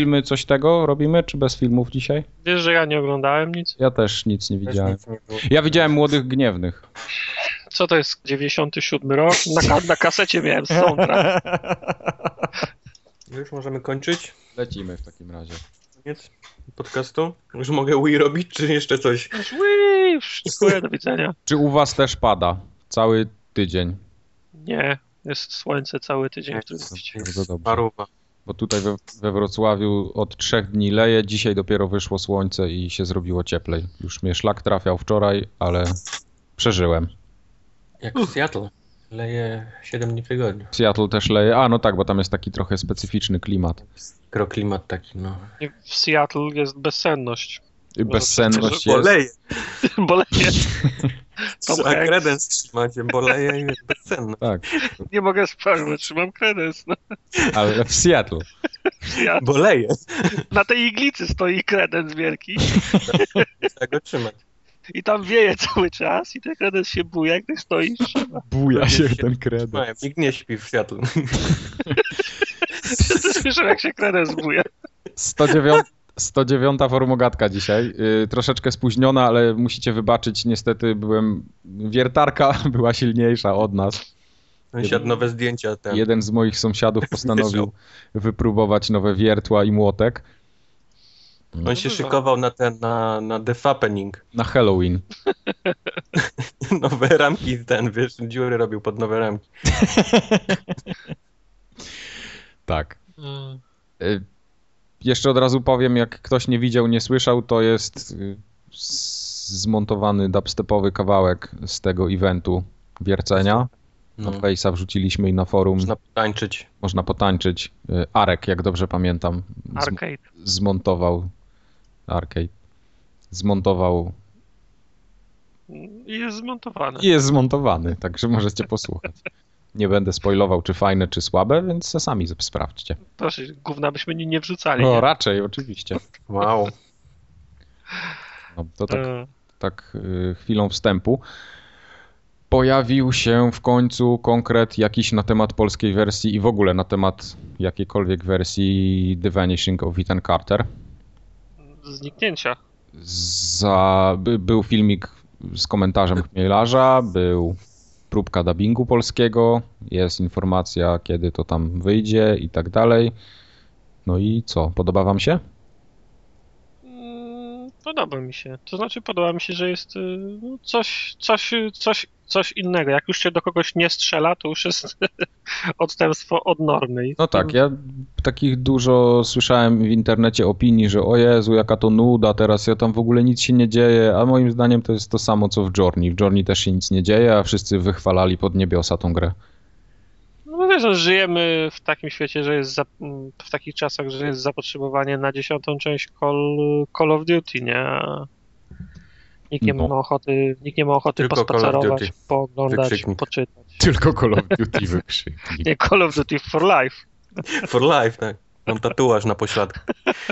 filmy, coś tego robimy, czy bez filmów dzisiaj? Wiesz, że ja nie oglądałem nic? Ja też nic nie widziałem. Nic nie było. Ja widziałem Młodych Gniewnych. Co to jest 97 rok? Na, na kasecie miałem soundtrack. Już możemy kończyć. Lecimy w takim razie. Koniec podcastu. Już mogę Wii robić, czy jeszcze coś? Ui, Dziękuję, do widzenia. Czy u was też pada? Cały tydzień. Nie, jest słońce cały tydzień w tym Jest. Bardzo dobrze. Paruwa. Bo tutaj we, we Wrocławiu od trzech dni leje, dzisiaj dopiero wyszło słońce i się zrobiło cieplej. Już mnie szlak trafiał wczoraj, ale przeżyłem. Jak w Seattle. Leje 7 dni w tygodniu. Seattle też leje. A, no tak, bo tam jest taki trochę specyficzny klimat. Mikroklimat taki, no. W Seattle jest bezsenność. I Bezsenność Bo jest. leje. Bo leje. Tom Trzeba kredens trzymacie, bo leje i jest bezcenna. Tak, Nie mogę spać, bo trzymam kredens. No, ale w Seattle. w Seattle. Bo leje. Na tej iglicy stoi kredens wielki Trzeba go trzymać. i tam wieje cały czas i ten kredens się buja, jak ty stoisz. Buja się ten. Trzymają. Nikt nie śpi w Seattle. Wszyscy słyszą, jak się kredens buja. 109, 109 formogatka dzisiaj. Yy, troszeczkę spóźniona, ale musicie wybaczyć. Niestety byłem. Wiertarka była silniejsza od nas. Sąsiad nowe zdjęcia ten. Jeden z moich sąsiadów postanowił wypróbować nowe wiertła i młotek On się szykował na ten, na, na The Fappening. na Halloween. Nowe ramki ten, wiesz, dziury robił pod nowe ramki. Tak. Jeszcze od razu powiem, jak ktoś nie widział, nie słyszał, to jest y, zmontowany dubstepowy kawałek z tego eventu wiercenia. No. Na Face'a wrzuciliśmy i na forum. Można tańczyć. Można potańczyć. Y, Arek, jak dobrze pamiętam, Arcade. zmontował arcade. Zmontował I jest zmontowany. i jest zmontowany, także możecie posłuchać. Nie będę spoilował, czy fajne, czy słabe, więc se sami sprawdźcie. Proszę, gówna byśmy nie, nie wrzucali. No nie? raczej, oczywiście. Wow. No, to tak, E, tak y, chwilą wstępu. Pojawił się w końcu konkret jakiś na temat polskiej wersji i w ogóle na temat jakiejkolwiek wersji The Vanishing of Ethan Carter. Zniknięcia. Za, by, był filmik z komentarzem chmielarza, był próbka dubbingu polskiego, jest informacja, kiedy to tam wyjdzie i tak dalej. No i co, podoba wam się? Podoba mi się. To znaczy, podoba mi się, że jest y, no, coś, coś, coś, coś innego. Jak już się do kogoś nie strzela, to już jest odstępstwo od normy. No tak, ja takich dużo słyszałem w internecie opinii, że o Jezu, jaka to nuda, teraz ja tam w ogóle nic się nie dzieje, a moim zdaniem to jest to samo co w Journey. W Journey też się nic nie dzieje, a wszyscy wychwalali pod niebiosa tą grę. No wiesz, no, żyjemy w takim świecie, że jest za, w takich czasach, że jest zapotrzebowanie na dziesiątą część Call, Call of Duty, nie? Nikt nie No. ma ochoty, nikt nie ma ochoty Tylko pospacerować, pooglądać, Wykrzyknik. poczytać. Tylko Call of Duty wykrzyknik. Nie Call of Duty for life. For life, tak. Mam tatuaż na pośladku.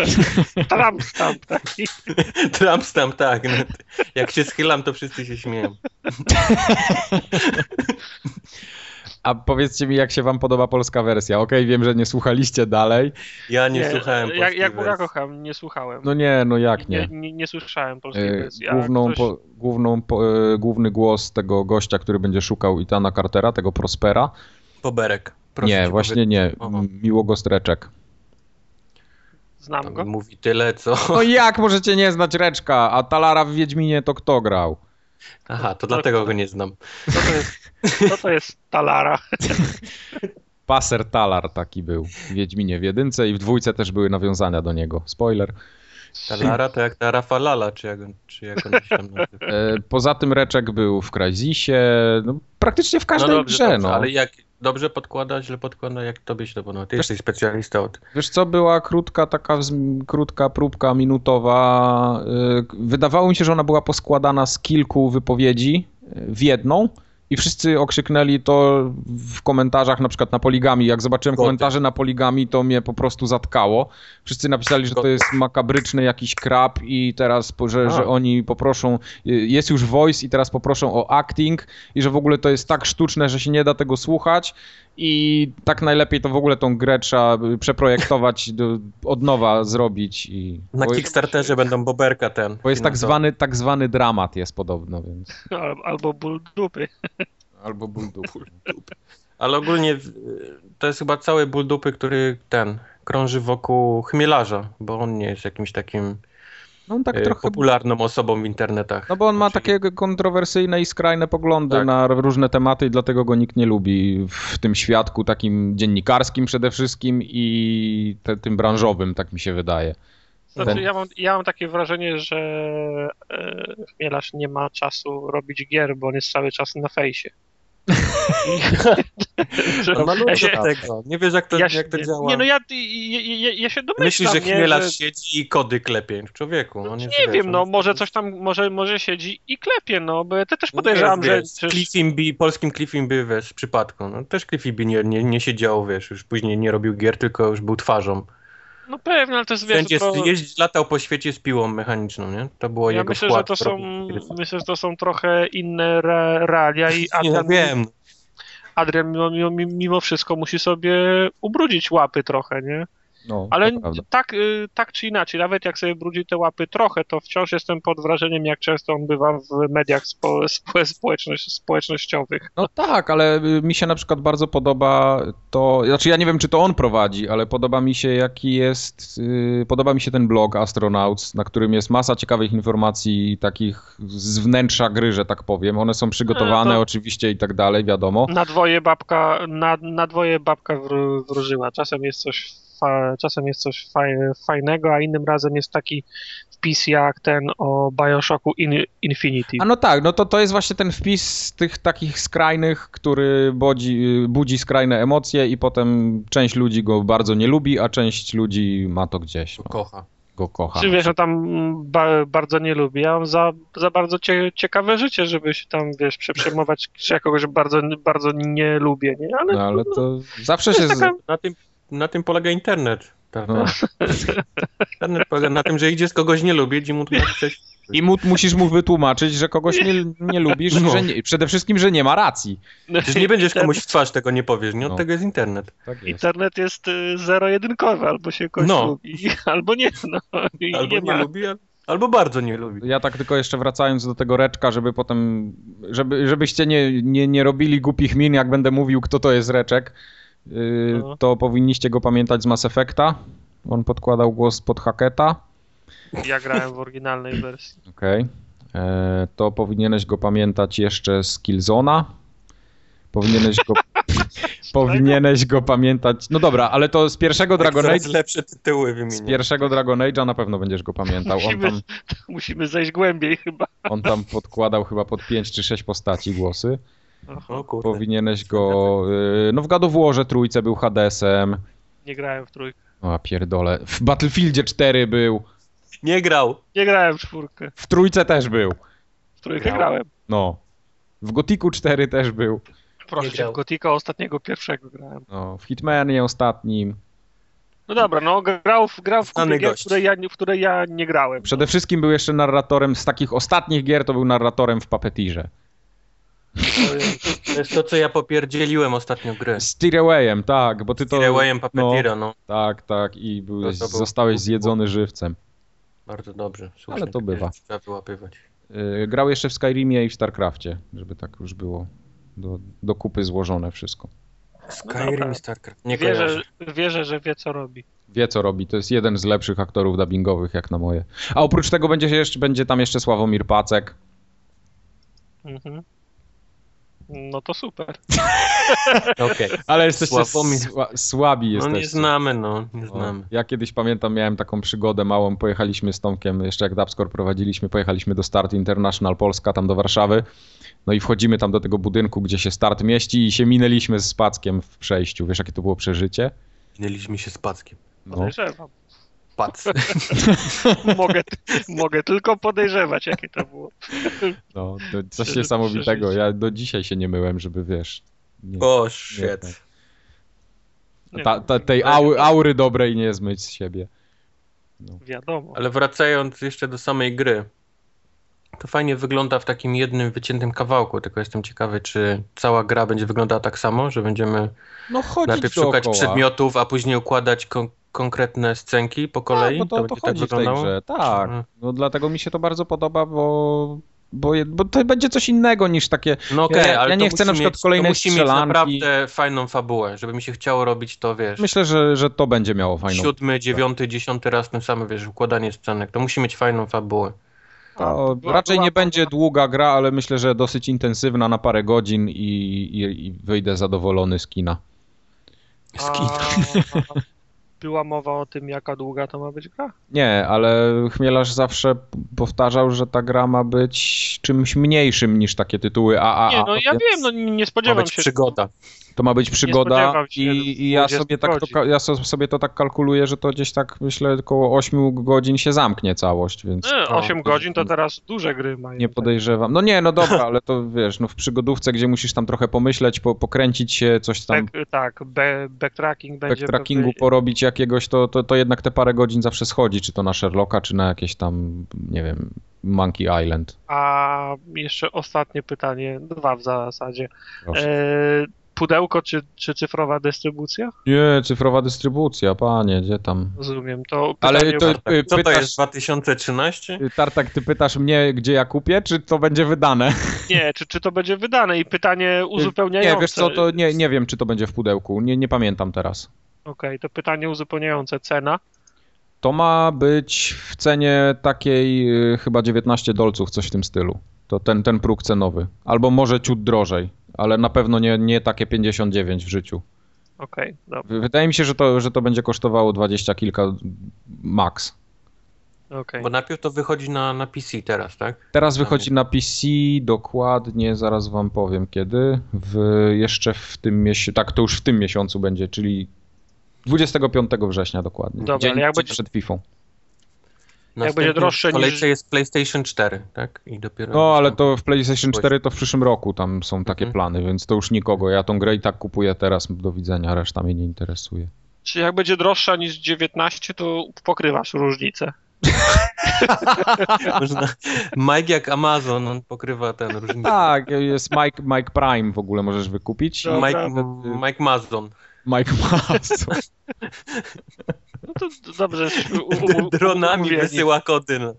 Trump stamp taki. Trump tam, tak. Jak się schylam, to wszyscy się śmieją. A powiedzcie mi, jak się wam podoba polska wersja? Okej, wiem, że nie słuchaliście dalej. Ja nie, słuchałem Jak, polskiej jak Boga wersji. kocham, nie słuchałem. No nie, no jak nie, nie? nie, nie słyszałem polskiej E, wersji. a Główną, ktoś- po, główną, po, e, główny głos tego gościa, który będzie szukał Itana Cartera, tego Prospera. Boberek. Proszę nie, właśnie nie. Aha. Miłogo Streczek. Znam go. Mówi tyle, co... No jak możecie nie znać Reczka? A Talara w Wiedźminie to kto grał? Aha, to dlatego go nie znam. Co to jest, co to jest Talara? Paser Talar taki był w Wiedźminie w jedynce i w dwójce też były nawiązania do niego. Spoiler. Ta Lara to jak ta Rafalala, czy jak, czy jak on się tam nazywa. E, poza tym Reczek był w Crysisie, no, praktycznie w każdej dobrze, grze. dobrze, no. ale jak dobrze podkłada, źle podkłada, jak tobie się to podoba? Ty jesteś specjalista od... Wiesz co, była krótka taka krótka próbka minutowa. y, Wydawało mi się, że ona była poskładana z kilku wypowiedzi y, w jedną. I wszyscy okrzyknęli to w komentarzach, na przykład na poligami. Jak zobaczyłem Goty. komentarze na poligami, to mnie po prostu zatkało. Wszyscy napisali, że to jest makabryczny jakiś krab i teraz, że, że oni poproszą, y, jest już voice i teraz poproszą o acting i że w ogóle to jest tak sztuczne, że się nie da tego słuchać. I tak najlepiej to w ogóle tą grę trzeba przeprojektować, do, od nowa zrobić. I, Na Kickstarterze będą boberka ten. bo jest tak zwany, tak zwany dramat jest podobno, więc... Al- Albo ból dupy. Albo ból dupy. Ale ogólnie to jest chyba cały ból dupy, który ten krąży wokół chmielarza, bo on nie jest jakimś takim No on tak e, trochę... popularną osobą w internetach. No bo on ma takie kontrowersyjne i skrajne poglądy Tak. na różne tematy i dlatego go nikt nie lubi w tym świadku takim dziennikarskim przede wszystkim i te, tym branżowym, tak mi się wydaje. Znaczy, Ten- ja, mam, ja mam takie wrażenie, że e, Chmielarz nie ma czasu robić gier, bo on jest cały czas na fejsie. On ma ja ludzi się- tego. Nie wiesz jak to, ja się- jak to działa. Nie, no ja, ja, ja, się domyślam, Myślisz, że nie, chmielarz że- siedzi i kody klepie. Człowieku, jest, Nie wiesz, wiem, no może coś tam, może, może siedzi i klepie, no, bo ja te też No podejrzewam, że... wiesz, że Cliffim B, polskim Cliffim B, wiesz, w przypadku. No, też Cliffy B nie, nie, nie siedział, wiesz, już później nie robił gier, tylko już był twarzą. No pewnie, ale to jest, wiesz, Wszędzie to... jeździ, latał po świecie z piłą mechaniczną, nie? To było Ja jego myślę, że wkład to w są, myślę, że to są trochę inne re, realia i Nie, Adrian, no wiem. Adrian mimo, mimo, mimo wszystko musi sobie ubrudzić łapy trochę, nie? No, Ale tak, y, tak czy inaczej, nawet jak sobie brudzi te łapy trochę, to wciąż jestem pod wrażeniem, jak często on bywa w mediach spo, spo, społeczność, społecznościowych. No tak, ale y, mi się na przykład bardzo podoba to, znaczy ja nie wiem, czy to on prowadzi, ale podoba mi się jaki jest, y, podoba mi się ten blog Astronauts, na którym jest masa ciekawych informacji takich z wnętrza gry, że tak powiem. One są przygotowane No oczywiście i tak dalej, wiadomo. Na dwoje babka, na, na dwoje babka wr, wróżyła. Czasem jest coś, fa, czasem jest coś faj, fajnego, a innym razem jest taki wpis jak ten o Bioshocku In, Infinity. A no tak, no to to jest właśnie ten wpis tych takich skrajnych, który budzi, budzi skrajne emocje i potem część ludzi go bardzo nie lubi, a część ludzi ma to gdzieś, no, Kocha. go kocha. Czy wiesz, no tam ba, bardzo nie lubię. Ja mam za, za bardzo cie, ciekawe życie, żeby się tam, wiesz, przeprzejmować, czy ja kogoś bardzo, bardzo nie lubię, nie? Ale, No ale to zawsze się... taka- Z... Na tym, na tym polega internet. No. Internet polega na tym, że idzie z kogoś nie lubić i mu napisać. I mu, musisz mu wytłumaczyć, że kogoś nie, nie lubisz, No. że nie, przede wszystkim, że nie ma racji. Przecież nie będziesz Internet- komuś w twarz tego nie powiesz, nie? Od No. tego jest internet. Tak jest. Internet jest y, zero-jedynkowy, albo się kogoś No. lubi, albo nie, no. I Albo nie nie, lubi, al- albo bardzo nie lubi. Ja tak tylko jeszcze wracając do tego reczka, żeby potem, żeby, żebyście nie, nie, nie robili głupich min, jak będę mówił, kto to jest reczek, yy, No. to powinniście go pamiętać z Mass Effecta. On podkładał głos pod Hacketa. Ja grałem w oryginalnej wersji. Okej. E, To powinieneś go pamiętać jeszcze z Killzona. Powinieneś go, powinieneś go pamiętać. No dobra, ale to z pierwszego Dragon Dragon Age. lepsze tytuły Z wymienię. pierwszego Dragon Age'a na pewno będziesz go pamiętał. On Musimy, tam, musimy zejść głębiej chyba. on tam podkładał chyba pod 5 czy 6 postaci głosy. O kurde. Powinieneś go. y, No w God of Warze trójce był Hadesem. Nie grałem w trójkę. O a pierdole. W Battlefieldzie 4 był. Nie grał. Nie grałem w czwórkę. W trójce też był. W trójkę Grałem. grałem. No. W Gotiku 4 też był. Proszę cię, w Gotika ostatniego pierwszego grałem. No, w Hitmanie ostatnim. No dobra, no grał w, grał w kupie gier, w której ja, w której ja nie grałem. Przede wszystkim był jeszcze narratorem z takich ostatnich gier, to był narratorem w Puppeteerze. To jest- To jest to, co ja popierdzieliłem ostatnio grę. Z Tearawayem, tak, bo ty to... Tirewayem Puppeteera, no. Tak, tak i byłeś, To- to był- zostałeś zjedzony żywcem. Bardzo dobrze. Słusznie Ale to bywa. Trzeba wyłapywać. Yy, grał jeszcze w Skyrimie i w StarCrafcie, żeby tak już było do, do kupy złożone wszystko. Skyrim i StarCraft. Nie wierzę, kojarzę. wierzę, że wie co robi. Wie co robi, to jest jeden z lepszych aktorów dubbingowych jak na moje. A oprócz tego będzie, się jeszcze, będzie tam jeszcze Sławomir Pacek. Mhm. No to super. Okej. Ale jesteście Sławomir. sła, słabi No jesteście. nie znamy, no. Nie O, znamy. Ja kiedyś pamiętam, miałem taką przygodę małą, pojechaliśmy z Tomkiem, jeszcze jak Dubscore prowadziliśmy, pojechaliśmy do Start International Polska, tam do Warszawy, no i wchodzimy tam do tego budynku, gdzie się Start mieści i się minęliśmy z Packiem w przejściu. Wiesz, jakie to było przeżycie? Minęliśmy się z Packiem. No. Podejrzewam. Mogę, mogę tylko podejrzewać, jakie to było. No, to coś niesamowitego. Ja do dzisiaj się nie myłem, żeby wiesz. Nie, O, shit. Nie ta, wiem, ta, tej aury, aury dobrej nie zmyć z siebie. Wiadomo. Ale wracając jeszcze do samej gry. to fajnie wygląda w takim jednym wyciętym kawałku, tylko jestem ciekawy, czy cała gra będzie wyglądała tak samo, że będziemy No najpierw szukać dookoła. przedmiotów, a później układać konkretne scenki po kolei? Tak, bo to, to będzie tak chodzi w tej wyglądało? grze, tak. Mhm. No dlatego mi się to bardzo podoba, bo, bo, je- bo to będzie coś innego niż takie... No okej, Ja- ja ale nie to chcę na przykład mieć, kolejnej to musi mieć strzelanki. naprawdę fajną fabułę, żeby mi się chciało robić to, wiesz, Myślę, że, że to będzie miało fajną... siódmy, dziewiąty, dziesiąty raz ten sam, wiesz, układanie scenek. To musi mieć fajną fabułę. To była- raczej była nie będzie długa gra, ale myślę, że dosyć intensywna na parę godzin i, i, i wyjdę zadowolony z kina. Z kina. A była mowa o tym, jaka długa to ma być gra? Nie, ale Chmielarz zawsze powtarzał, że ta gra ma być czymś mniejszym niż takie tytuły AAA. Nie, no ja więc wiem, no nie spodziewam być się. przygoda. To ma być przygoda i, i ja 20 sobie tak to, ja so, sobie to tak kalkuluję, że to gdzieś tak myślę około 8 godzin się zamknie całość, więc no, 8 godzin to teraz duże gry mają. nie podejrzewam. No nie, no dobra, ale to wiesz, no w przygodówce, gdzie musisz tam trochę pomyśleć, po, pokręcić się, coś tam Back, tak, be, backtracking będzie. backtrackingu pewnie- porobić jakiegoś, to, to, to jednak te parę godzin zawsze schodzi, czy to na Sherlocka, czy na jakieś tam, nie wiem, Monkey Island. A jeszcze ostatnie pytanie, dwa w zasadzie. E, pudełko czy, czy cyfrowa dystrybucja? Nie, cyfrowa dystrybucja, panie, gdzie tam? Rozumiem. To Ale pytanie to- y, Co to pytasz- jest, 2013? Tartak, ty pytasz mnie, gdzie ja kupię, czy to będzie wydane? Nie, czy, czy to będzie wydane? I pytanie uzupełniające. Nie, wiesz co, to nie, nie wiem, czy to będzie w pudełku, nie, nie pamiętam teraz. Okej, to pytanie uzupełniające. Cena? To ma być w cenie takiej y, chyba 19 dolców, coś w tym stylu. To ten, ten próg cenowy. Albo może ciut drożej, ale na pewno nie, nie takie 59 w życiu. Okej, dobra. Wydaje mi się, że to, że to będzie kosztowało 20 kilka max. okej. Bo najpierw to wychodzi na, na PC teraz, tak? Teraz wychodzi na PC dokładnie, zaraz wam powiem kiedy. W, jeszcze w tym miesiącu, tak to już w tym miesiącu będzie, czyli 25 września dokładnie. Dobra, dzień, ale jak dzień będzie- przed FIFA. Następny będzie droższe niż- jest PlayStation 4, tak? I dopiero... No, ale to w PlayStation 4 to w przyszłym roku tam są takie Mhm. plany, więc to już nikogo. Ja tą grę i tak kupuję teraz, do widzenia, reszta mnie nie interesuje. Czy jak będzie droższa niż 19, to pokrywasz różnicę? Można... Mike jak Amazon, on pokrywa ten różnicę. Tak, jest Mike, Mike Prime w ogóle możesz wykupić. Mike, Mike Mazon. Mike Mason. No to to dobrze. u- Dronami umówieni. wysyła kody. No.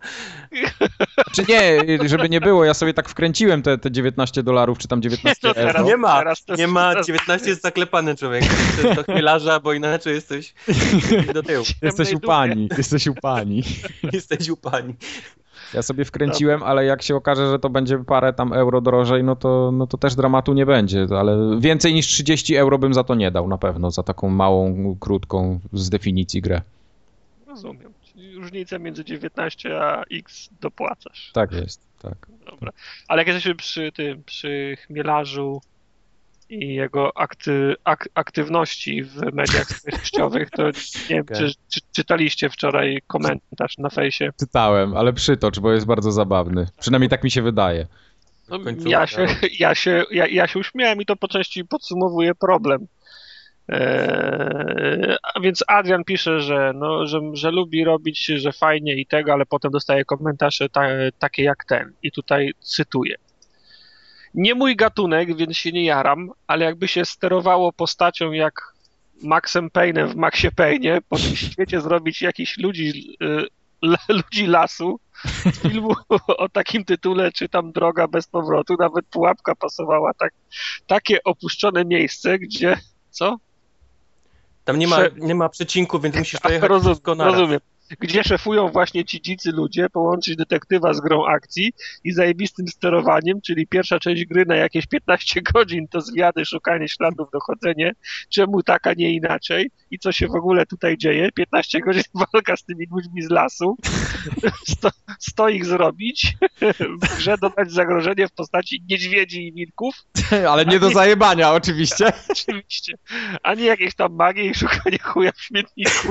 Czy nie, żeby nie było, ja sobie tak wkręciłem te, te 19 dolarów, czy tam 19 No teraz- euro. Nie ma, teraz to- nie ma, teraz- 19 jest zaklepany człowiek. To do chmielarza, bo inaczej jesteś do tyłu. Jesteś u pani, jesteś u pani. Jesteś u pani. Ja sobie wkręciłem, ale jak się okaże, że to będzie parę tam euro drożej, no to, no to też dramatu nie będzie, ale więcej niż 30 euro bym za to nie dał na pewno, za taką małą, krótką z definicji grę. Rozumiem. Czyli różnicę między 19 a X dopłacasz. Tak jest, tak. Dobra. Ale jak jesteśmy przy tym, przy chmielarzu i jego akty, ak, aktywności w mediach społecznościowych, to nie wiem, Okej. czy, czy czytaliście wczoraj komentarz na fejsie. Czytałem, ale przytocz, bo jest bardzo zabawny. Przynajmniej tak mi się wydaje. No, ja, się, ja, się, ja, ja się uśmiałem i to po części podsumowuje problem. Eee, a więc Adrian pisze, że, no, że, że lubi robić, że fajnie i tego, ale potem dostaje komentarze ta, takie jak ten. I tutaj cytuję. Nie mój gatunek, więc się nie jaram, ale jakby się sterowało postacią jak Maxem Payne'em w Maxie Payne'ie, po tym świecie zrobić jakichś ludzi, y, ludzi lasu, z filmu o takim tytule, czy tam Droga bez powrotu, nawet pułapka pasowała, tak, takie opuszczone miejsce, gdzie, co? Tam nie ma, Prze- nie ma przecinku, więc musisz to jechać Rozum, wszystko rozumiem. Gdzie szefują właśnie ci dzicy ludzie, połączyć detektywa z grą akcji i zajebistym sterowaniem, czyli pierwsza część gry na jakieś 15 godzin to zwiady, szukanie śladów, dochodzenie, czemu tak, a nie inaczej i co się w ogóle tutaj dzieje. 15 godzin walka z tymi ludźmi z lasu, 100, 100 ich zrobić, w grze dodać zagrożenie w postaci niedźwiedzi i wilków, Ale nie do zajebania, oczywiście. oczywiście, a nie jakieś tam magie i szukanie chuja w śmietniku.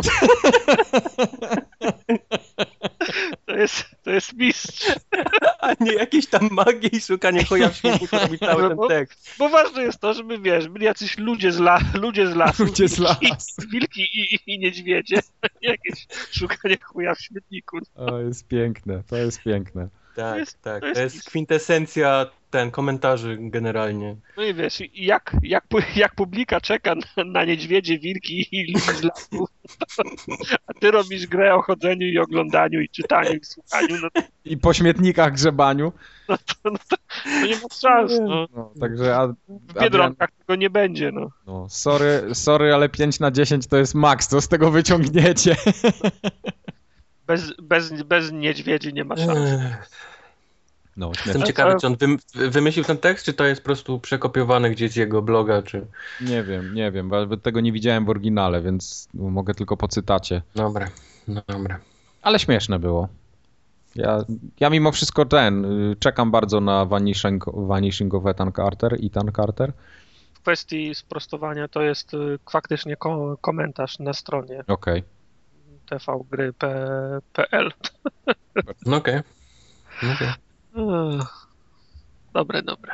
To jest, to jest mistrz. A nie jakieś tam magie i szukanie choja w śmietniku robi cały ten Bo- tekst. Bo ważne jest to, żeby wiesz, byli jacyś ludzie z, la, ludzie z lasu. Ludzie z lasu. Wilki i, i, i niedźwiedzie. Jakieś szukanie chuja w śmietniku. O, jest piękne, to jest piękne. Tak, jest- tak. to To jest- jest kwintesencja ten komentarzy generalnie. No i wiesz, jak, jak, jak publika czeka na, na niedźwiedzie, wilki i ludzi z lasu, a ty robisz grę o chodzeniu i oglądaniu i czytaniu i słuchaniu, no to, I po śmietnikach grzebaniu. no to, to nie ma szans, no. No, także a, W Adrian, Biedronkach tego nie będzie, no. no, sorry, sorry, ale 5 na 10 to jest maks, co z tego wyciągniecie? Bez, bez, bez niedźwiedzi nie ma szans. No, Jestem śmieszne. ciekawy, czy on wym, wymyślił ten tekst, czy to jest po prostu przekopiowany gdzieś z jego bloga, czy... Nie wiem, nie wiem, bo tego nie widziałem w oryginale, więc mogę tylko po cytacie. Dobra, dobra. Ale śmieszne było. Ja, ja mimo wszystko ten, y, czekam bardzo na Vanishing, vanishing of Ethan Carter, Ethan Carter. W kwestii sprostowania to jest y, faktycznie ko- komentarz na stronie Okej. tvgry.pl. No okej. Okej. Ech. Dobre, dobre.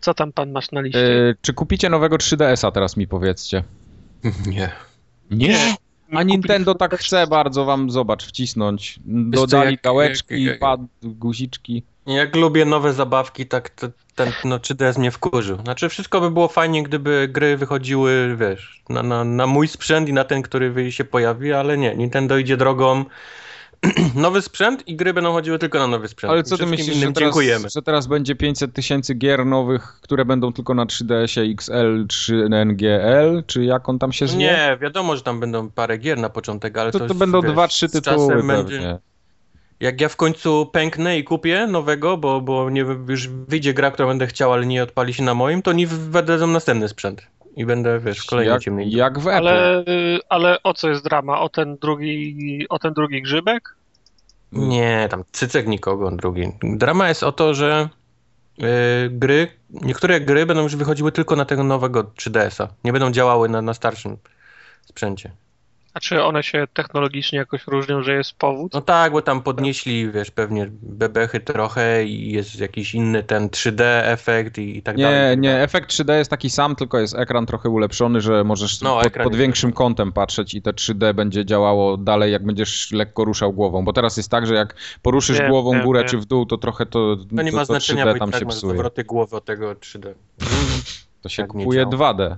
Co tam pan masz na liście? Y, Czy kupicie nowego 3DS-a teraz mi powiedzcie? Nie. Nie! A Nintendo tak chce bardzo wam, zobacz, wcisnąć. Dodali jak- gałeczki, jak- jak- pad, guziczki. Jak lubię nowe zabawki, tak to, ten no, 3DS mnie wkurzył. Znaczy wszystko by było fajnie, gdyby gry wychodziły, wiesz, na, na, na mój sprzęt i na ten, który się pojawi, ale nie. Nintendo idzie drogą nowy sprzęt i gry będą chodziły tylko na nowy sprzęt. Ale co ty myślisz, że teraz, że teraz będzie 500 tysięcy gier nowych, które będą tylko na 3DS-ie XL czy NGL, czy jak on tam się zwie? Nie, wiadomo, że tam będą parę gier na początek, ale To, to, to będą wiesz, dwa, trzy tytuły będzie- Jak ja w końcu pęknę i kupię nowego, bo, bo nie, już wyjdzie gra, którą będę chciał, ale nie odpali się na moim, to nie wydadzą następny sprzęt. I będę, wiesz, w kolejnej jak, ciemnej. jak w Apple. Ale, ale o co jest drama? O ten drugi, o ten drugi grzybek? Nie, tam cycek nikogo drugi. Drama jest o to, że yy, gry, niektóre gry będą już wychodziły tylko na tego nowego 3DS-a. Nie będą działały na, na starszym sprzęcie. A czy one się technologicznie jakoś różnią, że jest powód? No tak, bo tam podnieśli, wiesz, pewnie bebechy trochę i jest jakiś inny ten 3D efekt i, i tak dalej. i Nie, tak nie, dalej. efekt 3D jest taki sam, tylko jest ekran trochę ulepszony, że możesz No, pod, pod jest większym kątem patrzeć i te 3D będzie działało dalej, jak będziesz lekko ruszał głową. Bo teraz jest tak, że jak poruszysz Wiem, głową wiem, górę wiem. czy w dół, to trochę to, To nie to, ma to znaczenia, 3D bo tam i tak się masz psuje. głowy od tego 3D. To się tak nie kupuje działa. 2D.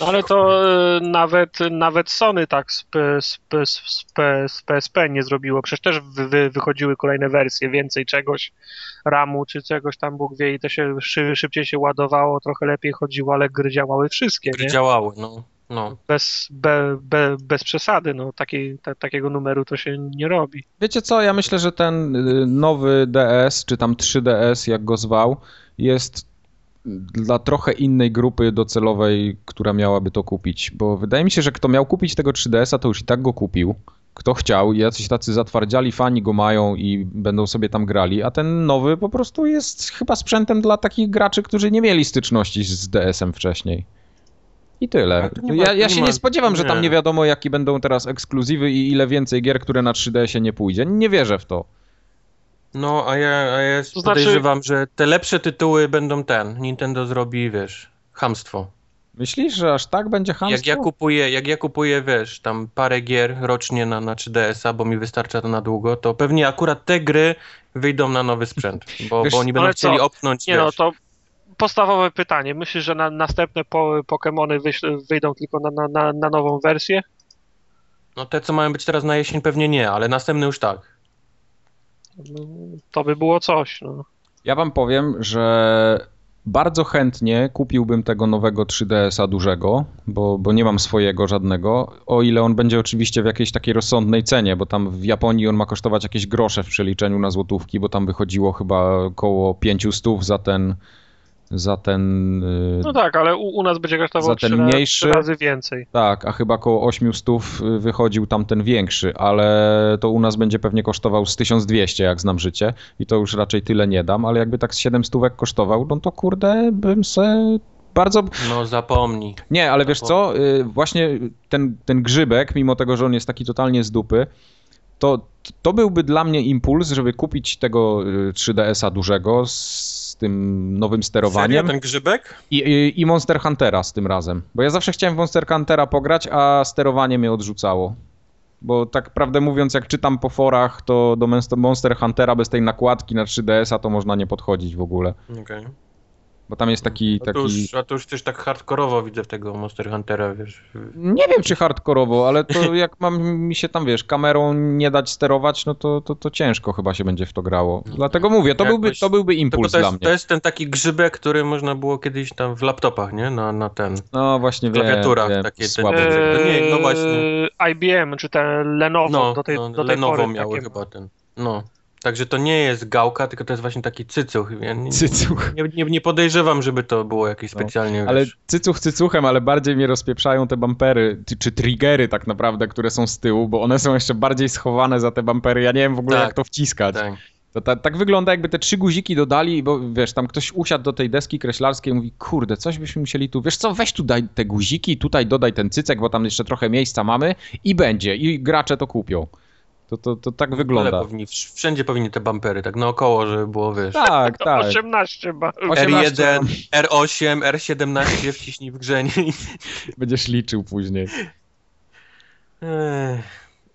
No ale to y, nawet, nawet Sony tak z, z, z, z PSP nie zrobiło. Przecież też wy, wy, wychodziły kolejne wersje, więcej czegoś, RAMu czy czegoś tam Bóg wie i to się szy, szybciej się ładowało, trochę lepiej chodziło, ale gry działały wszystkie, Gry nie? działały, no. no. Bez, be, be, bez przesady, no takiej, ta, takiego numeru to się nie robi. Wiecie co, ja myślę, że ten y, nowy DS, czy tam 3DS, jak go zwał, jest dla trochę innej grupy docelowej, która miałaby to kupić. Bo wydaje mi się, że kto miał kupić tego 3DS-a, to już i tak go kupił. Kto chciał, i jacyś tacy zatwardziali fani go mają i będą sobie tam grali, a ten nowy po prostu jest chyba sprzętem dla takich graczy, którzy nie mieli styczności z DS-em wcześniej. I tyle. Nie ma- Ja, ja to się nie nie ma- spodziewam, że tam nie. nie wiadomo, jakie będą teraz ekskluzywy i ile więcej gier, które na 3DS-ie nie pójdzie. Nie wierzę w to. No, a ja, a ja To znaczy- podejrzewam, że te lepsze tytuły będą ten. Nintendo zrobi, wiesz, hamstwo. Myślisz, że aż tak będzie hamstwo? Jak ja kupuję, jak ja kupuję, wiesz, tam parę gier rocznie na, na 3DS-a, bo mi wystarcza to na długo, to pewnie akurat te gry wyjdą na nowy sprzęt, bo, Wiesz, bo oni będą ale co? chcieli opnąć, Nie wiesz, no, to podstawowe pytanie. Myślisz, że na, następne po, Pokemony wyś- wyjdą tylko na, na, na, na nową wersję? no te, co mają być teraz na jesień pewnie nie, ale następny już tak. No, to by było coś. No. Ja wam powiem, że bardzo chętnie kupiłbym tego nowego 3DS-a dużego, bo, bo nie mam swojego żadnego, o ile on będzie oczywiście w jakiejś takiej rozsądnej cenie, bo tam w Japonii on ma kosztować jakieś grosze w przeliczeniu na złotówki, bo tam wychodziło chyba około 500 za ten za ten yy, no tak, ale u, u nas będzie kosztował Za ten mniejszy- trzy razy więcej. Tak, a chyba około 800 wychodził tam ten większy, ale to u nas będzie pewnie kosztował z 1200, jak znam życie, i to już raczej tyle nie dam, ale jakby tak z 700 kosztował, no to kurde, bym se bardzo... No zapomnij. Nie, ale wiesz co, y, właśnie ten, ten grzybek, mimo tego, że on jest taki totalnie z dupy, to, to byłby dla mnie impuls, żeby kupić tego y, 3DS-a dużego z tym nowym Serio, sterowaniem. ten grzybek? I, i, I Monster Huntera z tym razem. Bo ja zawsze chciałem w Monster Huntera pograć, a sterowanie mnie odrzucało. Bo tak prawdę mówiąc, jak czytam po forach, to do Monster- Huntera bez tej nakładki na 3DS-a to można nie podchodzić w ogóle. Okej. Bo tam jest taki... A, to taki... już, a to już też tak hardkorowo widzę w tego Monster Huntera, wiesz. Nie wiem, czy hardkorowo, ale to jak mam mi się tam, wiesz, kamerą nie dać sterować, no to, to, to ciężko chyba się będzie w to grało. Dlatego mówię, to, Jakoś- byłby, to byłby impuls to dla jest, mnie. to jest ten taki grzybek, który można było kiedyś tam w laptopach, nie? Na, na ten. No właśnie w klawiaturach wiem, takie te- Eee, to nie, no właśnie. IBM, czy ten Lenovo No, do tej, no do tej Lenovo pory miały takie- chyba ten. No. Także to nie jest gałka, tylko to jest właśnie taki cycuch. Ja nie, Cycuch. nie, nie, nie podejrzewam, żeby to było jakieś No, specjalnie. Ale wiesz, cycuch cycuchem, ale bardziej mnie rozpieprzają te bumpery, ty- czy triggery tak naprawdę, które są z tyłu, bo one są jeszcze bardziej schowane za te bumpery. Ja nie wiem w ogóle Tak. jak to wciskać. tak. To ta, tak wygląda jakby te trzy guziki dodali, bo wiesz, tam ktoś usiadł do tej deski kreślarskiej i mówi, kurde, coś byśmy musieli tu, wiesz co, weź tu daj te guziki, tutaj dodaj ten cycek, bo tam jeszcze trochę miejsca mamy i będzie, i gracze to kupią. To, to, to tak Ale wygląda. powinni, wszędzie powinny te bumpery, tak naokoło, żeby było, wiesz. Tak, tak. 18 ma. Osiem- R1, R8, R17 wciśnij w grzenie. Będziesz liczył później.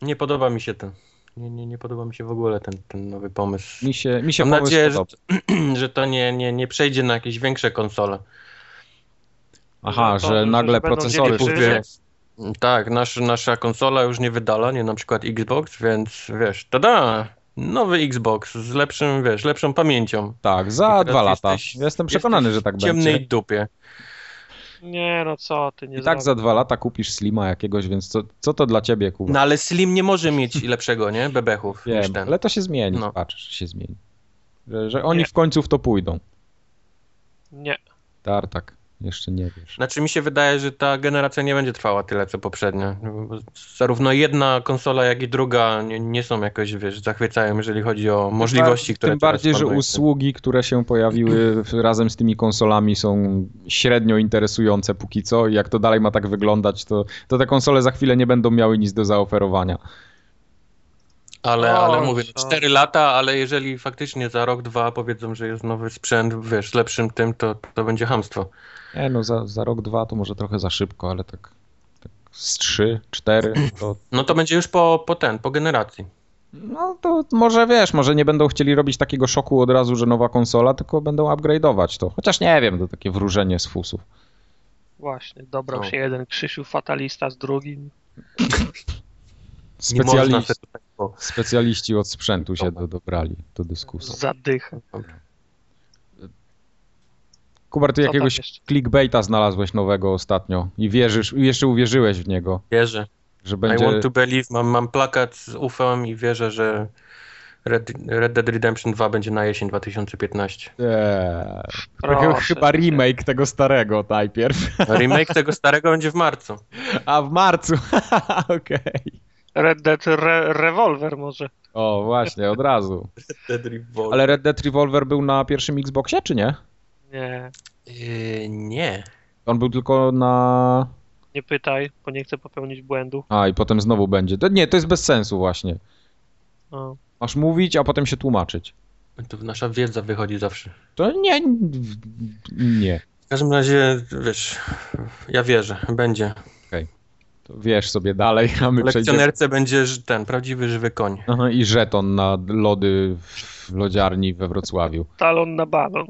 Nie podoba mi się ten. Nie, nie, nie podoba mi się w ogóle ten, ten nowy pomysł. Mi się, mi się Mam pomysł nadzieję, że, podoba. że to nie, nie, nie przejdzie na jakieś większe konsole. Aha, to- że że nagle będą procesory życie. Tak, nasz, nasza konsola już nie wydala, nie na przykład Xbox, więc wiesz, tada! Nowy Xbox z lepszym, wiesz, lepszą pamięcią. Tak, za dwa lata. jesteś- Jestem przekonany, że tak w ciemnej będzie. dupie. Nie, no co ty, nie I tak za dwa lata kupisz Slima jakiegoś, więc co, co to dla ciebie, Kuba? No ale Slim nie może mieć lepszego, nie? Bebechów niż Wiem, ten. ale to się zmieni, No. patrz, że się zmieni. Że, że oni Nie. w końcu w to pójdą. Nie. Tartak, jeszcze nie wiesz. Znaczy mi się wydaje, że ta generacja nie będzie trwała tyle co poprzednia. Zarówno jedna konsola, jak i druga nie, nie są jakoś, wiesz, zachwycają, jeżeli chodzi o możliwości, które Tym bardziej, że usługi, które się pojawiły razem z tymi konsolami są średnio interesujące póki co i jak to dalej ma tak wyglądać, to, to te konsole za chwilę nie będą miały nic do zaoferowania. Ale, O, ale mówię, co? 4 lata, ale jeżeli faktycznie za rok, dwa powiedzą, że jest nowy sprzęt, wiesz, z lepszym tym, to, to będzie hamstwo. Nie no, za, za rok, dwa to może trochę za szybko, ale tak, tak z trzy, cztery, to No to będzie już po, po ten, po generacji. No to może wiesz, może nie będą chcieli robić takiego szoku od razu, że nowa konsola, tylko będą upgrade'ować to. Chociaż nie wiem, to takie wróżenie z fusów. Właśnie, dobrał No. się jeden Krzysiu fatalista z drugim. Nie można Specjaliści, po... specjaliści od sprzętu się do, dobrali do dyskusji. Zadycha. Kubar, ty Co jakiegoś clickbaita znalazłeś nowego ostatnio i wierzysz, i jeszcze uwierzyłeś w niego, Wierzę. że I będzie... want to believe, mam, mam plakat z ufem i wierzę, że Red, Red Dead Redemption 2 będzie na jesień 2015. Eee, Proszę chyba remake tego starego najpierw. Remake tego starego będzie w marcu. A w marcu, okej. Red Dead Re Revolver może. O, właśnie, od razu. Dead Revolver. Ale Red Dead Revolver był na pierwszym Xboxie, czy nie? Nie, Yy, nie. On był tylko na... nie pytaj, bo nie chcę popełnić błędu. A, i potem znowu będzie. To, nie, to jest bez sensu właśnie. O. Masz mówić, a potem się tłumaczyć. To nasza wiedza wychodzi zawsze. To nie, nie. W każdym razie, wiesz, ja wierzę, będzie. To wiesz sobie dalej, a my przejdziemy. Lekcjonerce będzie ż- ten prawdziwy żywy koń. Aha, I żeton na lody w lodziarni we Wrocławiu. Talon na balon.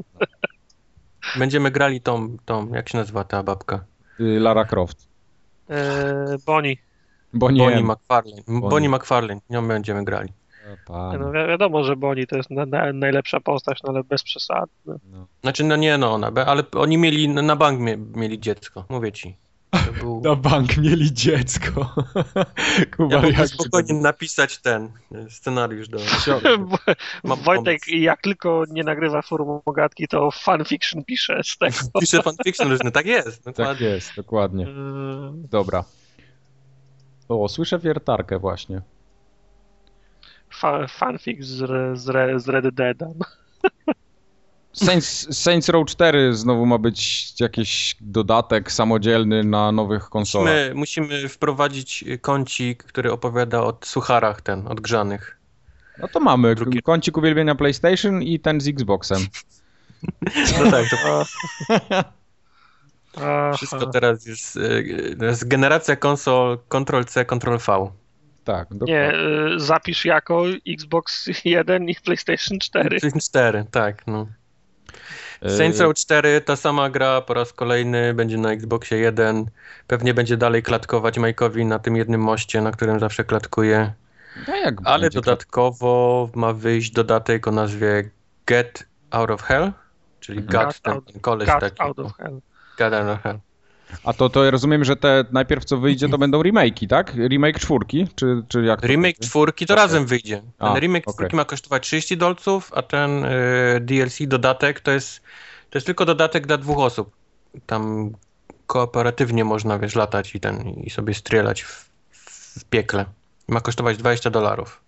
Będziemy grali tą, tą, jak się nazywa ta babka? Y, Lara Croft. Eee, Bonnie. Bo nie. Bonnie McFarlane. Bonnie. Bonnie McFarlane, nią będziemy grali. Panie, No wi wiadomo, że Bonnie to jest na, na, najlepsza postać, no ale bez przesady. No. no. Znaczy, no nie no ona, ale oni mieli, na bank mie, mieli dziecko, mówię ci. To był... Na bank mieli dziecko. Kuba, Ja jak spokojnie napisać ten e, scenariusz do... Mam Wojtek pomysł. jak tylko nie nagrywa forum ogatki, to fanfiction pisze z tego. Piszę fanfiction różny, tak jest. Tak Dokładnie. jest, dokładnie. Eee, Dobra. O, słyszę wiertarkę właśnie. fa fanfic z, re- z, re z Red Deada. Saints, Saints Row 4 znowu ma być jakiś dodatek samodzielny na nowych konsolach. Musimy, musimy wprowadzić kącik, który opowiada o sucharach ten, odgrzanych. No to mamy. Drugi- Kącik uwielbienia PlayStation i ten z Xboxem. No tak, to wszystko teraz jest, to jest generacja konsol Ctrl-C, Ctrl-V. Tak, Nie, dokładnie. y, zapisz jako Xbox 1 i PlayStation 4. PlayStation 4, tak, no. E, Saints Row 4, ta sama gra po raz kolejny, będzie na Xboxie 1. Pewnie będzie dalej klatkować Mike'owi na tym jednym moście, na którym zawsze klatkuje. no jak Ale dodatkowo ma wyjść dodatek o nazwie Get Out of Hell, czyli Mhm. God, ten, ten koleś Cut taki. out of hell. Get Out of Hell. A to, to ja rozumiem, że te najpierw co wyjdzie, to będą remake'i, tak? Remake czwórki, czy, czy jak to Remake będzie? czwórki to Okej. razem wyjdzie. Ten A, remake okej. czwórki ma kosztować 30 dolców, a ten y, DLC dodatek to jest, to jest tylko dodatek dla dwóch osób. Tam kooperatywnie można, wiesz, latać i ten i sobie strzelać w, w piekle. Ma kosztować 20 dolarów.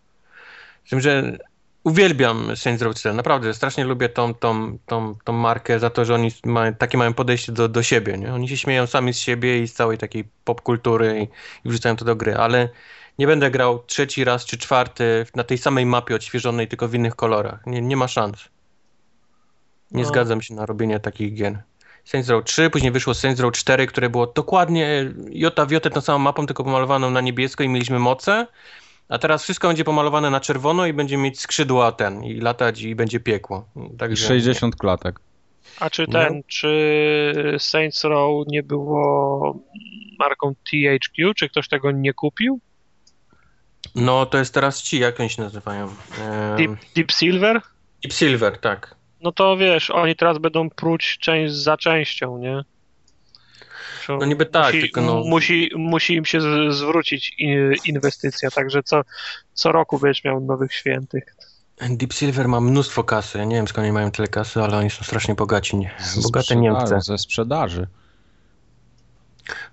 Z tym, że uwielbiam Saints Row 4. Naprawdę, strasznie lubię tą, tą, tą, tą markę za to, że oni mają, takie mają podejście do, do siebie. Nie? Oni się śmieją sami z siebie i z całej takiej popkultury i, i wrzucają to do gry, ale nie będę grał trzeci raz czy czwarty na tej samej mapie odświeżonej, tylko w innych kolorach. Nie, nie ma szans. Nie No. zgadzam się na robienie takich gier. Saints Row 3, później wyszło Saints Row 4, które było dokładnie jota w jotę tą samą mapą, tylko pomalowaną na niebiesko i mieliśmy moce. A teraz wszystko będzie pomalowane na czerwono i będzie mieć skrzydła ten i latać i będzie piekło. I Także 60 klatek. A czy No. ten, czy Saints Row nie było marką THQ? Czy ktoś tego nie kupił? No to jest teraz ci, jak oni się nazywają? Ehm, Deep, Deep Silver? Deep Silver, tak. No to wiesz, oni teraz będą pruć część za częścią, nie? No niby tak, musi, tylko no- musi, musi im się z- zwrócić inwestycja, także co, co roku będziesz miał nowych świętych. Deep Silver ma mnóstwo kasy. Ja nie wiem skąd oni mają tyle kasy, ale oni są strasznie bogaci. Ze Bogate sprzedaży, Niemcy. Ze sprzedaży.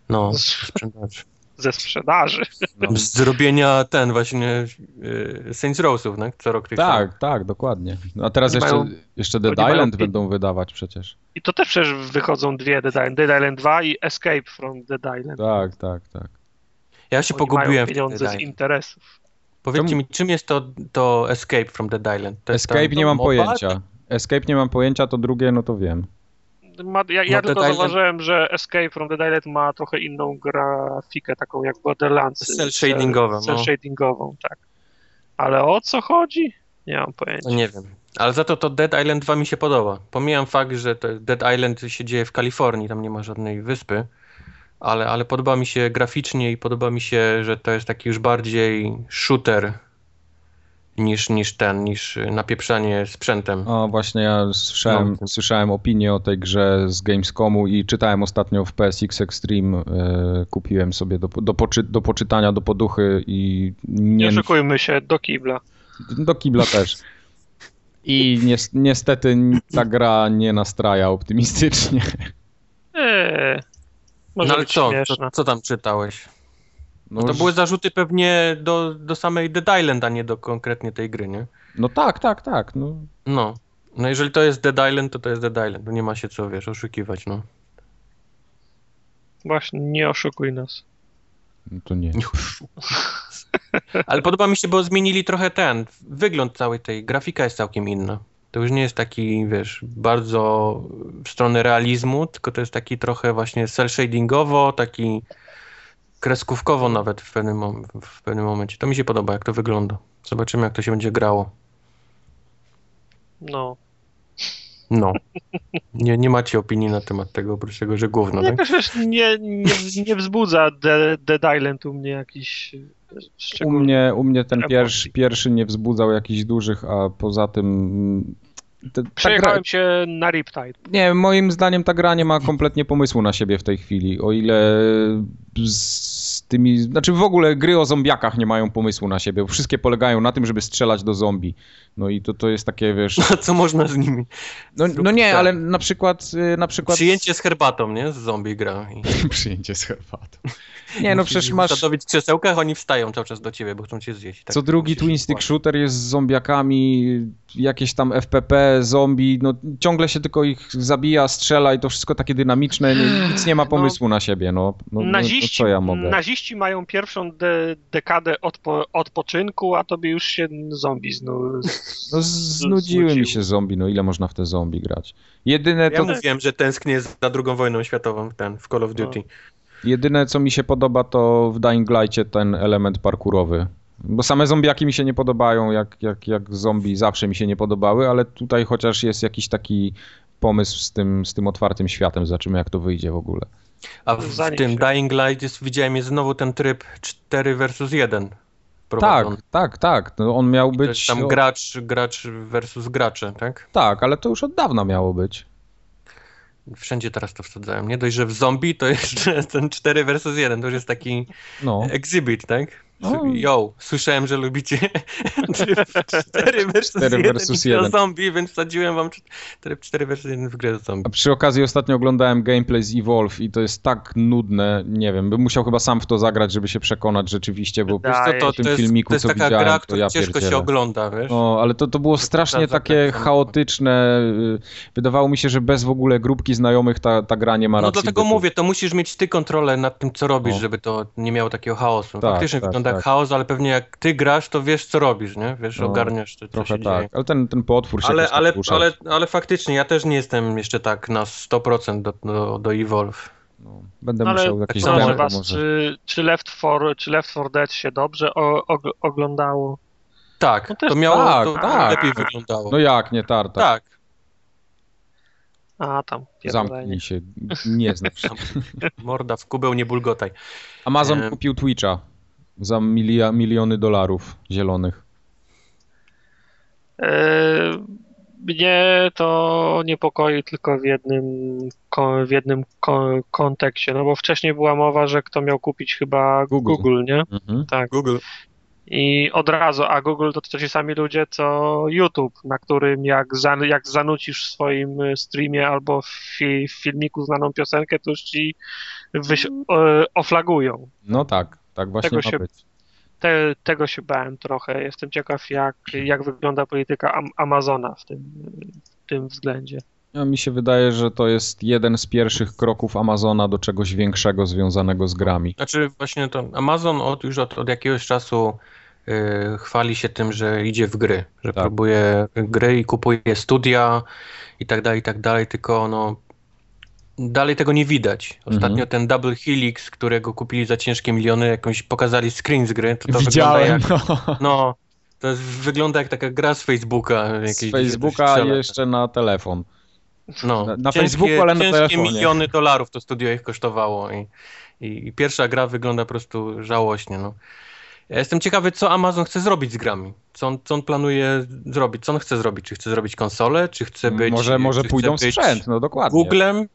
No, Z- sprzedaż. Ze sprzedaży. No, Z robienia ten właśnie y, Saints Rowsów, no? co rok tych samych. tak, tak, dokładnie. No, a teraz Oni jeszcze, mają- jeszcze Dead mają Island pi- będą wydawać przecież. I to też przecież wychodzą dwie Dead Island, Dead Island 2 i Escape from Dead Island. Tak, tak, tak. Ja się Oni pogubiłem mają w pieniądze Dead z interesów. Powiedzcie Czemu- mi, czym jest to, to Escape from Dead Island? Escape tam- nie mam pojęcia. Escape nie mam pojęcia, to drugie, no to wiem. Ma, ja ja No, tylko Dead Island- zauważyłem, że Escape from Dead Island ma trochę inną grafikę, taką jak Borderlands. Cel shadingową, Cel no. shadingową, tak. Ale o co chodzi? Nie mam pojęcia. No nie wiem. Ale za to to Dead Island 2 mi się podoba. Pomijam fakt, że to Dead Island się dzieje w Kalifornii, tam nie ma żadnej wyspy, ale, ale podoba mi się graficznie i podoba mi się, że to jest taki już bardziej shooter niż, niż ten, niż napieprzanie sprzętem. O, właśnie ja słyszałem, No. słyszałem opinię o tej grze z Gamescomu i czytałem ostatnio w PSX Extreme, e, kupiłem sobie do, do, poczy, do poczytania, do poduchy i Nie nie, oszukujmy się, do kibla. do kibla też. I nies- niestety ta gra nie nastraja optymistycznie. Eee, może No ale co, co, co tam czytałeś? No, To już- były zarzuty pewnie do, do samej Dead Island, a nie do konkretnie tej gry, nie? no tak, tak, tak. No, No. No jeżeli to jest Dead Island, to to jest Dead Island. No nie ma się co, wiesz, oszukiwać, no. Właśnie, nie oszukuj nas. no to nie. Ale podoba mi się, bo zmienili trochę ten, wygląd całej tej, grafika jest całkiem inna. To już nie jest taki, wiesz, bardzo w stronę realizmu, tylko to jest taki trochę właśnie cel shadingowo, taki kreskówkowo nawet w pewnym, w pewnym momencie. To mi się podoba, jak to wygląda. Zobaczymy, jak to się będzie grało. No. No. Nie, nie macie opinii na temat tego, oprócz tego, że gówno, tak? Jakoś wiesz, nie, nie, nie wzbudza De- Dead Island u mnie jakiś U szczególny. mnie, u mnie ten pierwszy, pierwszy nie wzbudzał jakichś dużych, a poza tym... ta gra, Przejechałem się na Riptide. nie, moim zdaniem ta gra nie ma kompletnie pomysłu na siebie w tej chwili. O ile z tymi... Znaczy w ogóle gry o zombiakach nie mają pomysłu na siebie, bo wszystkie polegają na tym, żeby strzelać do zombie. No i to, to jest takie, wiesz... A co można z nimi? No, no nie, tak. ale na przykład... y, Na przykład Przyjęcie z herbatą, nie? Z zombie gra. I Przyjęcie z herbatą. Nie, no przecież masz... usadowić w krzesełkach, oni wstają cały czas do ciebie, bo chcą cię zjeść. Tak Co drugi twin stick shooter jest z zombiakami, jakieś tam FPP, zombie, no ciągle się tylko ich zabija, strzela i to wszystko takie dynamiczne, nie, nic nie ma pomysłu na siebie, no. no, no, no naziści, co ja mogę? Naziści mają pierwszą de- dekadę odpo- odpoczynku, a tobie już się zombie znu... No znudziły mi się zombie, no ile można w te zombie grać? Jedyne, Ja to, mówiłem, że tęsknię za drugą wojną światową, ten, w Call of Duty. jedyne co mi się podoba to w Dying Light'cie ten element parkurowy. Bo same zombiaki mi się nie podobają, jak, jak, jak zombie zawsze mi się nie podobały, ale tutaj chociaż jest jakiś taki pomysł z tym, z tym otwartym światem, zobaczymy jak to wyjdzie w ogóle. A w Zanim tym się- Dying Light jest, widziałem, jest znowu ten tryb 4 versus 1 Tak, prowadzony. tak, tak. No on miał być. tam gracz, gracz versus gracze, tak? Tak, ale to już od dawna miało być. Wszędzie teraz to wsadzają. Nie dość, że w zombie to jeszcze ten 4 versus 1 to już jest taki No. exhibit, tak? No. Yo, słyszałem, że lubicie tryb 4 versus 4 1 versus i grę o 1. zombie, więc wsadziłem wam tryb 4 versus 1 w grę o zombie. A przy okazji ostatnio oglądałem gameplay z Evolve i to jest tak nudne, nie wiem, bym musiał chyba sam w to zagrać, żeby się przekonać rzeczywiście, bo co, Wydaje to, w tym to jest, filmiku, to jest co taka widziałem, gra, to ja ciężko się pierdzielę. ogląda, wiesz? No, ale to, to było strasznie za takie chaotyczne. y, Wydawało mi się, że bez w ogóle grupki znajomych ta, ta gra nie ma No racji dlatego bytu. mówię, to musisz mieć ty kontrolę nad tym, co robisz, No. żeby to nie miało takiego chaosu. Tak, Faktycznie tak, wygląda jak tak. chaos, ale pewnie jak ty grasz, to wiesz, co robisz, nie? Wiesz, No, ogarniasz, co, co Trochę się tak, dzieje. ale ten, ten potwór się Ale, tak ale, ale, ale faktycznie, ja też nie jestem jeszcze tak na 100% do, do, do Evolve. No, będę No, musiał jakieś was, może. czy, czy, Left 4, czy Left 4 Dead się dobrze o, og- oglądało? Tak, No też to miało, tak, to tak. lepiej wyglądało. No jak, nie tarta. tak. A tam, pierdolenie. Zamknij się, nie znasz. Morda w kubeł, nie bulgotaj. Amazon Em. kupił Twitcha za milia, miliony dolarów zielonych. E, Mnie to niepokoi tylko w jednym, w jednym ko- kontekście, no bo wcześniej była mowa, że kto miał kupić chyba Google. Google, nie? Mhm. Tak. Google. I od razu, a Google to, to ci sami ludzie, co YouTube, na którym jak, zan, jak zanucisz w swoim y, streamie albo w, fi, w filmiku znaną piosenkę, to już ci wyś, o, oflagują. No tak, tak właśnie Tego ma się- być. Te, tego się bałem trochę. Jestem ciekaw, jak, jak wygląda polityka Am Amazona w tym, w tym względzie. A mi się wydaje, że to jest jeden z pierwszych kroków Amazona do czegoś większego związanego z grami. Znaczy właśnie to Amazon od, już od, od jakiegoś czasu y, chwali się tym, że idzie w gry, że Tak. próbuje gry i kupuje studia i tak dalej, i tak dalej, tylko no dalej tego nie widać. Ostatnio Mhm. ten Double Helix, którego kupili za ciężkie miliony, jakąś pokazali screen z gry, to to Widziałem, wygląda jak, no. no, to jest, wygląda jak taka gra z Facebooka. Z Facebooka jeszcze na telefon. No, Na- na ciężkie, Facebooku, ale na ciężkie telefonie. miliony dolarów to studio ich kosztowało i, i, i pierwsza gra wygląda po prostu żałośnie. No. Ja jestem ciekawy, co Amazon chce zrobić z grami. Co on, co on planuje zrobić? Co on chce zrobić? Czy chce zrobić konsolę? Czy chce być. może może pójdą sprzęt, no dokładnie. Googlem?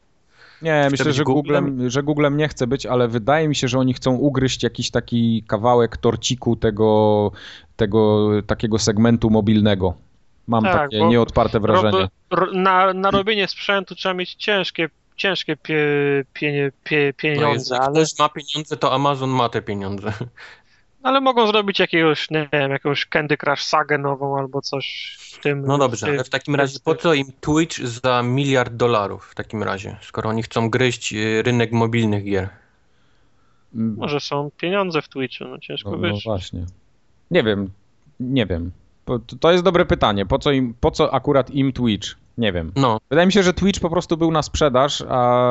Nie, myślę, że Googlem? Że Googlem nie chce być, ale wydaje mi się, że oni chcą ugryźć jakiś taki kawałek torciku tego, tego takiego segmentu mobilnego. Mam Tak, takie nieodparte wrażenie. Rob, ro, na, na robienie sprzętu trzeba mieć ciężkie, ciężkie pie, pie, pie, No jest, pieniądze, jak ale, ktoś ma pieniądze, to Amazon ma te pieniądze. Ale mogą zrobić jakiegoś, nie wiem, jakąś Candy Crush sagę nową albo coś w tym. No dobrze, ale w takim razie po co im Twitch za miliard dolarów w takim razie, skoro oni chcą gryźć y, rynek mobilnych gier? Mm, Może są pieniądze w Twitchu, no ciężko No, no wiesz. właśnie. Nie wiem, nie wiem. To jest dobre pytanie. Po co, im, po co akurat im Twitch? Nie wiem. No, Wydaje mi się, że Twitch po prostu był na sprzedaż, a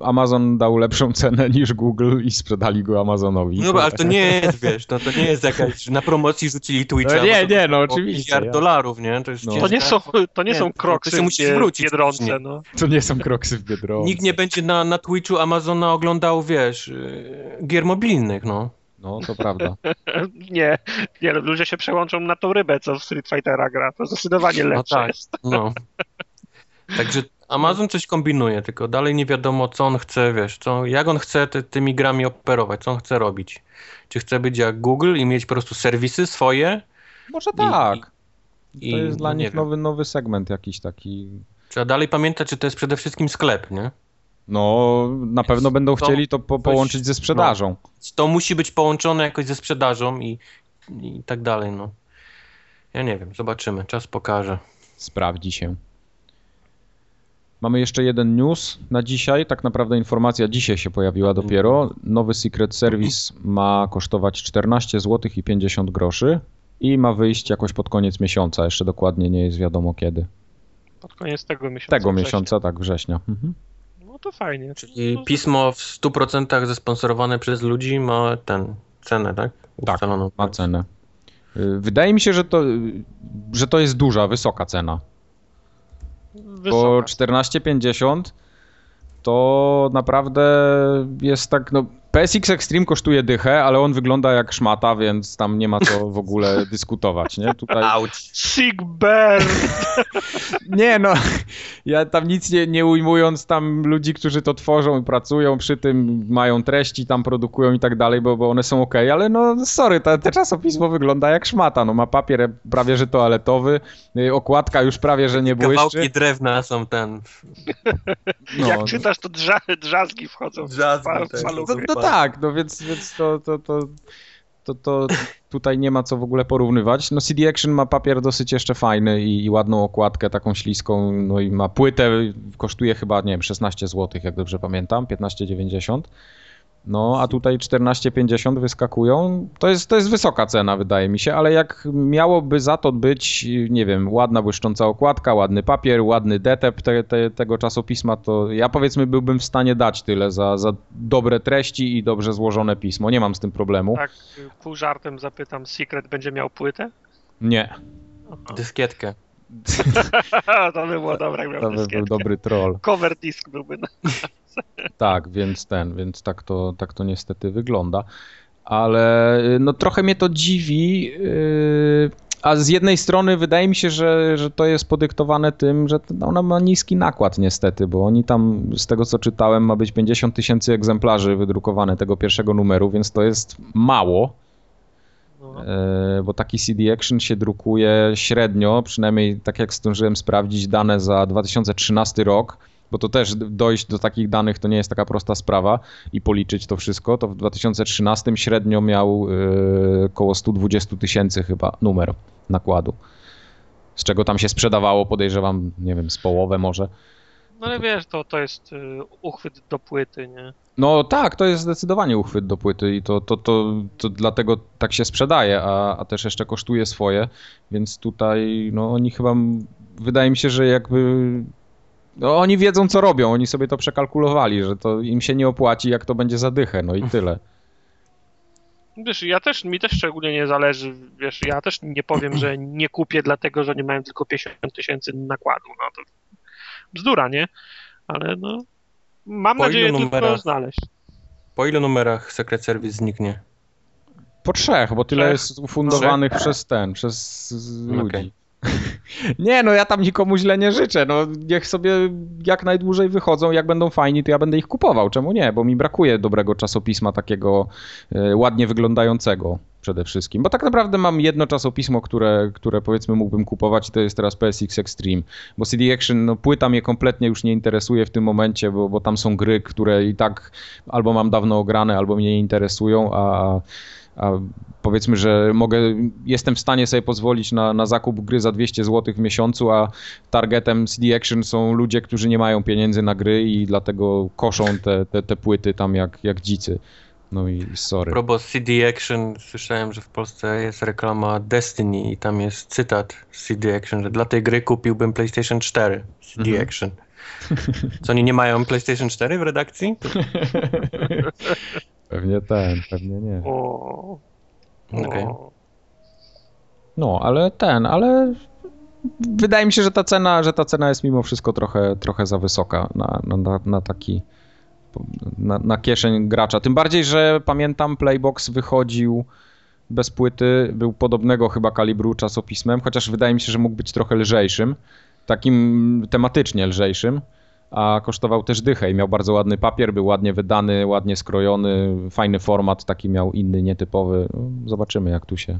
Amazon dał lepszą cenę niż Google i sprzedali go Amazonowi. no ale to nie jest, wiesz, no to nie jest jakaś, na promocji rzucili Twitcha. No nie, nie, no oczywiście, Miliard ja- dolarów, nie? To jest No. To nie są, to nie Nie, są to- to kroksy się musi w Biedronce, no. To nie są kroksy w Biedronce. Nikt nie będzie na, na Twitchu Amazona oglądał, wiesz, y, gier mobilnych, no. No, to prawda. Nie, nie, ludzie się przełączą na tą rybę, co w Street Fightera gra. To zdecydowanie No lepsze tak. jest. No. Także Amazon coś kombinuje, tylko dalej nie wiadomo, co on chce, wiesz, co, jak on chce ty, tymi grami operować, co on chce robić. Czy chce być jak Google i mieć po prostu serwisy swoje? Może tak. I, To jest dla no nich wiem. nowy, nowy segment jakiś taki. Trzeba dalej pamiętać, że to jest przede wszystkim sklep, nie? No, na pewno będą to chcieli to po, połączyć ze sprzedażą. To musi być połączone jakoś ze sprzedażą i, i tak dalej, no. Ja nie wiem, zobaczymy, czas pokaże. Sprawdzi się. Mamy jeszcze jeden news na dzisiaj. Tak naprawdę informacja dzisiaj się pojawiła dopiero. Nowy Secret Service ma kosztować 14 zł i 50 groszy i ma wyjść jakoś pod koniec miesiąca. Jeszcze dokładnie nie jest wiadomo kiedy. Pod koniec tego miesiąca. Tego września. miesiąca, tak, września. Mhm. No to fajnie. Czyli No pismo w 100% zesponsorowane przez ludzi ma ten cenę, tak? Tak, Ustaloną. Ma cenę. Y, wydaje mi się, że to, y, że to jest duża, wysoka cena. Wysoka. Bo 14,50 to naprawdę jest tak, no PSX Extreme kosztuje dychę, ale on wygląda jak szmata, więc tam nie ma co w ogóle dyskutować, nie? Tutaj... Auć. Sick Bear! Nie no, ja tam nic nie, nie ujmując tam ludzi, którzy to tworzą i pracują przy tym, mają treści, tam produkują i tak dalej, bo, bo one są ok, ale no sorry, te, te czasopismo wygląda jak szmata, no ma papier prawie że toaletowy, y, okładka już prawie że nie błyszczy. Kawałki drewna są ten. No, Jak czytasz, to drza, drzazgi wchodzą w Drzazgi, pa- tak. paluchy. Tak, no więc, więc to, to, to, to, to tutaj nie ma co w ogóle porównywać. No CD Action ma papier dosyć jeszcze fajny i, i ładną okładkę taką śliską, no i ma płytę, kosztuje chyba, nie wiem, 16 zł, jak dobrze pamiętam, 15,90. No, a tutaj 14,50 wyskakują. To jest, to jest wysoka cena, wydaje mi się, ale jak miałoby za to być, nie wiem, ładna błyszcząca okładka, ładny papier, ładny detep te, te, tego czasopisma, to ja powiedzmy byłbym w stanie dać tyle za, za dobre treści i dobrze złożone pismo. Nie mam z tym problemu. Tak, pół żartem zapytam, Secret będzie miał płytę? Nie, Dyskietkę. to by było dobre, miał to by był dobry troll. Cover disk byłby. Na... Tak, więc ten, więc tak to, tak to niestety wygląda. Ale y, no trochę mnie to dziwi. yy, A z jednej strony wydaje mi się, że, że to jest podyktowane tym, że to- ona ma niski nakład niestety, bo oni tam, z tego co czytałem, ma być 50 tysięcy egzemplarzy wydrukowane tego pierwszego numeru, więc to jest mało. No. E, bo taki CD Action się drukuje średnio, przynajmniej tak jak zdążyłem sprawdzić dane za 2013 rok, bo to też dojść do takich danych to nie jest taka prosta sprawa i policzyć to wszystko, to w 2013 średnio miał e, około 120 tysięcy chyba numer nakładu. Z czego tam się sprzedawało, podejrzewam, nie wiem, z połowę może. No ale wiesz, to, to jest y, uchwyt do płyty, nie? No tak, to jest zdecydowanie uchwyt do płyty i to, to, to, to dlatego tak się sprzedaje, a, a też jeszcze kosztuje swoje, więc tutaj no oni chyba, wydaje mi się, że jakby no oni wiedzą co robią, oni sobie to przekalkulowali, że to im się nie opłaci jak to będzie za dychę, no i tyle. Wiesz, ja też, mi też szczególnie nie zależy, wiesz, ja też nie powiem, że nie kupię dlatego, że nie mają tylko 50 tysięcy nakładu, no to bzdura, nie? Ale no, mam Po nadzieję tylko znaleźć. Po ilu numerach Secret Service zniknie? Po trzech, bo tyle Trzech? jest ufundowanych przez ten, przez ludzi. Okej. Nie, no ja tam nikomu źle nie życzę. No niech sobie jak najdłużej wychodzą, jak będą fajni, to ja będę ich kupował. Czemu nie? Bo mi brakuje dobrego czasopisma takiego e, ładnie wyglądającego przede wszystkim. Bo tak naprawdę mam jedno czasopismo, które, które powiedzmy mógłbym kupować i to jest teraz PSX Extreme. Bo CD Action, no płyta mnie kompletnie już nie interesuje w tym momencie, bo, bo tam są gry, które i tak albo mam dawno ograne, albo mnie nie interesują, a, a powiedzmy, że mogę, jestem w stanie sobie pozwolić na, na zakup gry za 200 zł w miesiącu, a targetem CD Action są ludzie, którzy nie mają pieniędzy na gry i dlatego koszą te, te, te płyty tam jak, jak dzicy. No i sorry. Propos CD Action, słyszałem, że w Polsce jest reklama Destiny i tam jest cytat z CD Action, że dla tej gry kupiłbym PlayStation 4 CD Mhm. Action. Co oni nie mają PlayStation 4 w redakcji? Pewnie ten, pewnie nie. O, Okej. o. No, ale ten, ale wydaje mi się, że ta cena, że ta cena jest mimo wszystko trochę, trochę za wysoka na, na, na taki na, na kieszeń gracza. Tym bardziej, że pamiętam Playbox wychodził bez płyty, był podobnego chyba kalibru czasopismem, chociaż wydaje mi się, że mógł być trochę lżejszym, takim tematycznie lżejszym, a kosztował też dychę i miał bardzo ładny papier, był ładnie wydany, ładnie skrojony, fajny format, taki miał inny, nietypowy. No, Zobaczymy, jak tu się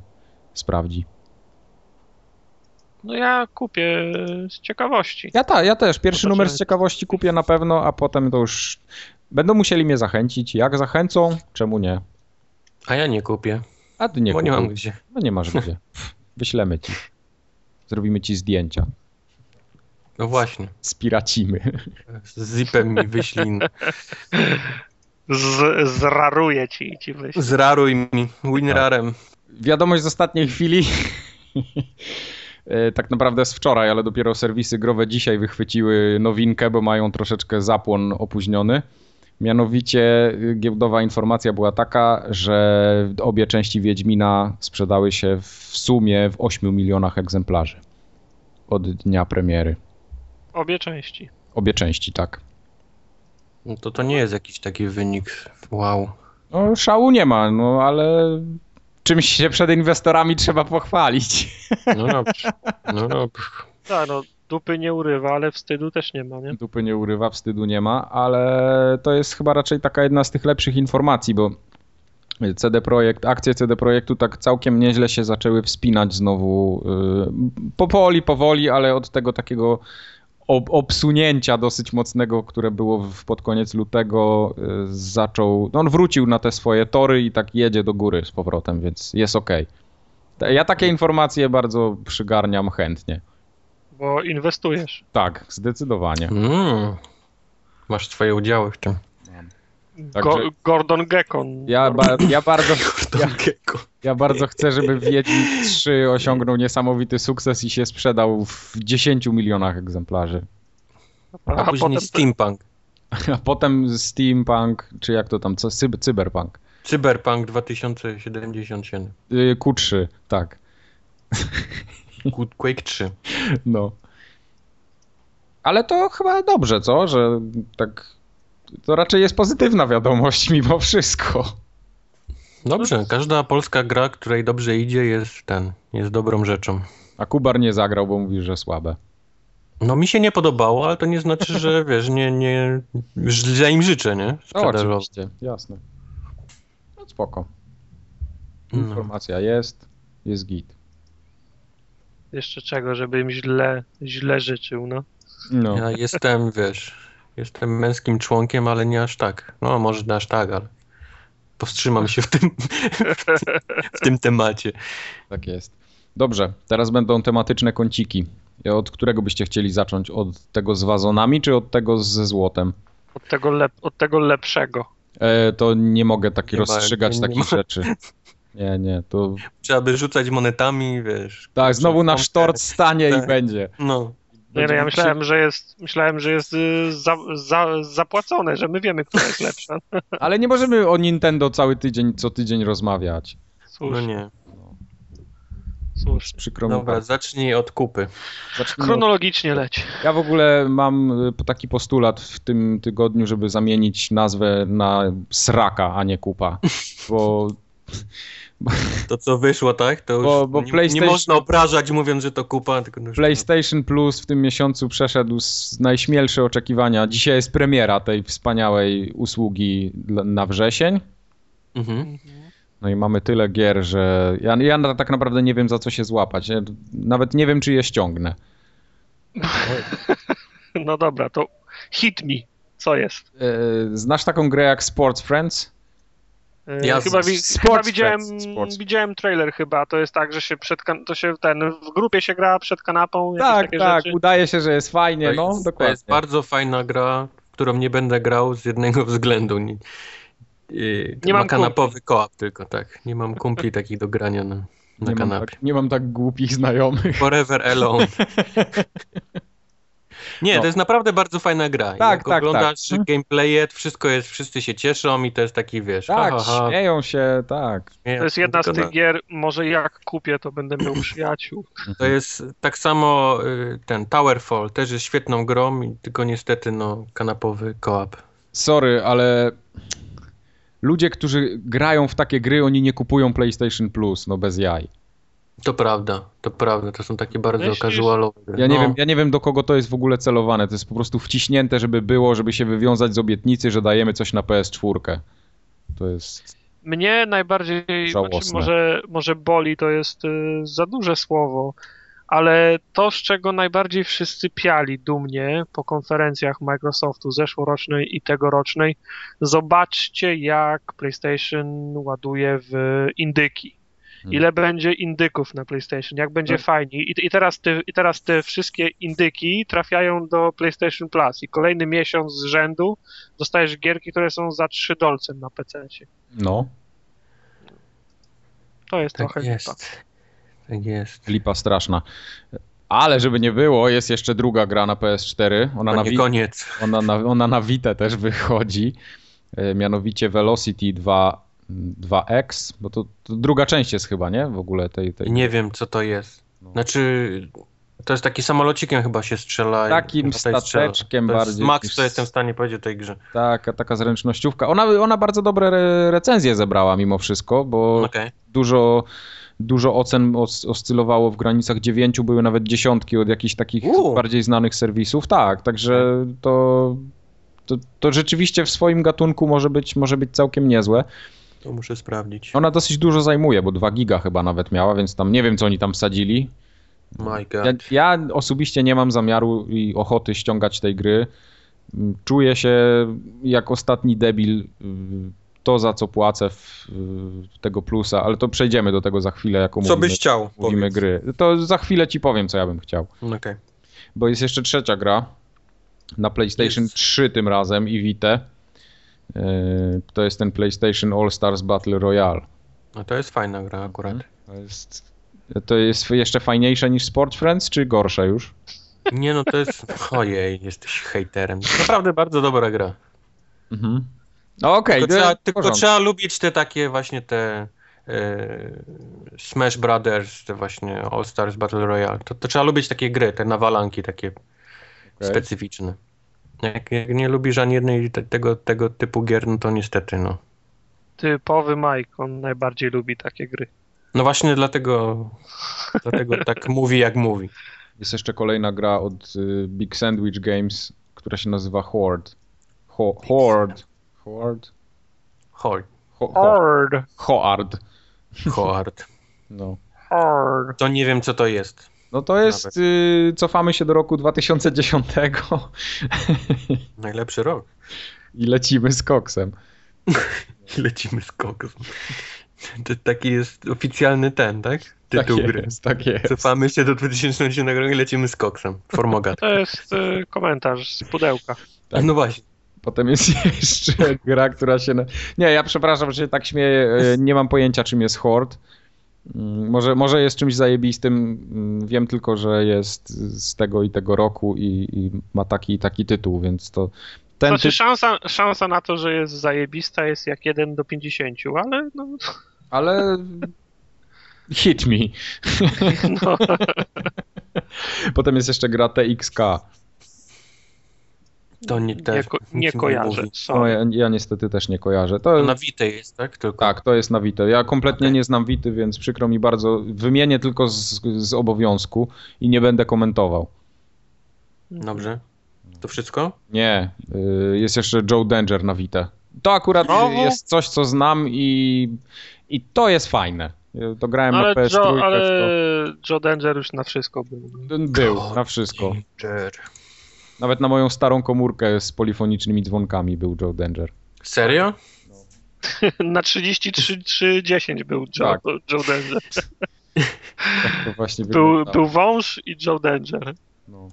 sprawdzi. No ja kupię z ciekawości. Ja, ta, ja też. Pierwszy Zobaczymy. numer z ciekawości kupię na pewno, a potem to już będą musieli mnie zachęcić. Jak zachęcą, czemu nie? A ja nie kupię, A ty nie bo nie kupuj. mam gdzie. No nie masz gdzie. Wyślemy ci. Zrobimy ci zdjęcia. No właśnie, Spiracimy. z zipem mi wyślij. Z, zraruję ci i ci wyślę. Zraruj mi, WinRarem. Wiadomość z ostatniej chwili. E, Tak naprawdę z wczoraj, ale dopiero serwisy growe dzisiaj wychwyciły nowinkę, bo mają troszeczkę zapłon opóźniony. Mianowicie y, giełdowa informacja była taka, że obie części Wiedźmina sprzedały się w sumie w 8 milionach egzemplarzy od dnia premiery. Obie części. Obie części, tak. No to to nie jest jakiś taki wynik. Wow. No, szału nie ma, no ale czymś się przed inwestorami trzeba pochwalić. No dobrze. No dobrze. Tak, no dupy nie urywa, ale wstydu też nie ma, nie? Dupy nie urywa, wstydu nie ma, ale to jest chyba raczej taka jedna z tych lepszych informacji, bo CD Projekt, akcje CD Projektu tak całkiem nieźle się zaczęły wspinać znowu. y, Powoli, powoli, ale od tego takiego ob- obsunięcia dosyć mocnego, które było w- pod koniec lutego, y, zaczął. No on wrócił na te swoje tory i tak jedzie do góry z powrotem, więc jest ok. Ja takie informacje bardzo przygarniam chętnie. Bo inwestujesz. Tak, zdecydowanie. Mm. Masz swoje udziały w tym. Także- Go, Gordon Gekon. Ja, ba- ja, bardzo, ja, ja bardzo chcę, żeby Wiedźmin 3 osiągnął niesamowity sukces i się sprzedał w 10 milionach egzemplarzy. a, A później potem Steampunk. A potem Steampunk, czy jak to tam, co, cyb- Cyberpunk. Cyberpunk 2077. Yy, Q3, tak. Good Quake 3. No. Ale to chyba dobrze, co? Że tak. To raczej jest pozytywna wiadomość mimo wszystko. Dobrze, każda polska gra, której dobrze idzie, jest ten, jest dobrą rzeczą. A Kubar nie zagrał, bo mówi, że słabe. No mi się nie podobało, ale to nie znaczy, że wiesz, nie, nie, źle im życzę, nie? No, oczywiście, jasne. No spoko. No. Informacja jest, jest git. Jeszcze czego, żeby im źle, źle życzył, no. No. Ja jestem, wiesz, jestem męskim członkiem, ale nie aż tak. No może nie aż tak, ale powstrzymam się w tym, w tym temacie. Tak jest. Dobrze, teraz będą tematyczne kąciki. Od którego byście chcieli zacząć? Od tego z wazonami, czy od tego ze złotem? Od tego, lep, od tego lepszego. E, to nie mogę tak Nie ma- rozstrzygać nie takich ma. rzeczy. Nie, nie, to Trzeba by rzucać monetami, wiesz. tak, znowu na sztort stanie i Tak. będzie. No, Nie, no ja myślałem, że jest, myślałem, że jest y, za, za, zapłacone, że my wiemy, która jest lepsza. Ale nie możemy o Nintendo cały tydzień, co tydzień rozmawiać. no Słusznie, nie. słusznie. Przykro mi Dobra, bardzo. zacznij od kupy. Zacznijmy od- Chronologicznie leć. Ja w ogóle mam y, taki postulat w tym tygodniu, żeby zamienić nazwę na Sraka, a nie Kupa. Bo To co wyszło, tak? To już Bo- bo nie, nie PlayStation- można obrażać mówiąc, że to kupa, tylko już... PlayStation Plus w tym miesiącu przeszedł z najśmielsze oczekiwania. Dzisiaj jest premiera tej wspaniałej usługi na wrzesień. Mhm. No i mamy tyle gier, że ja, ja tak naprawdę nie wiem za co się złapać. Nawet nie wiem, czy je ściągnę. No dobra, to hit me. Co jest? E, Znasz taką grę jak Sports Friends? Y, Ja chyba, wi- Sports chyba widziałem, Sports. widziałem trailer chyba. To jest tak, że się przed kan- to się ten w grupie się gra przed kanapą. Tak, takie tak, rzeczy. udaje się, że jest fajnie, To no jest, dokładnie. To jest bardzo fajna gra, w którą nie będę grał z jednego względu. Nie, nie, Nie ma mam kanapowy koop tylko, tak. Nie mam kumpli takich do grania na, na nie, mam kanapie. tak, nie mam tak głupich znajomych. Forever Alone. Nie, No. to jest naprawdę bardzo fajna gra. Tak, Jak tak, oglądasz tak. gameplaye, wszystko jest, wszyscy się cieszą i to jest taki, wiesz, Tak, ha, ha, ha, śmieją się, tak. śmieją To jest jedna z tych na- gier, może jak kupię, to będę miał przyjaciół. To jest tak samo y, ten Towerfall, też jest świetną grą, i tylko niestety no kanapowy koop. Sorry, ale ludzie, którzy grają w takie gry, oni nie kupują PlayStation Plus, no bez jaj. To prawda, to prawda, to są takie bardzo Myślisz? casualowe. Ja nie, no, wiem, ja nie wiem, do kogo to jest w ogóle celowane. To jest po prostu wciśnięte, żeby było, żeby się wywiązać z obietnicy, że dajemy coś na PS4. To jest... Mnie najbardziej, znaczy może, może boli, to jest y, za duże słowo, ale to, z czego najbardziej wszyscy piali dumnie po konferencjach Microsoftu zeszłorocznej i tegorocznej, zobaczcie jak PlayStation ładuje w indyki. Hmm. Ile będzie indyków na PlayStation, jak będzie No. fajnie. I, i, teraz te, I teraz te wszystkie indyki trafiają do PlayStation Plus i kolejny miesiąc z rzędu dostajesz gierki, które są za 3 dolcem na PC. No, To jest tak trochę lipa. jest. Tak jest. lipa straszna. Ale żeby nie było, jest jeszcze druga gra na PS4. Ona, na, koniec. ona, na, ona na Vita też wychodzi. e, mianowicie Velocity 2, 2X, bo to, to druga część jest chyba, nie? W ogóle tej... tej... Nie wiem, co to jest. No. Znaczy, to jest taki samolocikiem chyba się strzela. Takim stateczkiem to bardziej Max, niż- to jestem w stanie powiedzieć o tej grze. Taka, taka zręcznościówka. Ona, ona bardzo dobre re- recenzje zebrała mimo wszystko, bo Okej. dużo, dużo ocen os, oscylowało w granicach dziewięciu, były nawet dziesiątki od jakichś takich U. bardziej znanych serwisów. Tak, także to, to, to rzeczywiście w swoim gatunku może być, może być całkiem niezłe. To muszę sprawdzić. Ona dosyć dużo zajmuje, bo 2 giga chyba nawet miała, więc tam nie wiem, co oni tam wsadzili. My God. Ja, ja osobiście nie mam zamiaru i ochoty ściągać tej gry. Mm, Czuję się jak ostatni debil y, to, za co płacę w, w tego plusa, ale to przejdziemy do tego za chwilę, jako Co mówimy, byś chciał? mówimy powiedz. gry. To za chwilę ci powiem, co ja bym chciał. Okej. Bo jest jeszcze trzecia gra na PlayStation Jest. 3 tym razem i Vita. Y, To jest ten PlayStation All Stars Battle Royale. No to jest fajna gra akurat. To jest, to jest jeszcze fajniejsze niż Sport Friends, czy gorsze już? Nie no, to jest... Ojej, jesteś hejterem. Naprawdę bardzo dobra gra. Mhm. No okej, Tylko, to trzeba, tylko trzeba lubić te takie właśnie te e, Smash Brothers, te właśnie All Stars Battle Royale. To, to trzeba lubić takie gry, te nawalanki takie Okej. specyficzne. Jak, jak nie lubisz ani jednej te, tego, tego typu gier, no to niestety no. Typowy Mike, on najbardziej lubi takie gry. No właśnie dlatego, dlatego tak mówi jak mówi. Jest jeszcze kolejna gra od y, Big Sandwich Games, która się nazywa Horde. Ho, Horde. Horde? Horde. Ho, ho, Hard, Hoard. Horde. No. hard. To nie wiem co to jest. No to jest, y, cofamy się do roku 2010 Najlepszy rok. i lecimy z koksem. I lecimy z koksem. To taki jest oficjalny ten, tak? Tak Tytuł gry. jest, tak jest. Cofamy się do 2010 roku i lecimy z koksem. Formogat. To jest y, komentarz z pudełka. Tak. No właśnie. Potem jest jeszcze gra, która się... Na... Nie, ja przepraszam, że się tak śmieję, e, nie mam pojęcia czym jest Horde. Mm, Może, może jest czymś zajebistym, mm, wiem tylko, że jest z tego i tego roku i, i ma taki i taki tytuł, więc to... Ten Znaczy szansa, szansa na to, że jest zajebista jest jak 1 do 50, ale no, ale... Hit me. no Potem jest jeszcze gra TXK. To nie, nie, też ko- nie mi kojarzę. No, Sorry. ja, ja niestety też nie kojarzę. To, To na Vita jest, tak? Tylko. Tak, to jest na Vita. Ja kompletnie Okej. nie znam Vity, więc przykro mi bardzo. Wymienię tylko z, z obowiązku i nie będę komentował. Dobrze. To wszystko? Nie, y, jest jeszcze Joe Danger na Vita. To akurat jest coś, co znam i, i to jest fajne. To grałem Ale, na PS3. Joe, ale w Joe Danger już na wszystko był. to... Był, na wszystko. Danger. Nawet na moją starą komórkę z polifonicznymi dzwonkami był Joe Danger. Serio? Na 33 3, 10 był Joe, Tak. Joe Danger. Tak to właśnie Był, wyglądało. był wąż i Joe Danger. No.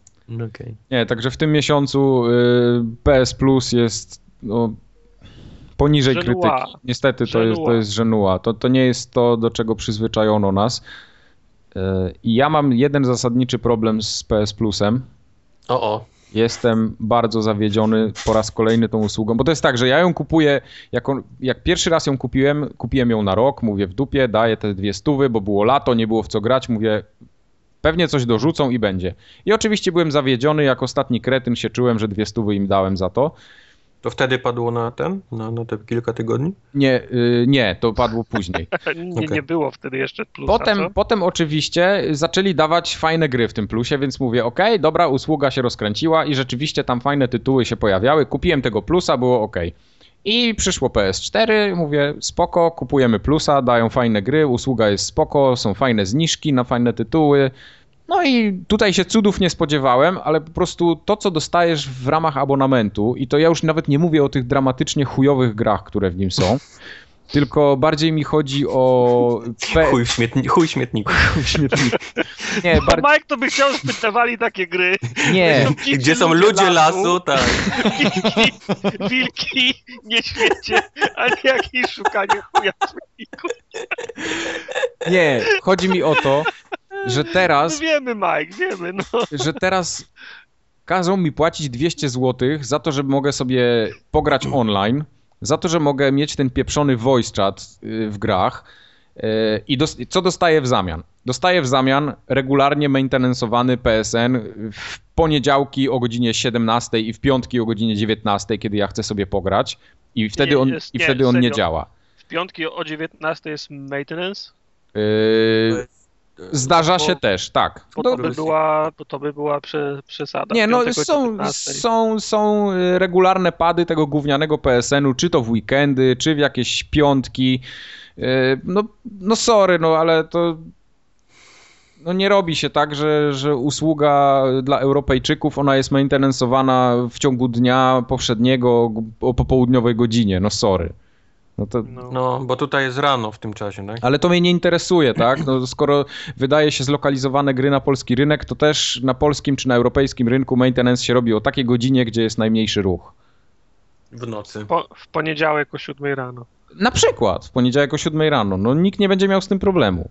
Okej. Nie, także w tym miesiącu y, PS Plus jest no, poniżej Żenua. krytyki. Niestety to jest, to Żenua. jest żenua. To, to nie jest to, do czego przyzwyczajono nas. Y, I ja mam jeden zasadniczy problem z PS Plusem. O, o. Jestem bardzo zawiedziony po raz kolejny tą usługą, bo to jest tak, że ja ją kupuję, jak, on, jak pierwszy raz ją kupiłem, kupiłem ją na rok, mówię w dupie, daję te dwie stówy, bo było lato, nie było w co grać, mówię pewnie coś dorzucą i będzie. I oczywiście byłem zawiedziony, jak ostatni kretyn się czułem, że dwie stówy im dałem za to. To wtedy padło na ten? Na, na te kilka tygodni? Nie, y, nie, to padło później. Nie, Okej. nie było wtedy jeszcze plusa, Potem, co? potem oczywiście zaczęli dawać fajne gry w tym plusie, więc mówię, ok, dobra, usługa się rozkręciła i rzeczywiście tam fajne tytuły się pojawiały. Kupiłem tego plusa, było ok. I przyszło PS4, mówię, spoko, kupujemy plusa, dają fajne gry, usługa jest spoko, są fajne zniżki na fajne tytuły. No i tutaj się cudów nie spodziewałem, ale po prostu to, co dostajesz w ramach abonamentu, i to ja już nawet nie mówię o tych dramatycznie chujowych grach, które w nim są, tylko bardziej mi chodzi o... P- Chuj, w śmietni- chuj śmietniku. śmietniku. Nie, No bar- Mike to by chciał, żeby dawali takie gry. nie, dzicy Gdzie są ludzie lasu, tak. wilki, wilki, niedźwiedzie, a nie jakieś szukanie chuja w śmietniku. nie. Chodzi mi o to, że No teraz, wiemy, Mike, wiemy, no. że teraz każą mi płacić 200 zł za to, że mogę sobie pograć online, za to, że mogę mieć ten pieprzony voice chat y, w grach y, i dos co dostaję w zamian? Dostaję w zamian regularnie maintenancowany PSN w poniedziałki o godzinie 17 i w piątki o godzinie 19, kiedy ja chcę sobie pograć i wtedy Nie, on, jest- i nie, wtedy on nie działa. W piątki o 19 jest maintenance, Yy, zdarza się Bo- też, tak. bo No, to by była, bo to by była prze, przesada. Nie, no są, 19. są, są y, regularne pady tego gównianego PSN-u, czy to w weekendy, czy w jakieś piątki. Y, No, no sorry, no ale to no nie robi się tak, że, że usługa dla Europejczyków, ona jest maintenanceowana w ciągu dnia powszedniego o popołudniowej godzinie, no sorry. No to, No. No, bo tutaj jest rano w tym czasie, tak? ale to mnie nie interesuje, tak? No, skoro wydaje się zlokalizowane gry na polski rynek, to też na polskim czy na europejskim rynku maintenance się robi o takiej godzinie, gdzie jest najmniejszy ruch. W nocy. Po, w poniedziałek o 7 rano. Na przykład w poniedziałek o 7 rano. No nikt nie będzie miał z tym problemu.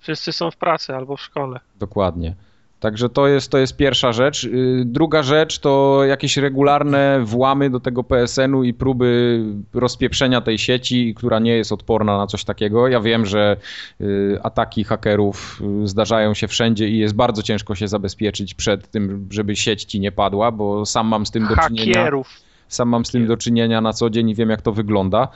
Wszyscy są w pracy albo w szkole. Dokładnie. Także to jest, to jest pierwsza rzecz. Yy, Druga rzecz to jakieś regularne włamy do tego PSN-u i próby rozpieprzenia tej sieci, która nie jest odporna na coś takiego. Ja wiem, że yy, ataki hakerów yy, zdarzają się wszędzie i jest bardzo ciężko się zabezpieczyć przed tym, żeby sieć ci nie padła, bo sam mam z tym do czynienia. Hakierów. Sam mam z tym do czynienia na co dzień i wiem, jak to wygląda.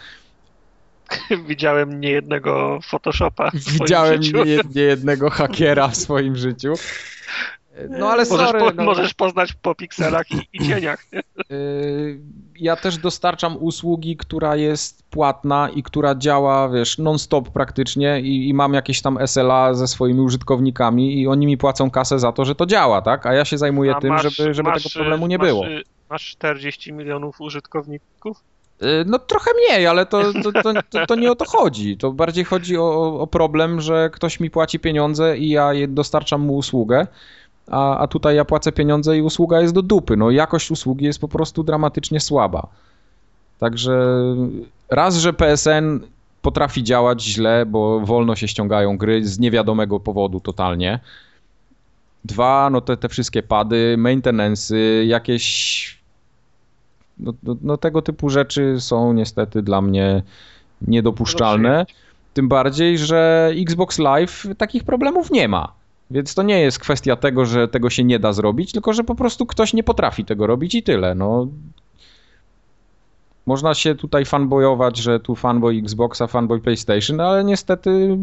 Widziałem niejednego Photoshopa w swoim Widziałem życiu. nie, nie jednego hakera w swoim życiu. No ale możesz, sorry, po, no. możesz poznać po pikselach i, i cieniach. Yy, ja też dostarczam usługi, która jest płatna i która działa, wiesz, non-stop praktycznie i, i mam jakieś tam SLA ze swoimi użytkownikami i oni mi płacą kasę za to, że to działa, tak? A ja się zajmuję A tym, masz- żeby, żeby masz, tego problemu nie masz, było. Masz 40 milionów użytkowników? Yy, No trochę mniej, ale to, to, to, to, nie o to chodzi. To bardziej chodzi o, o problem, że ktoś mi płaci pieniądze i ja dostarczam mu usługę, a, a tutaj ja płacę pieniądze i usługa jest do dupy. No jakość usługi jest po prostu dramatycznie słaba. Także raz, że PSN potrafi działać źle, bo wolno się ściągają gry z niewiadomego powodu totalnie. Dwa, no te, te wszystkie pady, maintenance'y, jakieś no, no, no tego typu rzeczy są niestety dla mnie niedopuszczalne. Tym bardziej, że Xbox Live takich problemów nie ma. Więc to nie jest kwestia tego, że tego się nie da zrobić, tylko że po prostu ktoś nie potrafi tego robić i tyle. No. Można się tutaj fanboyować, że tu fanboy Xboxa, fanboy PlayStation, ale niestety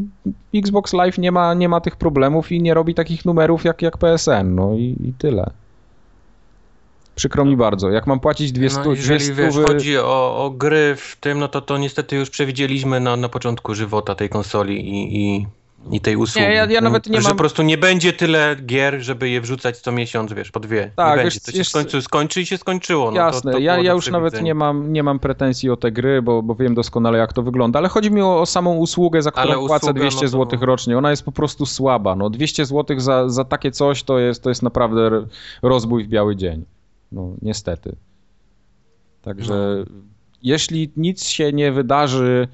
Xbox Live nie ma, nie ma tych problemów i nie robi takich numerów jak, jak PSN. No i, i tyle. Przykro mi bardzo. Jak mam płacić dwie, stu, No, dwie jeżeli wiesz, stówy... chodzi o, o gry w tym, no to to niestety już przewidzieliśmy na, na początku żywota tej konsoli i, i, i tej usługi. Nie, ja- ja nawet nie że mam- po prostu nie będzie tyle gier, żeby je wrzucać co miesiąc, wiesz, po dwie. Tak, nie wiesz, będzie. To się wiesz- w końcu skończy i się skończyło. No, Jasne, to, to ja, ja już nawet nie mam, nie mam pretensji o te gry, bo, bo wiem doskonale jak to wygląda, ale chodzi mi o, o samą usługę, za którą Ale płacę usługa, 200 no to- zł rocznie. Ona jest po prostu słaba. No, 200 zł za, za takie coś to jest, to jest naprawdę rozbój w biały dzień. No, niestety. Także jeśli nic się nie wydarzy,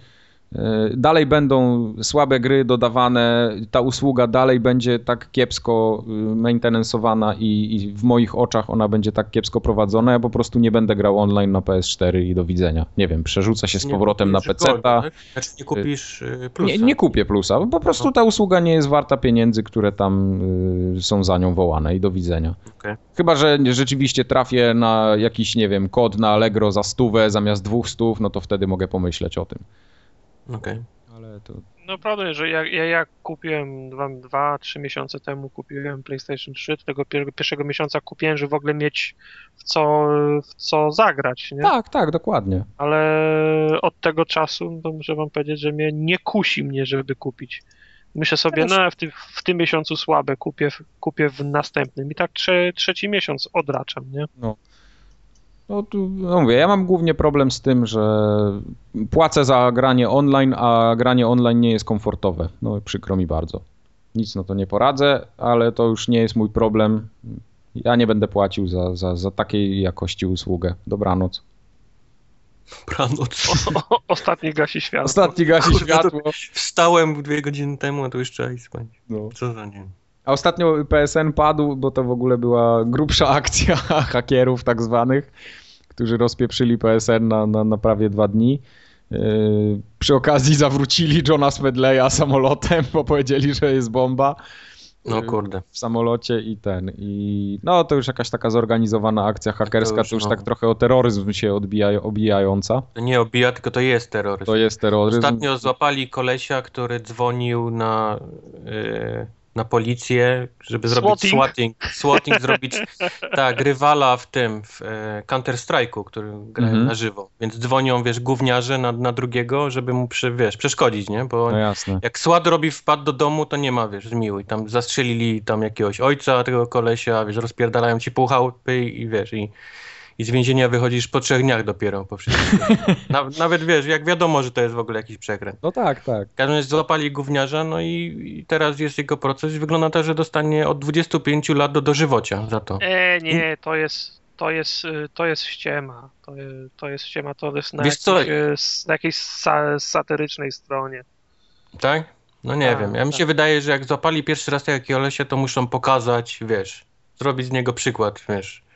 dalej będą słabe gry dodawane, ta usługa dalej będzie tak kiepsko y, maintenanceowana i, i w moich oczach ona będzie tak kiepsko prowadzona, ja po prostu nie będę grał online na PS4 i do widzenia. Nie wiem, przerzucę się z Nie powrotem na kupisz PC. Znaczy nie kupisz y, plusa. Nie, nie kupię plusa, po prostu No. ta usługa nie jest warta pieniędzy, które tam y, są za nią wołane i do widzenia. Okej. Chyba, że rzeczywiście trafię na jakiś, nie wiem, kod na Allegro za stówę zamiast dwóch stów, no to wtedy mogę pomyśleć o tym. Okej. Ale to... No prawda, jest, że ja, ja, ja kupiłem dwa, dwa, trzy miesiące temu kupiłem PlayStation 3, tego pier- pierwszego miesiąca kupiłem, żeby w ogóle mieć w co, w co zagrać, nie? Tak, tak, dokładnie. Ale od tego czasu to muszę wam powiedzieć, że mnie nie kusi mnie, żeby kupić. Myślę sobie, Też. no w tym, w tym miesiącu słabe, kupię, w- kupię w następnym. I tak trze, trzeci miesiąc odraczam, nie? No, tu, no mówię, ja mam głównie problem z tym, że płacę za granie online, a granie online nie jest komfortowe. No przykro mi bardzo. Nic na to nie poradzę, ale to już nie jest mój problem. Ja nie będę płacił za, za, za takiej jakości usługę. Dobranoc. Dobranoc. O, o, ostatni gasi światło. Ostatni gasi Kurde, światło. Wstałem dwie godziny temu, a to już trzeba iść spać. No. Co za nie. A ostatnio PSN padł, bo to w ogóle była grubsza akcja hakierów tak zwanych, którzy rozpieprzyli PSN na, na, na prawie dwa dni. Yy, przy okazji zawrócili Johna Smedleya samolotem, bo powiedzieli, że jest bomba. No kurde. W samolocie i ten. I no to już jakaś taka zorganizowana akcja hakerska, to już, to już no. tak trochę o terroryzm się odbija, obijająca. Nie obija, tylko to jest terroryzm. To jest terroryzm. Ostatnio złapali kolesia, który dzwonił na. Yy na policję, żeby zrobić swatting, swatting zrobić tak, rywala w tym, w e, Counter-Strike'u, który gra -hmm. na żywo. Więc dzwonią, wiesz, gówniarze na, na drugiego, żeby mu, przy, wiesz, przeszkodzić, nie? Bo no jak SWAT robi wpad do domu, to nie ma, wiesz, zmiłuj. Tam zastrzelili tam jakiegoś ojca tego kolesia, wiesz, rozpierdalają ci pół chałupy i, i wiesz, i i z więzienia wychodzisz po trzech dniach dopiero po wszystkim. Nawet wiesz, jak wiadomo, że to jest w ogóle jakiś przekręt. No tak, tak. W każdym razie złapali gówniarza, no i, i, teraz jest jego proces i wygląda tak, że dostanie od 25 lat do dożywocia za to. E, nie, to jest, to jest, y, to jest ściema. To, to jest ściema, to jest na, jakiejś, co? Y, na jakiejś sa, satyrycznej stronie. Tak? No nie tak, wiem. Ja tak. mi się wydaje, że jak złapali pierwszy raz takiego lesie, to muszą pokazać, wiesz, zrobić z niego przykład, wiesz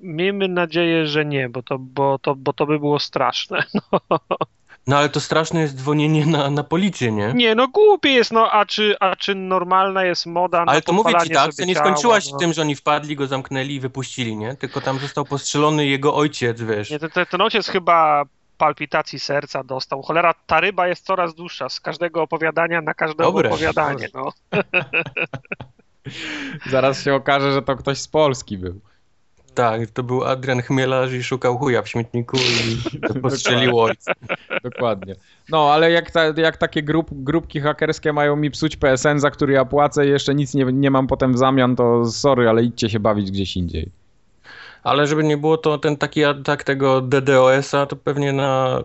miejmy nadzieję, że nie, bo to, bo to, bo to by było straszne. No. No ale to straszne jest dzwonienie na, na policję, nie? Nie, no głupie jest, no a czy, a czy normalna jest moda na Ale to mówię ci tak, to nie skończyła się no. tym, że oni wpadli, go zamknęli i wypuścili, nie? Tylko tam został postrzelony jego ojciec, wiesz. Nie, ten, ten ojciec chyba palpitacji serca dostał. Cholera, ta ryba jest coraz dłuższa z każdego opowiadania na każde Dobre. opowiadanie, no. Zaraz się okaże, że to ktoś z Polski był. Tak, to był Adrian Chmielarz i szukał chuja w śmietniku i postrzeliło ojca. Dokładnie. No, ale jak, ta, jak takie grup, grupki hakerskie mają mi psuć PSN, za który ja płacę i jeszcze nic nie, nie mam potem w zamian, to sorry, ale idźcie się bawić gdzieś indziej. Ale żeby nie było to ten taki atak tego DDoS-a, to pewnie na,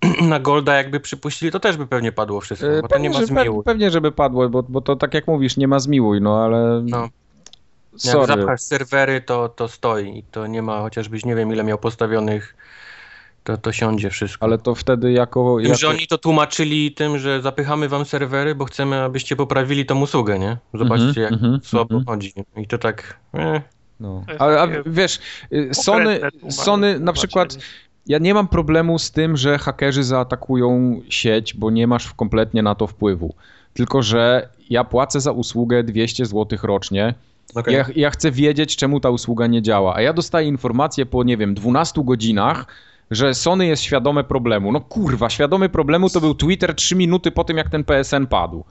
na Golda jakby przypuścili, to też by pewnie padło wszystko, bo pewnie, to nie ma zmiłuj. Pewnie, żeby padło, bo, bo to tak jak mówisz, nie ma zmiłuj, no ale... No. Jak zapchasz serwery, to, to stoi. To nie ma, chociażbyś nie wiem ile miał postawionych, to, to siądzie wszystko. Ale to wtedy jako... Tym, jako... że oni to tłumaczyli tym, że zapychamy wam serwery, bo chcemy, abyście poprawili tą usługę, nie? Zobaczcie, jak mm -hmm, słabo mm -hmm. chodzi. I to tak... Eh. No. A, a wiesz, y, Sony, Sony na przykład... Ja nie mam problemu z tym, że hakerzy zaatakują sieć, bo nie masz kompletnie na to wpływu. Tylko, że ja płacę za usługę 200 zł rocznie Okay. Ja, ja chcę wiedzieć, czemu ta usługa nie działa. A ja dostaję informację po, nie wiem, 12 godzinach, że Sony jest świadome problemu. No kurwa, świadomy problemu to był Twitter 3 minuty po tym, jak ten PSN padł.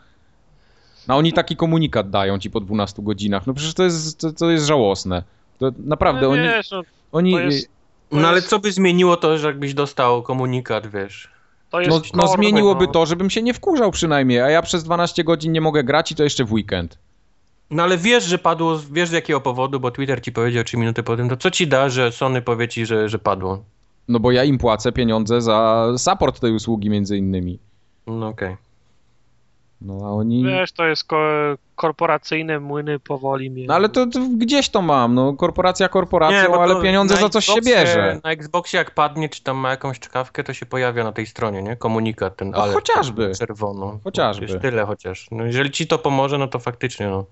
No oni taki komunikat dają ci po 12 godzinach. No przecież to jest, to, to jest żałosne. To naprawdę, no, oni... Wiesz, no, oni jest, no ale co by zmieniło to, że jakbyś dostał komunikat, wiesz? no, no zmieniłoby no. to, żebym się nie wkurzał przynajmniej, a ja przez 12 godzin nie mogę grać i to jeszcze w weekend. No ale wiesz, że padło, wiesz z jakiego powodu, bo Twitter ci powiedział 3 minuty po tym, to co ci da, że Sony powie ci, że, że padło? No bo ja im płacę pieniądze za support tej usługi między innymi. No okej. Okay. No a oni... Wiesz, to jest ko korporacyjne młyny powoli mnie. No ale to, to, gdzieś to mam, no korporacja korporacją, nie, ale pieniądze za coś się bierze. Na Xboxie jak padnie, czy tam ma jakąś czkawkę, to się pojawia na tej stronie, nie? Komunikat ten, no, chociażby. Czerwono. Chociażby. tyle chociaż. No jeżeli ci to pomoże, no to faktycznie, no.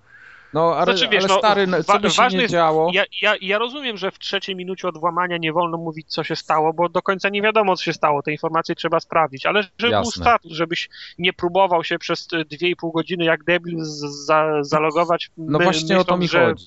No, ale, znaczy, wiesz, ale no, stary, no, co by się nie działo... Ja, ja, ja rozumiem, że w trzeciej minucie od włamania nie wolno mówić, co się stało, bo do końca nie wiadomo, co się stało. Te informacje trzeba sprawdzić, ale żeby Jasne. był status, żebyś nie próbował się przez dwie i pół godziny jak debil za, zalogować. No my, właśnie myśląc, o to mi że, chodzi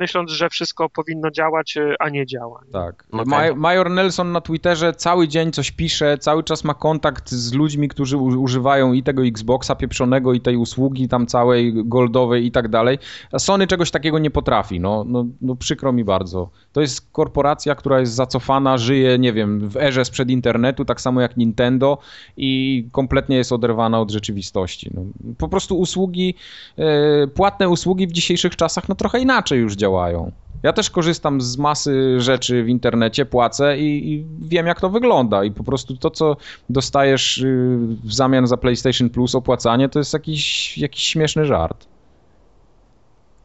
myśląc, że wszystko powinno działać, e, a nie działa. Tak. Okay. Major Nelson na Twitterze cały dzień coś pisze, cały czas ma kontakt z ludźmi, którzy używają i tego Xboxa pieprzonego, i tej usługi tam całej goldowej i tak dalej. A Sony czegoś takiego nie potrafi. No, no, no przykro mi bardzo. To jest korporacja, która jest zacofana, żyje, nie wiem, w erze sprzed internetu, tak samo jak Nintendo i kompletnie jest oderwana od rzeczywistości. No, po prostu usługi, e, płatne usługi w dzisiejszych czasach, no trochę inaczej już działają. Ja też korzystam z masy rzeczy w internecie, płacę i, i, wiem, jak to wygląda. I po prostu to, co dostajesz y, w zamian za PlayStation Plus opłacanie, to jest jakiś, jakiś śmieszny żart.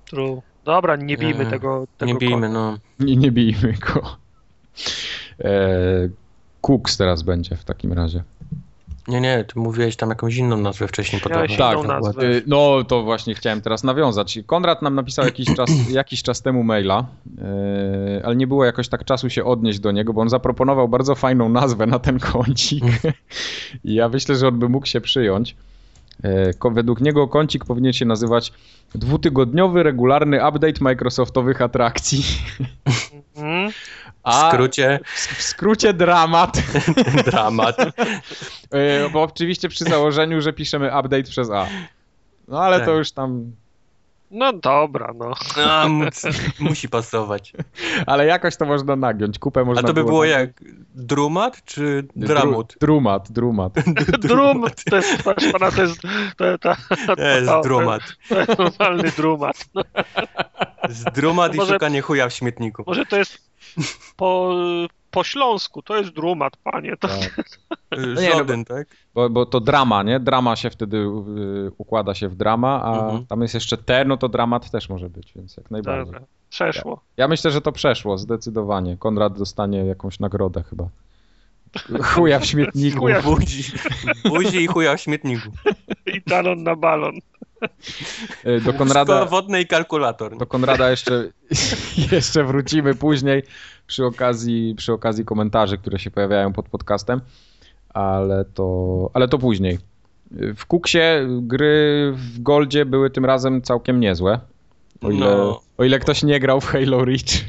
True. Dobra, nie bijmy nie, tego, tego Nie bijmy, no. Nie, nie bijmy go. E, Cooks teraz będzie w takim razie. Nie, nie, ty mówiłeś tam jakąś inną nazwę wcześniej inną Tak, nazwę. y, no to właśnie chciałem teraz nawiązać. Konrad nam napisał jakiś czas, jakiś czas temu maila, yy, ale nie było jakoś tak czasu się odnieść do niego, bo on zaproponował bardzo fajną nazwę na ten kącik. I ja myślę, że on by mógł się przyjąć. Ko- Według niego kącik powinien się nazywać dwutygodniowy, regularny update Microsoftowych atrakcji. Mhm. W A skrócie w skrócie dramat, dramat. Yy, bo oczywiście przy założeniu, że piszemy update przez A. No ale to Tak. już tam No dobra, no. No, mu- musi pasować. Ale jakoś to można nagiąć. Kupę A można to by było nagiąć. jak drumat czy dramut? Drumat, drumat. Drum, to jest, pana, to jest, to, to, to, To jest to, drumat. to jest normalny drumat. No, Z drumat i Może- szukanie chuja w śmietniku. może to jest po, po śląsku, to jest drumat, panie. To, Tak. Y, nie, no Żaden, tak? Bo, bo to drama, nie? Drama się wtedy y, układa się w drama, a Mhm. tam jest jeszcze T, no to dramat też może być, więc jak najbardziej. dobra, przeszło. Ja myślę, że to przeszło, zdecydowanie. Konrad dostanie jakąś nagrodę chyba. Chuja w śmietniku. Chuja. Buzi, buzi i chuja w śmietniku. I talon na balon. Y, Do Konrada, wodne i kalkulator. do Konrada jeszcze, jeszcze wrócimy później przy okazji, przy okazji komentarzy, które się pojawiają pod podcastem, ale to, ale to później. W Kuksie gry w Goldzie były tym razem całkiem niezłe. O ile, No. o ile ktoś nie grał w Halo Reach.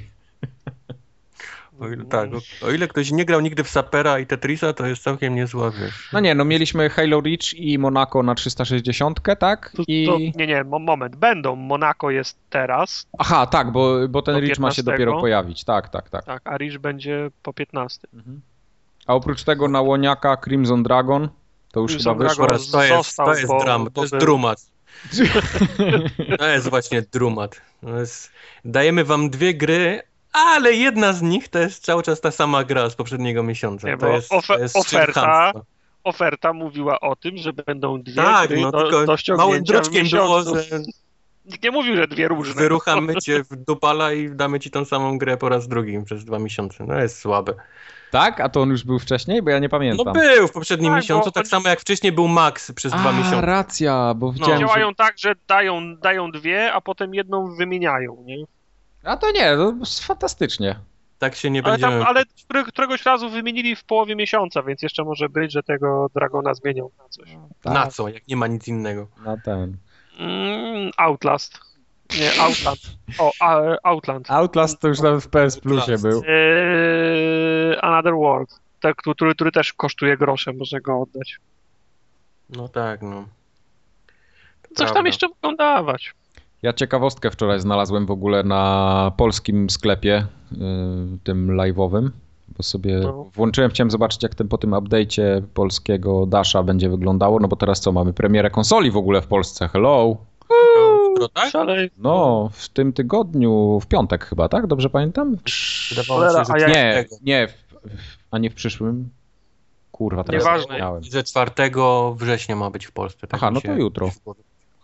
O ile, tak, o, o ile ktoś nie grał nigdy w Sapera i Tetrisa, to jest całkiem niezła, wiesz. No nie, no mieliśmy Halo Reach i Monaco na 360, tak? To, I... to, nie, nie, mo- moment. Będą. Monako jest teraz, Aha, tak, bo, bo ten Reach ma się 15. dopiero pojawić. Tak, tak, tak. tak, a Rish będzie po 15. Mhm. A oprócz tego na Łoniaka Crimson Dragon to już Crimson chyba wyszło. To jest, został, to jest bo- bo to jest był- drumat. To jest właśnie drumat. To jest, dajemy wam dwie gry, ale jedna z nich to jest cały czas ta sama gra z poprzedniego miesiąca. Nie, to jest, ofe- to jest oferta. Oferta mówiła o tym, że będą dwie Tak, gry no do, tylko do małym druczkiem było, że Nikt nie mówił, że dwie różne. wyruchamy cię w dupala i damy ci tą samą grę po raz drugi przez dwa miesiące. No jest słabe. Tak? A to on już był wcześniej? Bo ja nie No pamiętam. był w poprzednim Tak, miesiącu, bo tak samo jak wcześniej był Max przez dwa A, miesiące. racja, bo widziałem, że... Działają tak, że dają, dają dwie, a potem jedną wymieniają, nie? A to nie, to jest fantastycznie. Tak się nie Ale, będziemy... tam, ale które- któregoś razu wymienili w połowie miesiąca, więc jeszcze może być, że tego Dragona zmienią na coś. Tak, Na co, jak nie ma nic innego. Na ten. Mm, Outlast. Nie, Outland. O, Outland. Outlast to już nawet w PS Plusie Outlast. był. Eee, Another World. Tak, który, który też kosztuje grosze, może go oddać. No tak, no. To Coś tam prawda. jeszcze mogą dawać. Ja ciekawostkę wczoraj znalazłem w ogóle na polskim sklepie, y, tym live'owym, bo sobie No. włączyłem, chciałem zobaczyć jak ten po tym update'cie polskiego Dasha będzie wyglądało, no bo teraz co, mamy premierę konsoli w ogóle w Polsce, hello! Jutro, tak? No, w tym tygodniu, w piątek chyba, tak? Dobrze pamiętam? Wydawało mi się, Cholera, a ja- Nie, nie, a nie w przyszłym? Kurwa, teraz Nieważne. Że 4 września ma być w Polsce. Tak Aha, no to jutro.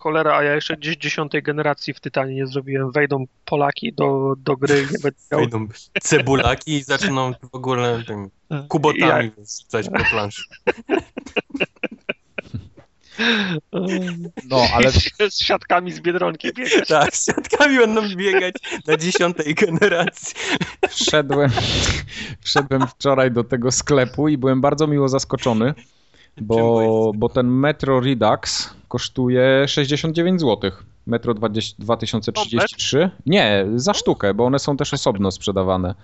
Cholera, a ja jeszcze dziś dziesiątej generacji w Tytanie nie zrobiłem. Wejdą Polaki do, do gry i nie będę miał... Wejdą cebulaki i zaczną w ogóle tym ja- kubotami rzucać po planszy. No, ale z siatkami z Biedronki biegać. Tak, z siatkami będą biegać na dziesiątej generacji. wszedłem, wszedłem wczoraj do tego sklepu i byłem bardzo miło zaskoczony, bo, bo ten Metro Redux kosztuje 69 zł. Metro 20, 2033? Nie, za sztukę, bo one są też osobno sprzedawane.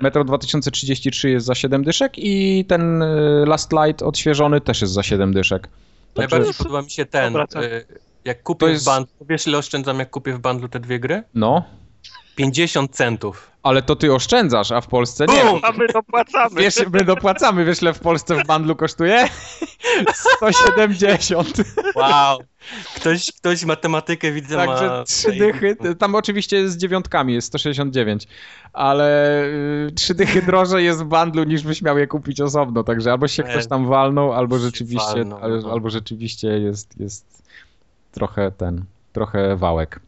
Metro 2033 jest za 7 dyszek i ten y, Last Light odświeżony też jest za 7 dyszek. Także, Najbardziej podoba mi się ten. Y, Jak kupię jest- w bundlu, wiesz ile oszczędzam jak kupię w bundlu te dwie gry? no, 50 centów. ale to ty oszczędzasz, a w Polsce nie. Bum! A my dopłacamy. Wiesz, my dopłacamy, wiesz, ile w Polsce w bandlu kosztuje? 170. Wow. Ktoś, ktoś matematykę widzę Także ma... trzy dychy, tam oczywiście z dziewiątkami jest 169, ale y, trzy dychy drożej jest w bandlu niż byś miał je kupić osobno, także albo się ktoś tam walnął, albo rzeczywiście, no. albo rzeczywiście jest, jest trochę ten, trochę wałek.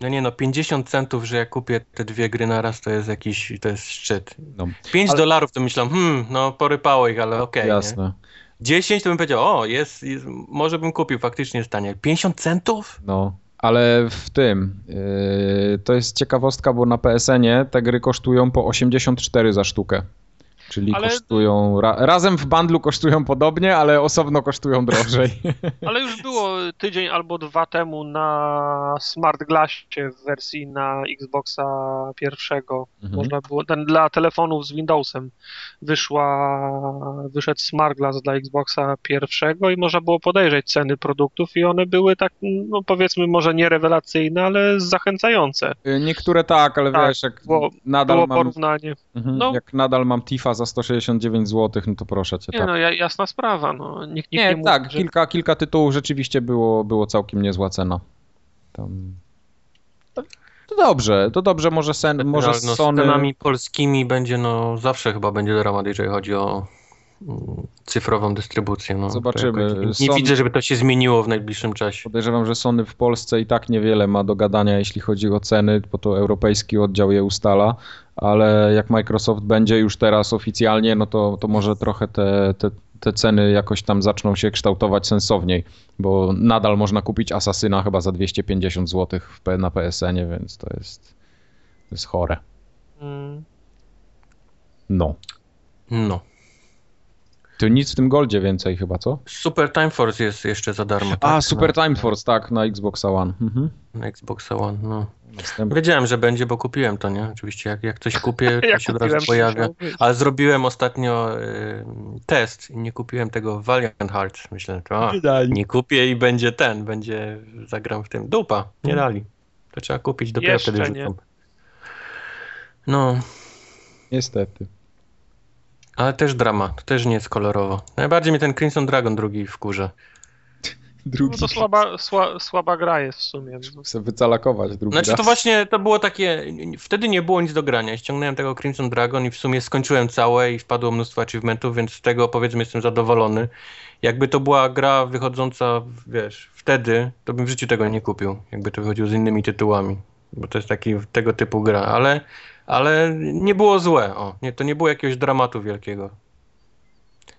No nie no, 50 centów, że jak kupię te dwie gry na raz, to jest jakiś, to jest szczyt. No, 5 Ale- dolarów to myślałem, hmm, no porypało ich, ale okej. nie? jasne. 10 to bym powiedział, o, jest, jest może bym kupił, faktycznie jest tanie. 50 centów? No, ale w tym, yy, to jest ciekawostka, bo na PSN-ie te gry kosztują po 84 za sztukę. Czyli Ale- kosztują, ra, razem w bundlu kosztują podobnie, ale osobno kosztują drożej. Ale już było tydzień albo dwa temu na Smart Glassie w wersji na Xboxa pierwszego. Mhm. Można było, ten dla telefonów z Windowsem wyszła, wyszedł Smart Glass dla Xboxa pierwszego i można było podejrzeć ceny produktów i one były tak, no powiedzmy może nie rewelacyjne, ale zachęcające. Niektóre tak, ale Tak, wiesz, jak było- nadal Było mam, porównanie. mhm, no. jak nadal mam Tifa za 169 zł, no to proszę cię. Nie tak. no, ja- jasna sprawa, no. Nikt, nikt Nie, nie, mówi, tak, że... kilka, kilka tytułów rzeczywiście było, było całkiem niezła cena. Tam... To dobrze, to dobrze, może, sen, może no, Sony... Z cenami polskimi będzie, no zawsze chyba będzie dramat, jeżeli chodzi o cyfrową dystrybucję. No, Zobaczymy. Nie Sony- widzę, żeby to się zmieniło w najbliższym czasie. Podejrzewam, że Sony w Polsce i tak niewiele ma do gadania, jeśli chodzi o ceny, bo to europejski oddział je ustala, ale jak Microsoft będzie już teraz oficjalnie, no to, to może trochę te, te, te ceny jakoś tam zaczną się kształtować sensowniej, bo nadal można kupić Asasyna chyba za 250 zł na PSN-ie, więc to jest, to jest chore. Mm. No. No. To nic w tym Goldzie więcej chyba, co? Super Time Force jest jeszcze za darmo. A, tak, Super na, Time Force, tak, na Xbox One. Mhm. Na Xbox One, no. Następny. Wiedziałem, że będzie, bo kupiłem to, nie? Oczywiście, jak, jak coś kupię, to Ja się od razu pojawia. Ale zrobiłem ostatnio y, test i nie kupiłem tego Valiant Hearts. Myślę, że a, nie kupię i będzie ten, będzie, zagram w tym. Dupa, nie dali. To trzeba kupić, dopiero Jeszcze wtedy nie. rzucą. No, Niestety. Ale też drama, to też nie jest kolorowo. Najbardziej mnie ten Crimson Dragon drugi wkurza. Drugi. No to słaba, sła, słaba gra jest w sumie. Chcę wycalakować drugi Znaczy raz. to właśnie, to było takie, wtedy nie było nic do grania. Ściągnąłem tego Crimson Dragon i w sumie skończyłem całe i wpadło mnóstwo achievementów, więc z tego powiedzmy jestem zadowolony. Jakby to była gra wychodząca, wiesz, wtedy, to bym w życiu tego nie kupił. Jakby to wychodziło z innymi tytułami, bo to jest taki tego typu gra, ale, ale nie było złe. O, nie, to nie było jakiegoś dramatu wielkiego.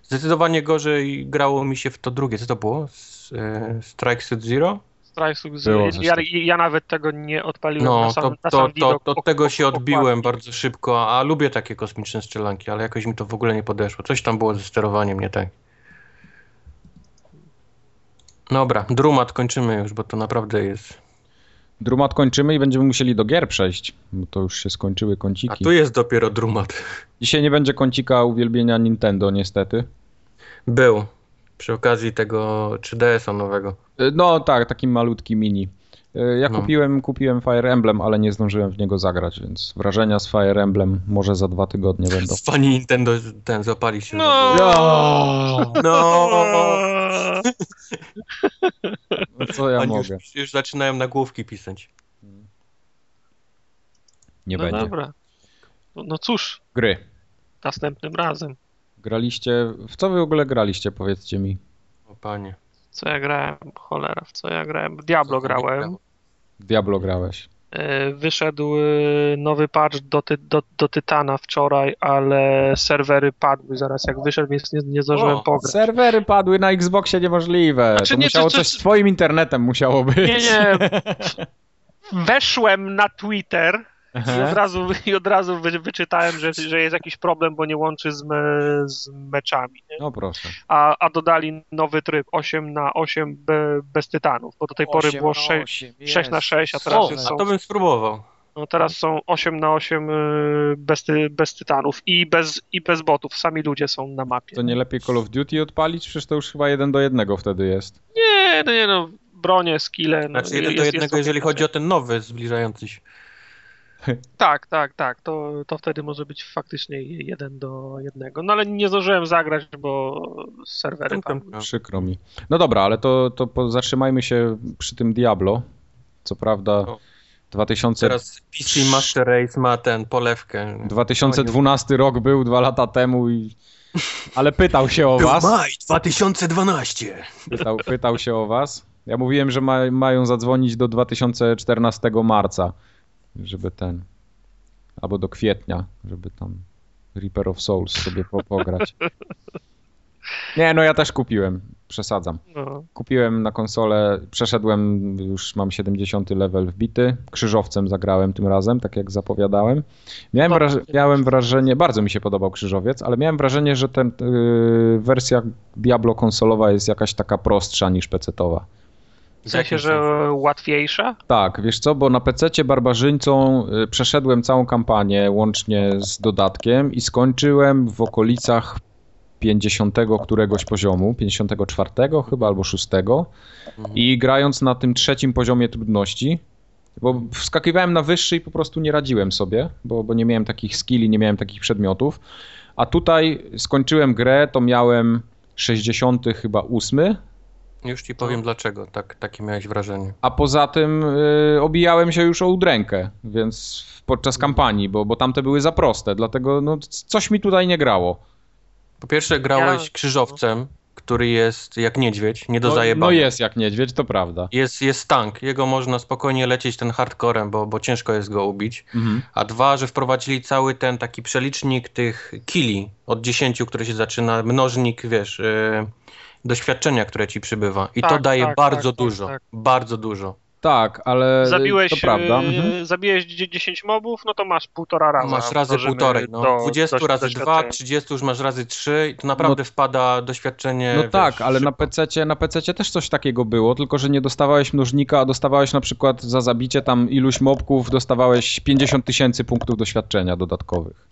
Zdecydowanie gorzej grało mi się w to drugie. Co to było? S- e, Strike Suit Zero? Strike Było coś ja, ja nawet tego nie odpaliłem No, na sam, to, na to, sam to, widok. to tego się odbiłem okładki. bardzo szybko, a lubię takie kosmiczne strzelanki, ale jakoś mi to w ogóle nie podeszło. Coś tam było ze sterowaniem nie tak. Dobra, Drumat kończymy już, bo to naprawdę jest... Drumat kończymy i będziemy musieli do gier przejść, bo to już się skończyły A kąciki. tu jest dopiero Drumat. Dzisiaj nie będzie kącika uwielbienia Nintendo niestety. Był. Przy okazji tego 3DS-a nowego. E, No tak, taki malutki mini. E, Ja No. kupiłem, kupiłem Fire Emblem, ale nie zdążyłem w niego zagrać, więc wrażenia z Fire Emblem może za dwa tygodnie będą. Pani Nintendo ten zapali się. No. No. No co ja Oni mogę? już, już zaczynają nagłówki pisać. Nie No będzie. dobra. No, no cóż, Gry. następnym razem. Graliście, w co wy w ogóle graliście, powiedzcie mi? O panie. Co ja grałem? Cholera, w co ja grałem? Diablo Co grałem. Diablo grałeś. E, Wyszedł e, nowy patch do, ty, do, do Tytana wczoraj, ale serwery padły zaraz jak wyszedł, więc nie, nie zdążyłem O, pograć. Serwery padły na Xboxie niemożliwe. Znaczy to nie, musiało to- to- coś z twoim internetem musiało być. Nie, nie. Weszłem na Twitter i od razu, i od razu wy, wyczytałem, że, że jest jakiś problem, bo nie łączy z, me, z meczami. Nie? No proszę. A, a dodali nowy tryb 8 na 8 be, bez tytanów, bo do tej pory było 6, 6 na 6, a teraz O, już a są, to bym spróbował. no teraz są 8 na 8 y, bez, ty, bez tytanów i bez, i bez botów. Sami ludzie są na mapie. To nie lepiej Call of Duty odpalić? Przecież to już chyba jeden do jednego wtedy jest. Nie, no nie no, bronie, skille. No, Znaczy jeden do jednego, jeżeli chodzi o ten nowy, zbliżający się. Tak, tak, tak. To, to wtedy może być faktycznie jeden do jednego. No ale nie zdążyłem zagrać, bo serwery Tam, tam, tam. Przykro mi. No dobra, ale to, to zatrzymajmy się przy tym Diablo. Co prawda O. 2000, Teraz PC Master Race ma ten polewkę. 2012 rok był dwa lata temu i... Ale pytał się o was. maj 2012. Pytał, pytał się o was. Ja mówiłem, że ma, mają zadzwonić do 2014 marca, żeby ten... Albo do kwietnia, żeby tam Reaper of Souls sobie po, pograć. Nie, no ja też kupiłem, przesadzam. No. Kupiłem na konsolę, przeszedłem, już mam 70 level wbity, krzyżowcem zagrałem tym razem, tak jak zapowiadałem. Miałem, Bardzo wraż- się miałem wrażenie, bardzo mi się podobał krzyżowiec, ale miałem wrażenie, że ten y, wersja Diablo konsolowa jest jakaś taka prostsza niż pecetowa. W sensie, że łatwiejsza? Tak, wiesz co, bo na PC barbarzyńcą y, przeszedłem całą kampanię łącznie z dodatkiem i skończyłem w okolicach 50 któregoś poziomu, 54 chyba albo 6 Mhm. i grając na tym trzecim poziomie trudności, bo wskakiwałem na wyższy i po prostu nie radziłem sobie, bo, bo nie miałem takich skilli, nie miałem takich przedmiotów, a tutaj skończyłem grę, to miałem 60 chyba 8 Już ci powiem dlaczego, tak, takie miałeś wrażenie. a poza tym y, obijałem się już o udrękę, więc podczas kampanii, bo, bo tamte były za proste, dlatego no, coś mi tutaj nie grało. Po pierwsze grałeś Ja- krzyżowcem, który jest jak niedźwiedź, nie No, dostaje no bani. jest jak niedźwiedź, to prawda. Jest, jest tank, jego można spokojnie lecieć ten hardcorem, bo, bo ciężko jest go ubić. Mhm. A dwa, że wprowadzili cały ten taki przelicznik tych kili od 10, który się zaczyna, mnożnik, wiesz, yy, doświadczenia, które ci przybywa. I to Tak, daje tak, bardzo tak, tak, dużo, tak. bardzo dużo. Tak, ale Zabiłeś, to prawda. e, Mhm. zabiłeś dzie- 10 mobów, no to masz półtora raza. Masz razy półtorej, no. do- 20 do- razy 2, doświadczenia. 30 już masz razy 3 i to naprawdę wpada doświadczenie. No wiesz, tak, ale na szybko. PC, na PC też coś takiego było, tylko że nie dostawałeś mnożnika, a dostawałeś na przykład za zabicie tam iluś mobków, dostawałeś 50 tysięcy punktów doświadczenia dodatkowych.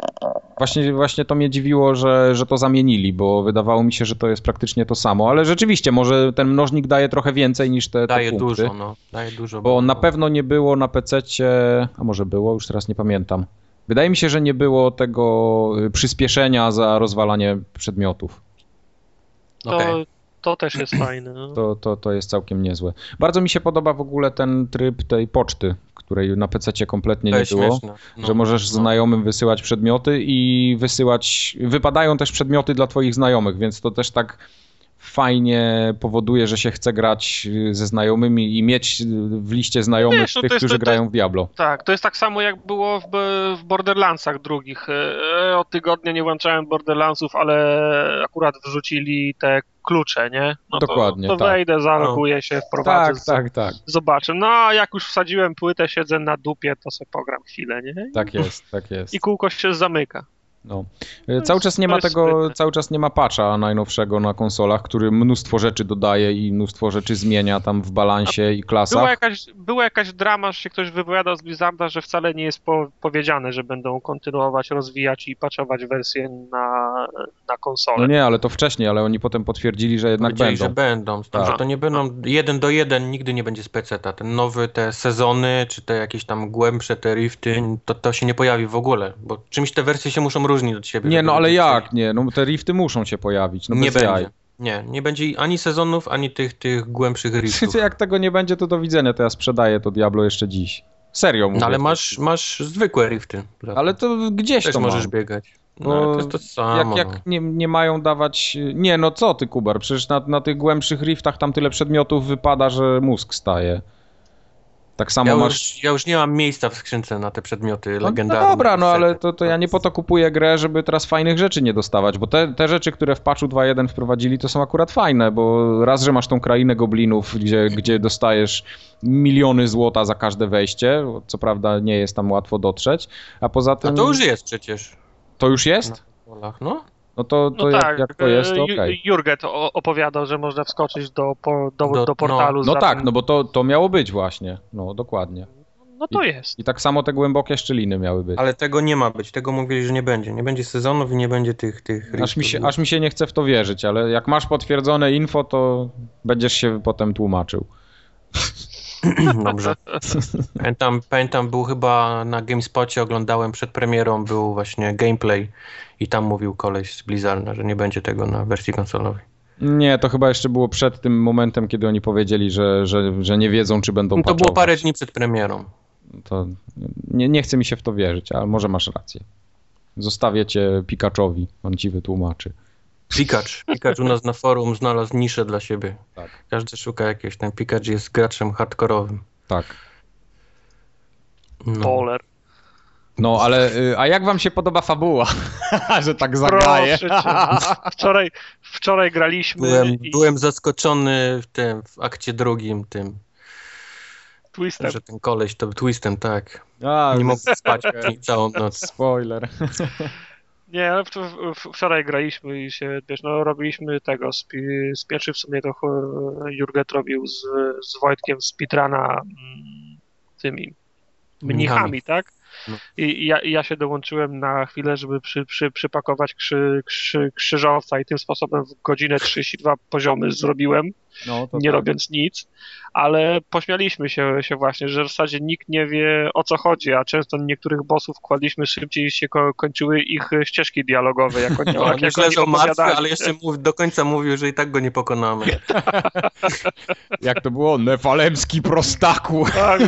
Właśnie, właśnie to mnie dziwiło, że, że to zamienili, bo wydawało mi się, że to jest praktycznie to samo, ale rzeczywiście, może ten mnożnik daje trochę więcej niż te, te Daje punkty. dużo, no. Daje dużo. Bo na pewno nie było na PC, a może było, już teraz nie pamiętam. Wydaje mi się, że nie było tego y, przyspieszenia za rozwalanie przedmiotów. To, Okej. to też jest fajne. No. To, to, to jest całkiem niezłe. Bardzo mi się podoba w ogóle ten tryb tej poczty, której na PC kompletnie nie było. No, Że możesz no. znajomym wysyłać przedmioty i wysyłać. Wypadają też przedmioty dla Twoich znajomych, więc to też tak fajnie powoduje, że się chce grać y, ze znajomymi i mieć w liście znajomych Wiesz, no tych, jest- którzy to- grają w Diablo. Tak, to jest tak samo jak było w, w Borderlandsach drugich. E, Od tygodnia nie włączałem Borderlandsów, ale akurat wrzucili te klucze, nie? No Dokładnie, To, to tak. wejdę, zaloguję się, wprowadzę. Tak, tak, tak. Zobaczę. No, a jak już wsadziłem płytę, siedzę na dupie, to sobie pogram chwilę, nie? Tak jest, tak jest. I kółko się zamyka. No. E, Cały czas nie ma tego, sprytne. cały czas nie ma patcha najnowszego na konsolach, który mnóstwo rzeczy dodaje i mnóstwo rzeczy zmienia tam w balansie i Była klasach. jakaś, była jakaś drama, że się ktoś wypowiadał z Blizzarda, że wcale nie jest po, powiedziane, że będą kontynuować, rozwijać i patchować wersję na, na konsolę. No nie, ale to wcześniej, ale oni potem potwierdzili, że jednak Powiedzieli, będą. że będą. Tak. że to nie będą jeden do jeden, nigdy nie będzie z PC-ta. Ten nowy, te sezony, czy te jakieś tam głębsze, te rifty, to, to się nie pojawi w ogóle, bo czymś te wersje się muszą różnić od siebie. Nie, no ale jak nie? No te rifty muszą się pojawić, no nie będzie. jaj. Nie, nie będzie ani sezonów, ani tych, tych głębszych riftów. Jak tego nie będzie, to do widzenia, to ja sprzedaję to Diablo jeszcze dziś. Serio mówię. No ale masz, masz zwykłe rifty. Ale to gdzieś też to możesz mam. biegać. No, Bo to jest to samo. Jak, no. jak nie, nie mają dawać... Nie, no co ty, Kubar, przecież na, na tych głębszych riftach tam tyle przedmiotów wypada, że mózg staje. Tak samo Ja masz... już, ja już nie mam miejsca w skrzynce na te przedmioty No, legendarne. no dobra, no ale to, to ja nie po to kupuję grę, żeby teraz fajnych rzeczy nie dostawać, bo te, te rzeczy, które w patchu 2.1 wprowadzili, to są akurat fajne, bo raz, że masz tą krainę goblinów, gdzie, gdzie dostajesz miliony złota za każde wejście, co prawda nie jest tam łatwo dotrzeć, a poza A tym... to już jest przecież. To już jest? Polach, no. No to, to No jak, tak, jak to jest, to e, okej. Ju- Jurget o- opowiadał, że można wskoczyć do, do, Do- do, portalu. No za tak, no bo to, to miało być właśnie, no dokładnie. No to jest. I tak samo te głębokie szczeliny miały być. Ale tego nie ma być, tego mówili, że nie będzie. Nie będzie sezonów i nie będzie tych, tych Aż mi, się, aż mi się nie chce w to wierzyć, ale jak masz potwierdzone info, to będziesz się potem tłumaczył. Dobrze. Pamiętam, pamiętam, był chyba na GameSpocie, oglądałem przed premierą, był właśnie gameplay i tam mówił koleś z Blizzarda, że nie będzie tego na wersji konsolowej. Nie, to chyba jeszcze było przed tym momentem, kiedy oni powiedzieli, że, że, że nie wiedzą, czy będą No to było patchować. parę dni przed premierą. To nie, nie chce mi się w to wierzyć, ale może masz rację. Zostawię cię Pikachowi, on ci wytłumaczy. Pikacz. Pikacz u nas na forum znalazł niszę dla siebie. Tak. Każdy szuka jakiegoś, ten Pikacz jest graczem hardkorowym. Tak. No. Poler. No, ale y, a jak wam się podoba fabuła? że tak zagaje. Wczoraj, wczoraj graliśmy. Byłem, i... byłem zaskoczony w tym, w akcie drugim tym. Twistem. Że ten koleś to twistem, tak. A, Nie mogłem spać całą noc. Spoiler. Nie, ale wczoraj graliśmy i się, wiesz, no robiliśmy tego, z, z pierwszy w sumie to Jurget robił z, z Wojtkiem speedruna mm, tymi mnichami, tak? No. I ja, ja, się dołączyłem na chwilę, żeby przy, przy, przypakować krzy, krzy, krzyżowca i tym sposobem w godzinę 32 poziomy zrobiłem, no, nie tak. robiąc nic, ale pośmialiśmy się, się właśnie, że w zasadzie nikt nie wie o co chodzi, a często niektórych bossów kładliśmy szybciej się ko kończyły ich ścieżki dialogowe, jak oni, no, jak, jak leżał martwy, ale jeszcze mów, do końca mówił, że i tak go nie pokonamy. jak to było? Nefalemski prostaku. tak,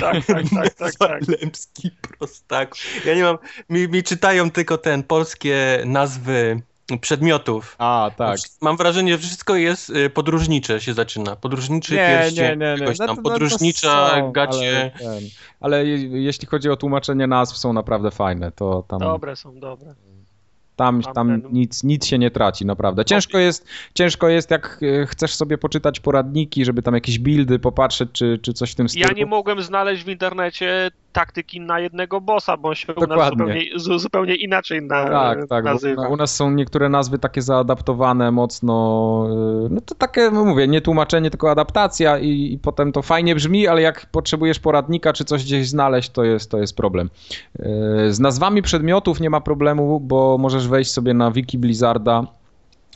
tak, tak, tak, tak, tak. Nefalemski prostaku. Ja nie mam, mi, mi czytają tylko ten polskie nazwy przedmiotów. A, tak. Mam wrażenie, że wszystko jest y, podróżnicze się zaczyna. Podróżniczy nie, pierścień, nie, nie, nie. tam, no podróżnicza no są, gacie. Ale, ale, jeśli chodzi o tłumaczenie nazw, są naprawdę fajne. To tam... Dobre są, dobre. Tam, tam nic, nic się nie traci, naprawdę. Ciężko jest, ciężko jest, jak e, chcesz sobie poczytać poradniki, żeby tam jakieś buildy popatrzeć, czy, czy coś w tym stylu. Ja nie mogłem znaleźć w internecie taktyki na jednego bossa, bo on się u nas zupełnie, zupełnie inaczej na, tak, tak, nazywa. U nas są niektóre nazwy takie zaadaptowane mocno, e, no to takie, no mówię, nie tłumaczenie, tylko adaptacja i, i, potem to fajnie brzmi, ale jak potrzebujesz poradnika, czy coś gdzieś znaleźć, to jest, to jest problem. E, z nazwami przedmiotów nie ma problemu, bo możesz wejść sobie na wiki Blizzarda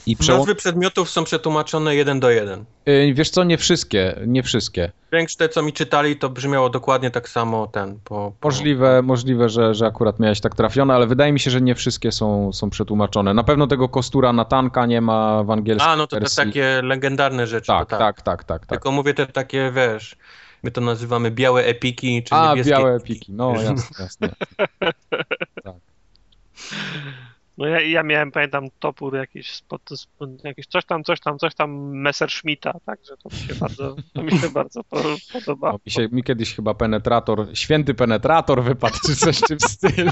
i przełą... Nazwy przedmiotów są przetłumaczone jeden do jeden. Yy, wiesz co, nie wszystkie, nie wszystkie. Większość co mi czytali, to brzmiało dokładnie tak samo ten. Po, po... Możliwe, możliwe że, że akurat miałeś tak trafione, ale wydaje mi się, że nie wszystkie są, są przetłumaczone. Na pewno tego kostura na tanka nie ma w angielskim. A, no to te takie legendarne rzeczy. Tak, tak. tak, tak, tak, tak. Tylko mówię te takie, wiesz, my to nazywamy białe epiki, czy A, białe epiki, no jasne, jasne. tak. No ja, ja miałem, pamiętam, topór jakiś, spod, jakiś coś tam, coś tam, coś tam Messerschmitta, także to mi się bardzo, to mi się bardzo podoba. No, mi, się, mi kiedyś chyba penetrator, święty penetrator wypadł, czy coś w tym stylu.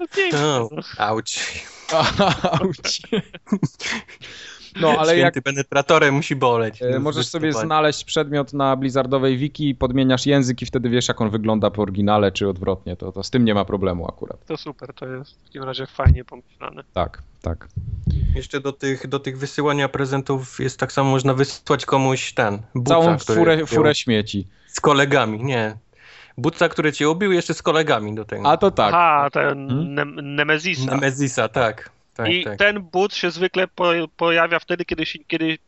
No pięknie. Oh, auć. auć. No, ale Święty jak... penetratorem musi boleć. E, możesz sobie znaleźć przedmiot na Blizzardowej wiki, podmieniasz język i wtedy wiesz, jak on wygląda po oryginale, czy odwrotnie. To, to z tym nie ma problemu akurat. To super, to jest w takim razie fajnie pomyślane. Tak, tak. Jeszcze do tych, do tych wysyłania prezentów jest tak samo, można wysłać komuś ten, buca, Całą furę, furę śmieci. Z kolegami, nie. Buca, który cię ubił, jeszcze z kolegami do tego. A to tak. A, ten hmm? ne Nemezisa. Nemezisa, tak. Tak, I tak. ten but się zwykle po, pojawia wtedy, kiedy, się, kiedy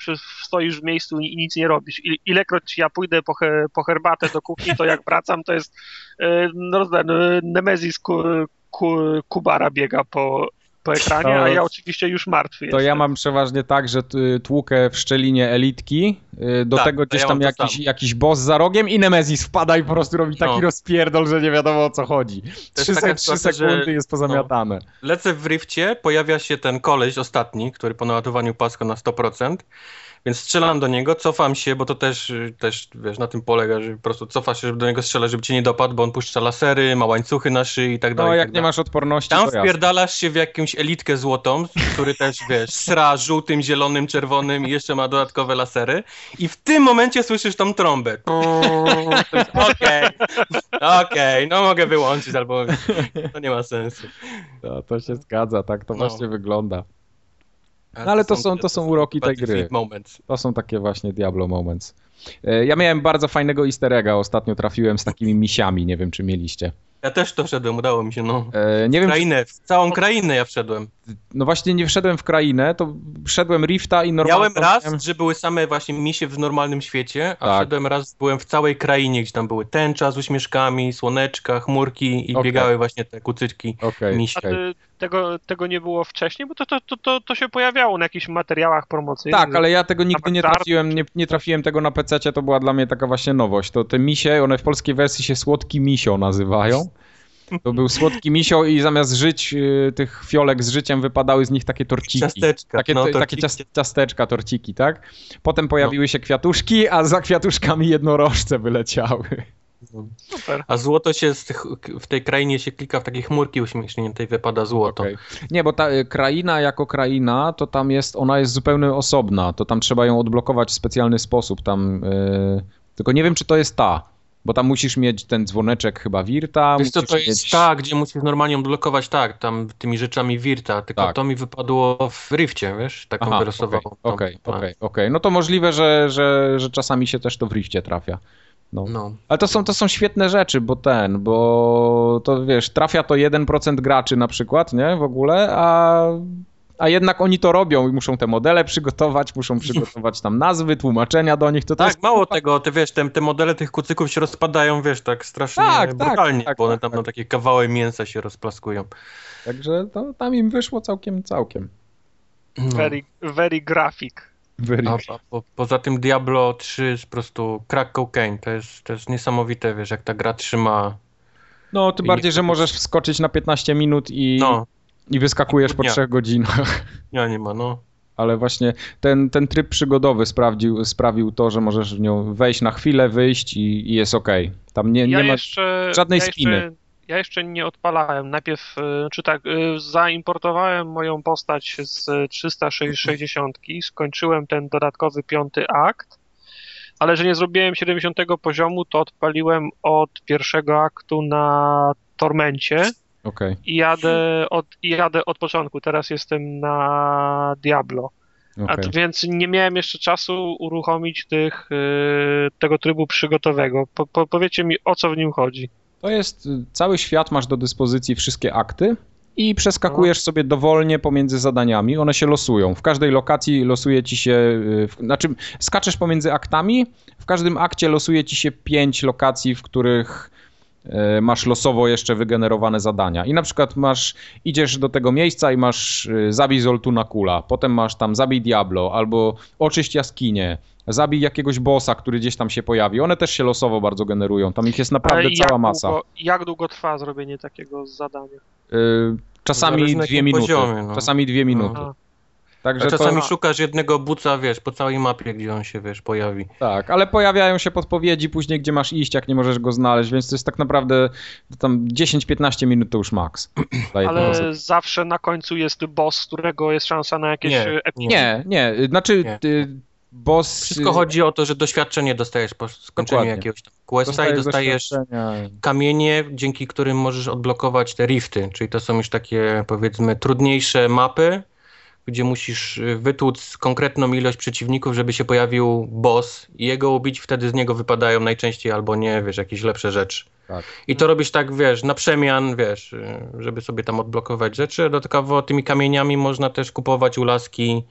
stoisz w miejscu i nic nie robisz. I, ilekroć ja pójdę po, he, po herbatę do kuchni, to jak wracam, to jest e, no, ten Nemezis ku, ku, Kubara biega po, po ekranie, to, a ja oczywiście już martwy To jestem. ja mam przeważnie tak, że tłukę w szczelinie elitki, y, do tak, tego gdzieś ja tam jakiś, jakiś boss za rogiem i Nemezis wpada i po prostu robi taki no. rozpierdol, że nie wiadomo o co chodzi. Trzy, se, trzy sekundy jest pozamiatane. No. Lecę w rifcie, pojawia się ten koleś ostatni, który po naładowaniu pasko na 100%, więc strzelam do niego, cofam się, bo to też, też wiesz, na tym polega, że po prostu cofa się, żeby do niego strzela, żeby cię nie dopadł, bo on puszcza lasery, ma łańcuchy na szyi i tak no, dalej. No, jak tak nie masz odporności, Tam to wpierdalasz się w jakąś elitkę złotą, który też, wiesz, sra żółtym, zielonym, czerwonym i jeszcze ma dodatkowe lasery i w tym momencie słyszysz tą trąbę. Okej, okej, okay, no mogę wyłączyć albo to nie ma sensu. No, to się zgadza, tak to no. właśnie wygląda. No ale to są, to są uroki tej gry. To są takie właśnie Diablo moments. E, ja miałem bardzo fajnego easter egga, ostatnio trafiłem z takimi misiami, nie wiem czy mieliście. Ja też to wszedłem, udało mi się, no. E, nie w wiem, krainę, w całą krainę ja wszedłem. No właśnie nie wszedłem w krainę, to wszedłem Rifta i normalnie... Miałem raz, że były same właśnie misie w normalnym świecie, a tak. wszedłem raz, byłem w całej krainie, gdzie tam były tęcza z uśmieszkami, słoneczka, chmurki i okay. biegały właśnie te kucyczki okay. miśki. Tego, tego nie było wcześniej, bo to, to, to, to, to się pojawiało na jakichś materiałach promocyjnych. Tak, ale ja tego nigdy nie trafiłem, nie, nie trafiłem tego na PC, to była dla mnie taka właśnie nowość. To te misie, one w polskiej wersji się słodki misio nazywają. To był słodki misio i zamiast żyć y, tych fiolek z życiem wypadały z nich takie torciki. Ciasteczka. Takie, no, takie ciasteczka, torciki, tak? Potem pojawiły no. się kwiatuszki, a za kwiatuszkami jednorożce wyleciały. Super. A złoto się tych, w tej krainie się klika w takiej chmurki uśmiechniętej, wypada złoto. Okej. Nie, bo ta y, kraina jako kraina, to tam jest, ona jest zupełnie osobna, to tam trzeba ją odblokować w specjalny sposób, tam, y, tylko nie wiem, czy to jest ta, bo tam musisz mieć ten dzwoneczek chyba Wirta, Wiesz co, to jest mieć... ta, gdzie musisz normalnie odblokować, tak, tam tymi rzeczami Wirta, tylko Tak. to mi wypadło w Rifcie, wiesz, taką Aha, wylosowaną. okej, okej, okej. No to możliwe, że, że, że czasami się też to w rifcie trafia. No. No. Ale to są, to są świetne rzeczy, bo ten, bo to wiesz, trafia to 1% graczy na przykład, nie, w ogóle, a, a jednak oni to robią i muszą te modele przygotować, muszą przygotować tam nazwy, tłumaczenia do nich, to to Tak, jest... mało tego, te wiesz, te, te modele tych kucyków się rozpadają, wiesz, tak strasznie Tak, tak, brutalnie, tak, bo one tak, tam tak. na takie kawały mięsa się rozplaskują. Także to tam im wyszło całkiem, całkiem. No. Very, very graphic. Very A, a po, poza tym Diablo 3 jest po prostu crack cocaine, to jest, to jest niesamowite, wiesz, jak ta gra trzyma, No, tym bardziej, nie- że możesz wskoczyć na 15 minut i, no, i wyskakujesz I po dnia. 3 godzinach. ja nie ma, no. Ale właśnie ten, ten tryb przygodowy sprawdził, sprawił to, że możesz w nią wejść na chwilę, wyjść i, i jest okej. Tam nie, ja nie ma... jeszcze, żadnej ja spiny. Ja jeszcze nie odpalałem. Najpierw, y, czy tak, y, zaimportowałem moją postać z 360, skończyłem ten dodatkowy piąty akt, ale że nie zrobiłem 70 poziomu, to odpaliłem od pierwszego aktu na Tormencie Okej, i jadę od, i jadę od początku. Teraz jestem na Diablo. A okej. t- więc nie miałem jeszcze czasu uruchomić tych, y, tego trybu przygotowego. Po, po, powiedzcie mi, o co w nim chodzi. To jest, y, cały świat masz do dyspozycji wszystkie akty i przeskakujesz sobie dowolnie pomiędzy zadaniami, one się losują. W każdej lokacji losuje ci się, y, w, znaczy skaczesz pomiędzy aktami, w każdym akcie losuje ci się pięć lokacji, w których masz losowo jeszcze wygenerowane zadania. I na przykład masz, idziesz do tego miejsca i masz y, zabij Zoltuna Kula, potem masz tam zabij Diablo, albo oczyść jaskinię, zabij jakiegoś bossa, który gdzieś tam się pojawi. One też się losowo bardzo generują, tam ich jest naprawdę Ale cała jak masa. Długo, jak długo trwa zrobienie takiego zadania? Y, Czasami dwie jakim minuty. poziomie, no. Czasami dwie minuty. Także A czasami to, szukasz jednego buca, wiesz, po całej mapie, gdzie on się, wiesz, pojawi. tak, ale pojawiają się podpowiedzi później, gdzie masz iść, jak nie możesz go znaleźć, więc to jest tak naprawdę tam 10-15 minut to już maks. Ale zawsze na końcu jest boss, którego jest szansa na jakieś Nie, e. Nie, nie, znaczy Nie. boss... Wszystko chodzi o to, że doświadczenie dostajesz po skończeniu Dokładnie. jakiegoś questa i dostajesz kamienie, dzięki którym możesz odblokować te rifty, czyli to są już takie powiedzmy trudniejsze mapy, gdzie musisz y, wytłuc konkretną ilość przeciwników, żeby się pojawił boss i jego ubić, wtedy z niego wypadają najczęściej albo nie, wiesz, jakieś lepsze rzeczy. Tak. I to robisz tak, wiesz, na przemian, wiesz, y, żeby sobie tam odblokować rzeczy. Dodatkowo tymi kamieniami można też kupować ulaski,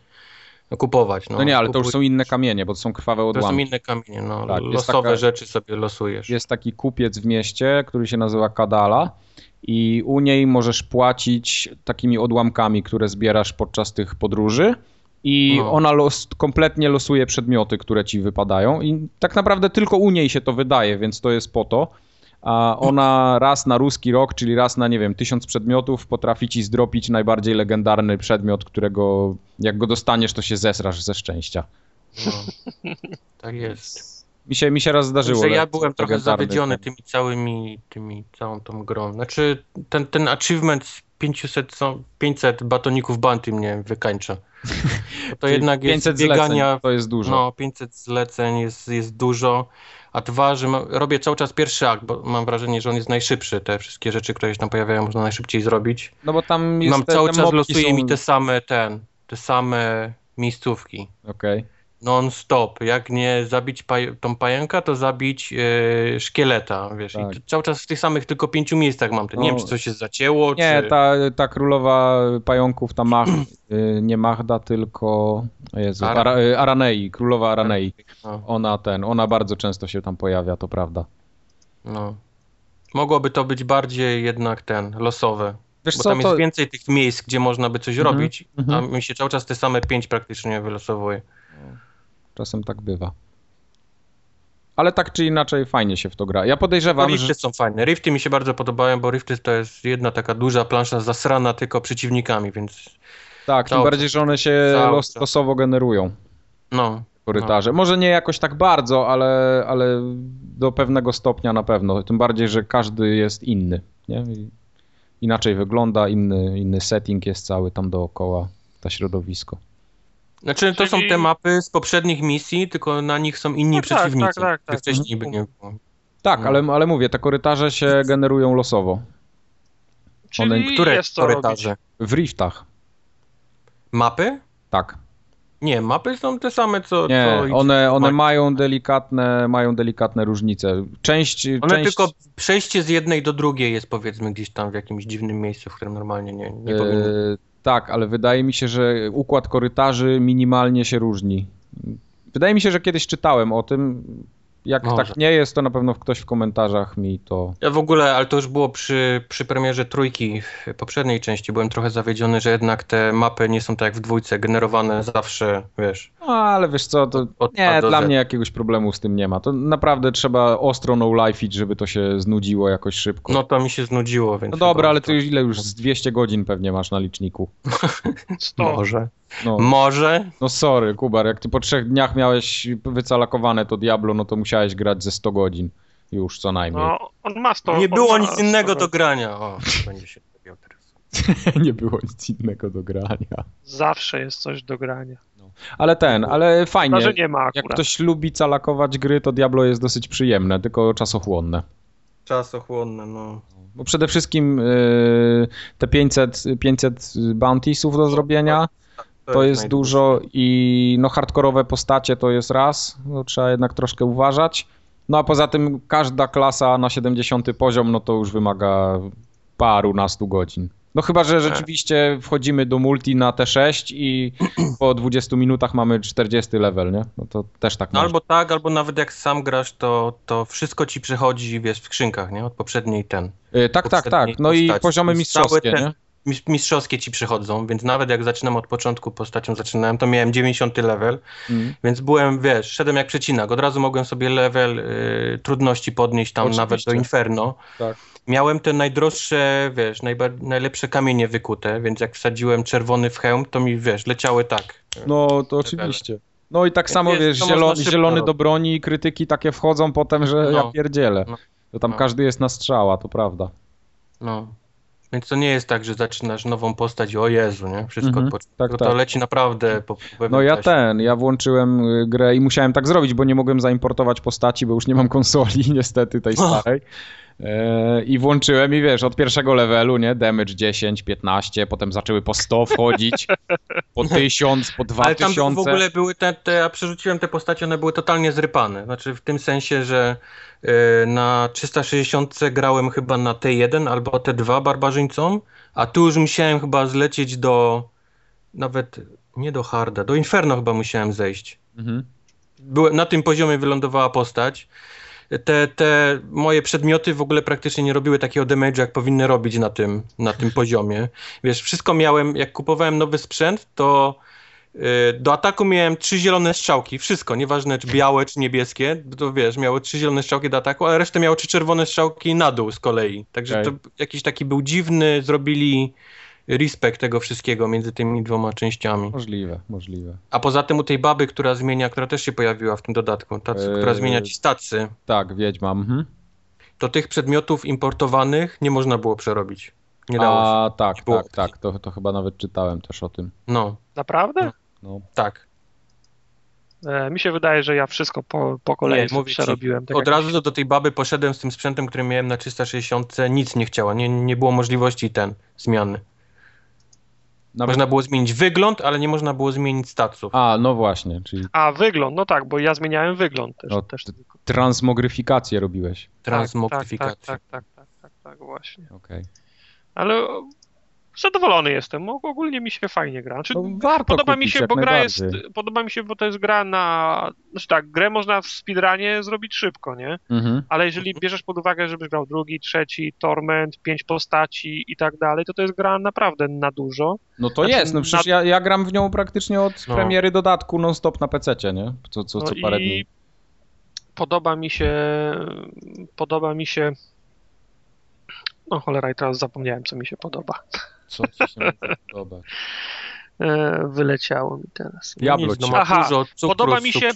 no, kupować. No, No nie, ale to już Kupuj- są inne kamienie, bo to są krwawe To są odłamki. inne kamienie, no, Tak, losowe taka- rzeczy sobie losujesz. Jest taki kupiec w mieście, który się nazywa Kadala i u niej możesz płacić takimi odłamkami, które zbierasz podczas tych podróży i No. ona los, kompletnie losuje przedmioty, które ci wypadają i tak naprawdę tylko u niej się to wydaje, więc to jest po to. A ona raz na ruski rok, czyli raz na, nie wiem, tysiąc przedmiotów potrafi ci zdropić najbardziej legendarny przedmiot, którego jak go dostaniesz, to się zesrasz ze szczęścia. No. Tak jest. Mi się, mi się raz zdarzyło. Że ja byłem trochę zawiedziony tymi całymi, tymi, całą tą grą. Znaczy, ten, ten achievement z 500, co- 500 batoników banty mnie wykańcza. To jednak jest 500 biegania, zleceń, to jest dużo. no 500 zleceń jest, jest dużo, a dwa, że ma, robię cały czas pierwszy akt, bo mam wrażenie, że on jest najszybszy. Te wszystkie rzeczy, które się tam pojawiają, można najszybciej zrobić. No bo tam jest mam te, cały czas losuje są... mi te same ten, te same miejscówki. Okej. Non-stop. Jak nie zabić paj- tą pająka, to zabić e, szkieleta, wiesz. Tak. I to cały czas w tych samych tylko pięciu miejscach mam te. Nie No. wiem, czy coś się zacięło, Nie, czy... ta, ta królowa pająków, ta Mach, y, nie Mahda, tylko Jezu, Ara- Ara, y, Aranei, królowa Aranei. No, Ona ten, ona bardzo często się tam pojawia, to prawda. no. Mogłoby to być bardziej jednak ten, losowe. Wiesz Bo co, tam to jest więcej tych miejsc, gdzie można by coś Mhm, robić, a mhm. mi się cały czas te same pięć praktycznie wylosowuje. Czasem tak bywa. Ale tak czy inaczej fajnie się w to gra. Ja podejrzewam, rifty że... są fajne. Rifty mi się bardzo podobają, bo rifty to jest jedna taka duża plansza zasrana tylko przeciwnikami, więc Tak, tym bardziej, że one się losowo generują. no. korytarze. Może nie jakoś tak bardzo, ale, ale do pewnego stopnia na pewno. Tym bardziej, że każdy jest inny. Nie? Inaczej wygląda, inny, inny setting jest cały tam dookoła, to środowisko. Znaczy, to Czyli- są te mapy z poprzednich misji, tylko na nich są inni No tak, przeciwnicy. tak, tak, tak. Wcześniej by nie było. Tak, No. ale, ale mówię, te korytarze się generują losowo. Czyli One- Które jest co korytarze? robić. W riftach, Mapy? tak. Nie, mapy są te same, co... Nie, co one, one mają delikatne, mają delikatne różnice. Część, One część tylko przejście z jednej do drugiej jest powiedzmy gdzieś tam w jakimś dziwnym miejscu, w którym normalnie nie, nie powinno. E, tak, ale wydaje mi się, że układ korytarzy minimalnie się różni. Wydaje mi się, że kiedyś czytałem o tym. Jak Może. tak nie jest, to na pewno ktoś w komentarzach mi to. Ja w ogóle, ale to już było przy, przy premierze trójki w poprzedniej części, byłem trochę zawiedziony, że jednak te mapy nie są tak jak w dwójce, generowane zawsze, wiesz, No, ale wiesz co, to Od nie, dla Z. mnie jakiegoś problemu z tym nie ma. To naprawdę trzeba ostro no lifeić, żeby to się znudziło jakoś szybko. no to mi się znudziło, więc... No dobra, ale to- ty już ile już z 200 godzin pewnie masz na liczniku. 100. Może. No, Może. no sorry, Kubar, jak ty po trzech dniach miałeś wycalakowane to Diablo, no to musiałeś grać ze 100 godzin. Już co najmniej. No, on ma 100. Nie było ma nic innego 100. do grania. O, będzie się teraz. nie było nic innego do grania. Zawsze jest coś do grania. Ale ten, ale fajnie. Nie ma Jak akurat. ktoś lubi calakować gry, to Diablo jest dosyć przyjemne, tylko czasochłonne. Czasochłonne, no. Bo przede wszystkim yy, te 500, 500 bountiesów do zrobienia to jest dużo i no hardkorowe postacie to jest raz, no, trzeba jednak troszkę uważać. No a poza tym każda klasa na 70 poziom, no to już wymaga parunastu godzin. No chyba, że rzeczywiście wchodzimy do multi na T6 i po 20 minutach mamy 40 level, nie? No to też tak No albo tak, albo nawet jak sam grasz, to, to wszystko ci przychodzi, wiesz, w skrzynkach, nie? Od poprzedniej ten. Y, Tak, tak, tak. poprzedniej No i postaci. poziomy Więc mistrzowskie, ten- nie? Mis- Mistrzowskie ci przychodzą, więc nawet jak zaczynam od początku postacią zaczynałem, to miałem 90 level, Mm. więc byłem, wiesz, szedłem jak przecinak. Od razu mogłem sobie level y, trudności podnieść tam Oczywiście. nawet do Inferno. Tak. Miałem te najdroższe, wiesz, najlepsze kamienie wykute, więc jak wsadziłem czerwony w hełm, to mi, wiesz, leciały tak. No to oczywiście. No i tak Więc samo, jest- wiesz, zielony, zielony do broni i krytyki takie wchodzą potem, że ja No. pierdzielę. No. To tam No. każdy jest na strzała, to prawda. No. Więc to nie jest tak, że zaczynasz nową postać i o Jezu, nie? Wszystko Mhm, tak, to tak. leci naprawdę po, po No ja czasie. ten, ja włączyłem y, grę i musiałem tak zrobić, bo nie mogłem zaimportować postaci, bo już nie mam konsoli niestety tej starej. E, I włączyłem i wiesz, od pierwszego levelu, nie, damage 10, 15, potem zaczęły po 100 wchodzić, po 1000, po Ale tam 2000. w ogóle były te, te, ja przerzuciłem te postacie, one były totalnie zrypane. Znaczy w tym sensie, że na 360 grałem chyba na T1 albo T2 barbarzyńcą, a tu już musiałem chyba zlecieć do nawet nie do harda, do Inferno chyba musiałem zejść. Mhm. Byłem, na tym poziomie wylądowała postać. Te, te moje przedmioty w ogóle praktycznie nie robiły takiego damage'a, jak powinny robić na tym, na tym poziomie. Wiesz, wszystko miałem, jak kupowałem nowy sprzęt, to do ataku miałem trzy zielone strzałki, wszystko, nieważne czy białe, czy niebieskie, to wiesz, miało trzy zielone strzałki do ataku, a resztę miało trzy czerwone strzałki na dół z kolei. Także Okej. to jakiś taki był dziwny, zrobili respekt tego wszystkiego między tymi dwoma częściami. Możliwe, możliwe. A poza tym u tej baby, która zmienia, która też się pojawiła w tym dodatku, ta, Eee. która zmienia ci stacy, Tak, Wiedźma. Mhm. to tych przedmiotów importowanych nie można było przerobić. Nie dało się. A tak, Nie było tak, tak, to, to chyba nawet czytałem też o tym. No, Naprawdę? No. Tak. E, mi się wydaje, że ja wszystko po, po kolei Nie, przerobiłem. Tak Od razu do, do tej baby poszedłem z tym sprzętem, który miałem na 360, nic nie chciała, nie, nie było możliwości ten zmiany. Nawet... Można było zmienić wygląd, ale nie można było zmienić staców. A, no właśnie, czyli A, wygląd, no tak, bo ja zmieniałem wygląd też. No, też ty- tylko. transmogryfikację robiłeś. Transmogryfikację. Tak, tak, tak, tak, tak, tak, tak, właśnie. Okej. Ale o, zadowolony jestem. O- Ogólnie mi się fajnie gra. Znaczy, No, warto podoba kupić, mi się, bo gra jest, podoba mi się, bo to jest gra na, znaczy tak, grę można w speedrunie zrobić szybko, nie? Mhm. Ale jeżeli bierzesz pod uwagę, żebyś grał drugi, trzeci, torment, pięć postaci i tak dalej, to to jest gra naprawdę na dużo. No to Znaczy, jest, no przecież ja, ja gram w nią praktycznie od No. premiery dodatku non-stop na PC, nie? Co, co, No co parę i dni. podoba mi się, podoba mi się, no cholera i teraz zapomniałem, co mi się podoba. Co ci się może podobać? E, wyleciało mi teraz. Nic, no Aha, cukru podoba mi się-.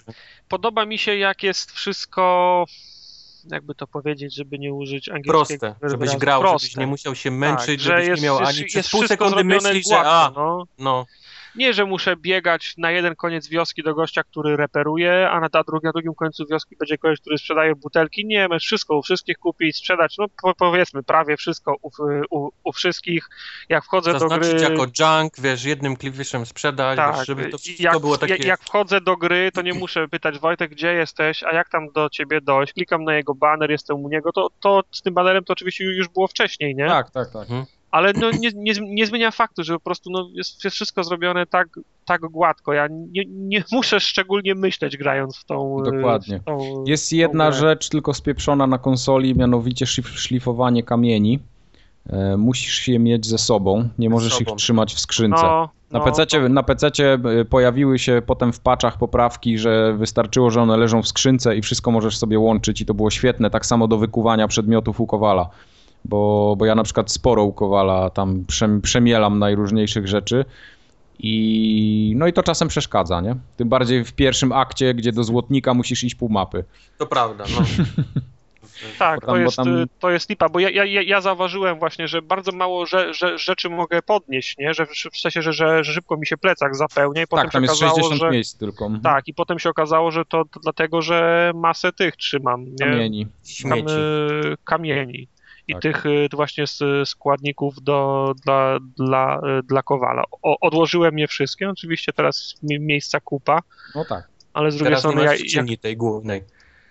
Podoba mi się, jak jest wszystko, jakby to powiedzieć, żeby nie użyć angielskiego Proste, żebyś grał, Proste. żebyś nie musiał się męczyć, tak, że żebyś jest, nie miał ani jest przez pół sekundy myśli, że a, no. no, Nie, że muszę biegać na jeden koniec wioski do gościa, który reperuje, a na, ta drugi, na drugim końcu wioski będzie kogoś, który sprzedaje butelki. Nie, możesz wszystko u wszystkich kupić, sprzedać, no po, powiedzmy prawie wszystko u, u, u wszystkich. Jak wchodzę do zaznaczyć gry... jako junk, wiesz, jednym kliwiszem sprzedać, Tak, wiesz, żeby to wszystko jak, było takie... jak, jak wchodzę do gry, to nie muszę pytać Wojtek, gdzie jesteś, a jak tam do ciebie dojść. Klikam na jego baner, jestem u niego, to, to z tym banerem to oczywiście już było wcześniej, nie? Tak, tak, tak. Ale no, nie, nie, nie zmienia faktu, że po prostu no, jest, jest wszystko zrobione tak, tak gładko. Ja nie, nie muszę szczególnie myśleć grając w tą. Dokładnie. W tą, Jest jedna grę. rzecz tylko spieprzona na konsoli, mianowicie szlif- szlifowanie kamieni. E, musisz je mieć ze sobą, nie możesz ich sobą. trzymać w skrzynce. no, Na no, PC, na PC pojawiły się potem w paczach poprawki, że wystarczyło, że one leżą w skrzynce i wszystko możesz sobie łączyć i to było świetne, tak samo do wykuwania przedmiotów u Kowala. Bo, bo ja na przykład sporo u Kowala tam przem, przemielam najróżniejszych rzeczy i no i to czasem przeszkadza, nie? Tym bardziej w pierwszym akcie, gdzie do złotnika musisz iść pół mapy. To prawda, no. Tak, to tam- bo jest, tam- to jest lipa, bo ja, ja, ja- zauważyłem właśnie, że bardzo mało że, że, rzeczy mogę podnieść, nie? Że w, sensie, że, że, że szybko mi się plecak zapełnia i potem tak, tam się jest okazało, 60 że... miejsc tylko. Mhm. Tak, i potem się okazało, że to, to dlatego, że masę tych trzymam, nie? Kamieni. Tam, y, kamieni i Tak. tych y, właśnie składników do, dla, dla, y, dla Kowala. O, odłożyłem je wszystkie, oczywiście teraz mi- miejsca kupa, No tak. ale z drugiej Teraz nie strony, masz ja, jak, tej głównej.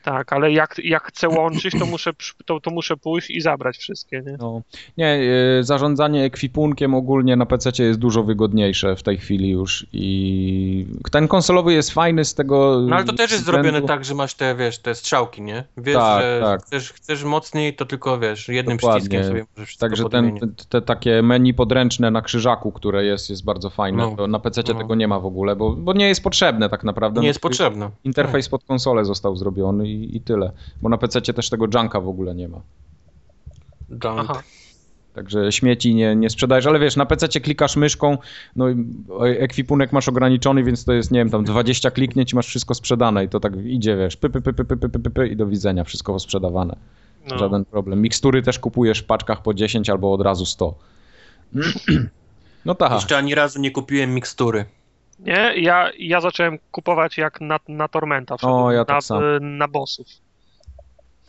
Tak, ale jak, jak chcę łączyć, to muszę, to, to muszę pójść i zabrać wszystkie, nie? No. Nie, y, zarządzanie ekwipunkiem ogólnie na PC jest dużo wygodniejsze w tej chwili już i ten konsolowy jest fajny z tego No ale to też jest względu- zrobione tak, że masz te, wiesz, te strzałki, nie? Wiesz, Tak, że tak. Chcesz, chcesz mocniej, to tylko, wiesz, jednym Dokładnie. przyciskiem sobie możesz Także ten, te, te takie menu podręczne na krzyżaku, które jest, jest bardzo fajne. No. To na PC No. tego nie ma w ogóle, bo, bo nie jest potrzebne tak naprawdę. Nie No, jest potrzebne. Interfejs pod konsolę został zrobiony i, i tyle. Bo na PC też tego junka w ogóle nie ma. Junk. Aha. Także śmieci nie, nie sprzedajesz, ale wiesz, na PC klikasz myszką, no i ekwipunek masz ograniczony, więc to jest, nie wiem, tam 20 kliknięć i masz wszystko sprzedane i to tak idzie, wiesz, py, py, py, py, py, py, py, py i do widzenia, wszystko sprzedawane. No. Żaden problem. Mikstury też kupujesz w paczkach po 10 albo od razu 100. No tak. Jeszcze ani razu nie kupiłem mikstury. Nie, ja, ja zacząłem kupować jak na, na Tormenta, wszedłem O, ja na, tak na bossów.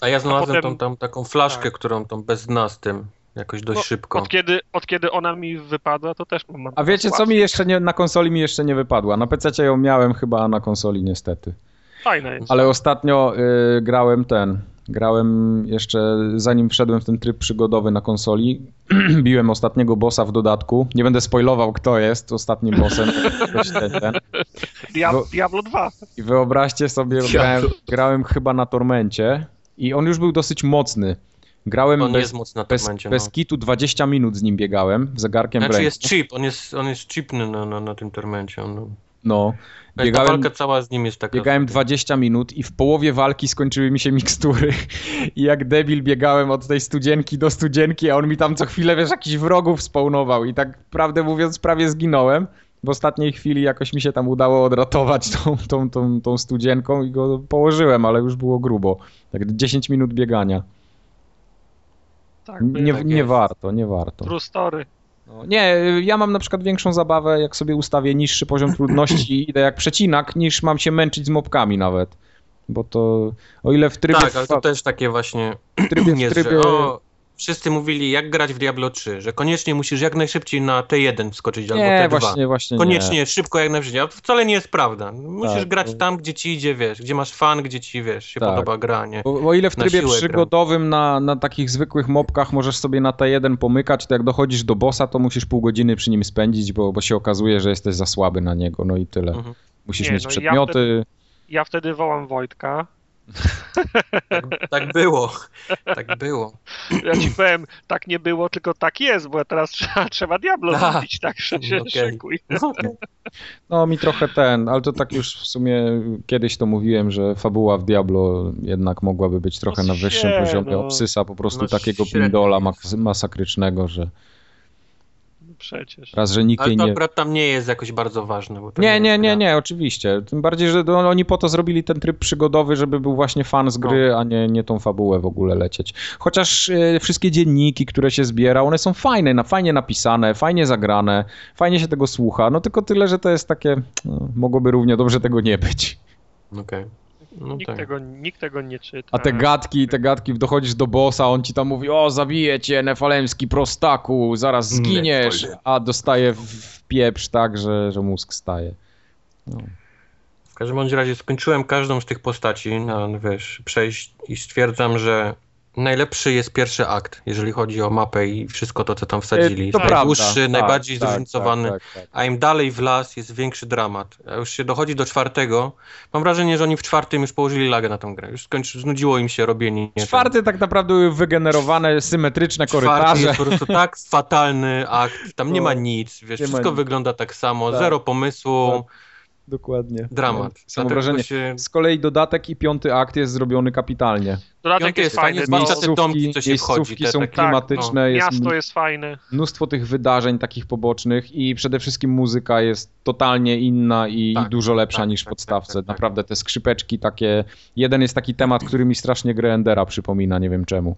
A ja znalazłem potem- tą, tą taką flaszkę, tak. którą tą bez dna z tym jakoś dość No, szybko. Od kiedy, od kiedy ona mi wypadła, to też mam. A wiecie, co mi jeszcze nie, na konsoli mi jeszcze nie wypadła? Na PC ją miałem chyba, a na konsoli niestety. Fajne jest. Ale ostatnio y, grałem ten. Grałem jeszcze zanim wszedłem w ten tryb przygodowy na konsoli. Biłem ostatniego bossa w dodatku. Nie będę spoilował, kto jest ostatnim bossem. Diablo 2. I wyobraźcie sobie, grałem, grałem chyba na Tormencie i on już był dosyć mocny. Grałem On bez, jest mocny na bez, tormencie, bez no. kitu 20 minut z nim biegałem, zegarkiem w Znaczy ręku. jest chip, on jest, on jest chipny na, na, na tym tormencie. On, No, ta biegałem, walka cała z nim jest taka... biegałem 20 minut i w połowie walki skończyły mi się mikstury. I jak debil biegałem od tej studzienki do studzienki, a on mi tam co chwilę, wiesz, jakiś wrogów spawnował i tak prawdę mówiąc prawie zginąłem. W ostatniej chwili jakoś mi się tam udało odratować tą, tą, tą, tą studzienką i go położyłem, ale już było grubo. Tak 10 minut biegania. Tak, Nie, tak nie warto, nie warto. True story. Nie, ja mam na przykład większą zabawę, jak sobie ustawię niższy poziom trudności i idę jak przecinak, niż mam się męczyć z mopkami nawet. Bo to, o ile w trybie... Tak, ale to też takie właśnie w trybie, w jest, trybie że o, wszyscy mówili jak grać w Diablo 3, że koniecznie musisz jak najszybciej na T1 wskoczyć albo nie, T2. właśnie, właśnie Koniecznie, szybko jak najszybciej. A to wcale nie jest prawda. Musisz Tak, grać tam, gdzie ci idzie, wiesz, gdzie masz fan, gdzie ci, wiesz, się Tak. podoba gra, nie? Bo, o ile w trybie przygodowym na, na takich zwykłych mopkach możesz sobie na T1 pomykać, to jak dochodzisz do bossa, to musisz pół godziny przy nim spędzić, bo, bo się okazuje, że jesteś za słaby na niego, no i tyle. Mhm. Musisz Nie, mieć no ja przedmioty. Ja wtedy wołam Wojtka. Tak, tak było, tak było. Ja ci powiem, tak nie było, tylko tak jest, bo teraz trzeba, trzeba Diablo Aha. zrobić, tak że się Okej. szykuj. No. No mi trochę ten, ale to tak już w sumie kiedyś to mówiłem, że fabuła w Diablo jednak mogłaby być trochę No na wyższym się, poziomie no. obsysa po prostu No takiego średnio pindola masakrycznego, że przecież. Raz, że nikt Ale to nie... akurat tam nie jest jakoś bardzo ważne. Nie, nie, nie, nie, oczywiście. Tym bardziej, że oni po to zrobili ten tryb przygodowy, żeby był właśnie fan z gry, a nie, nie tą fabułę w ogóle lecieć. Chociaż e, wszystkie dzienniki, które się zbiera, one są fajne, na, fajnie napisane, fajnie zagrane, fajnie się tego słucha, no tylko tyle, że to jest takie, no, mogłoby równie dobrze tego nie być. Okej. No Nikt, tak. tego, nikt tego nie czyta. A te gadki, te gadki, dochodzisz do bossa, on ci tam mówi, o zabiję cię, nefalemski prostaku, zaraz zginiesz, a dostaje w, w pieprz tak, że, że mózg staje. No. W każdym bądź razie skończyłem każdą z tych postaci na, wiesz, przejść i stwierdzam, że najlepszy jest pierwszy akt, jeżeli chodzi o mapę i wszystko to, co tam wsadzili. E, Jest prawda. najdłuższy, Tak, najbardziej tak, zróżnicowany, tak, tak, tak. a im dalej w las jest większy dramat. A już się dochodzi do czwartego. Mam wrażenie, że oni w czwartym już położyli lagę na tą grę. Już skończy, znudziło im się robienie. Czwarty tak naprawdę były wygenerowane, symetryczne Czwarty korytarze. jest po prostu tak fatalny akt, tam nie ma nic, wiesz, nie wszystko wygląda tak samo, Tak. zero pomysłu. Dokładnie. dramat. Mam wrażenie. Się... Z kolei dodatek i piąty akt jest zrobiony kapitalnie. Dodatek Piąty jest jest fajny, zwłaszcza bo te domki, co się miejscówki wchodzi, te są klimatyczne, no. jest miasto jest fajne. mnóstwo tych wydarzeń takich pobocznych i przede wszystkim muzyka jest totalnie inna i, Tak, i dużo lepsza tak, niż w tak, podstawce. tak, tak, tak. Naprawdę te skrzypeczki takie... Jeden jest taki temat, który mi strasznie grę Endera przypomina, nie wiem czemu.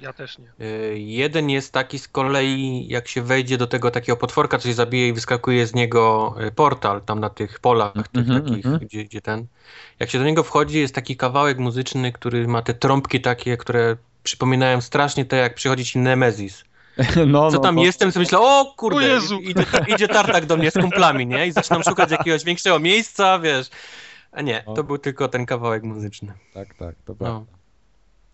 Ja też nie. Y, Jeden jest taki z kolei, jak się wejdzie do tego takiego potworka, co się zabije i wyskakuje z niego y, portal tam na tych polach, tych Mhm, takich, mhm. gdzie, gdzie ten. Jak się do niego wchodzi, jest taki kawałek muzyczny, który ma te trąbki takie, które przypominają strasznie te, jak przychodzi ci Nemezis. No, Co no, tam no. jestem, sobie myślę, o kurde, O Jezu. idzie, idzie tartak do mnie z kumplami, nie? I zaczynam szukać jakiegoś większego miejsca, wiesz. A nie, No. to był tylko ten kawałek muzyczny. Tak, tak, to No. prawda. No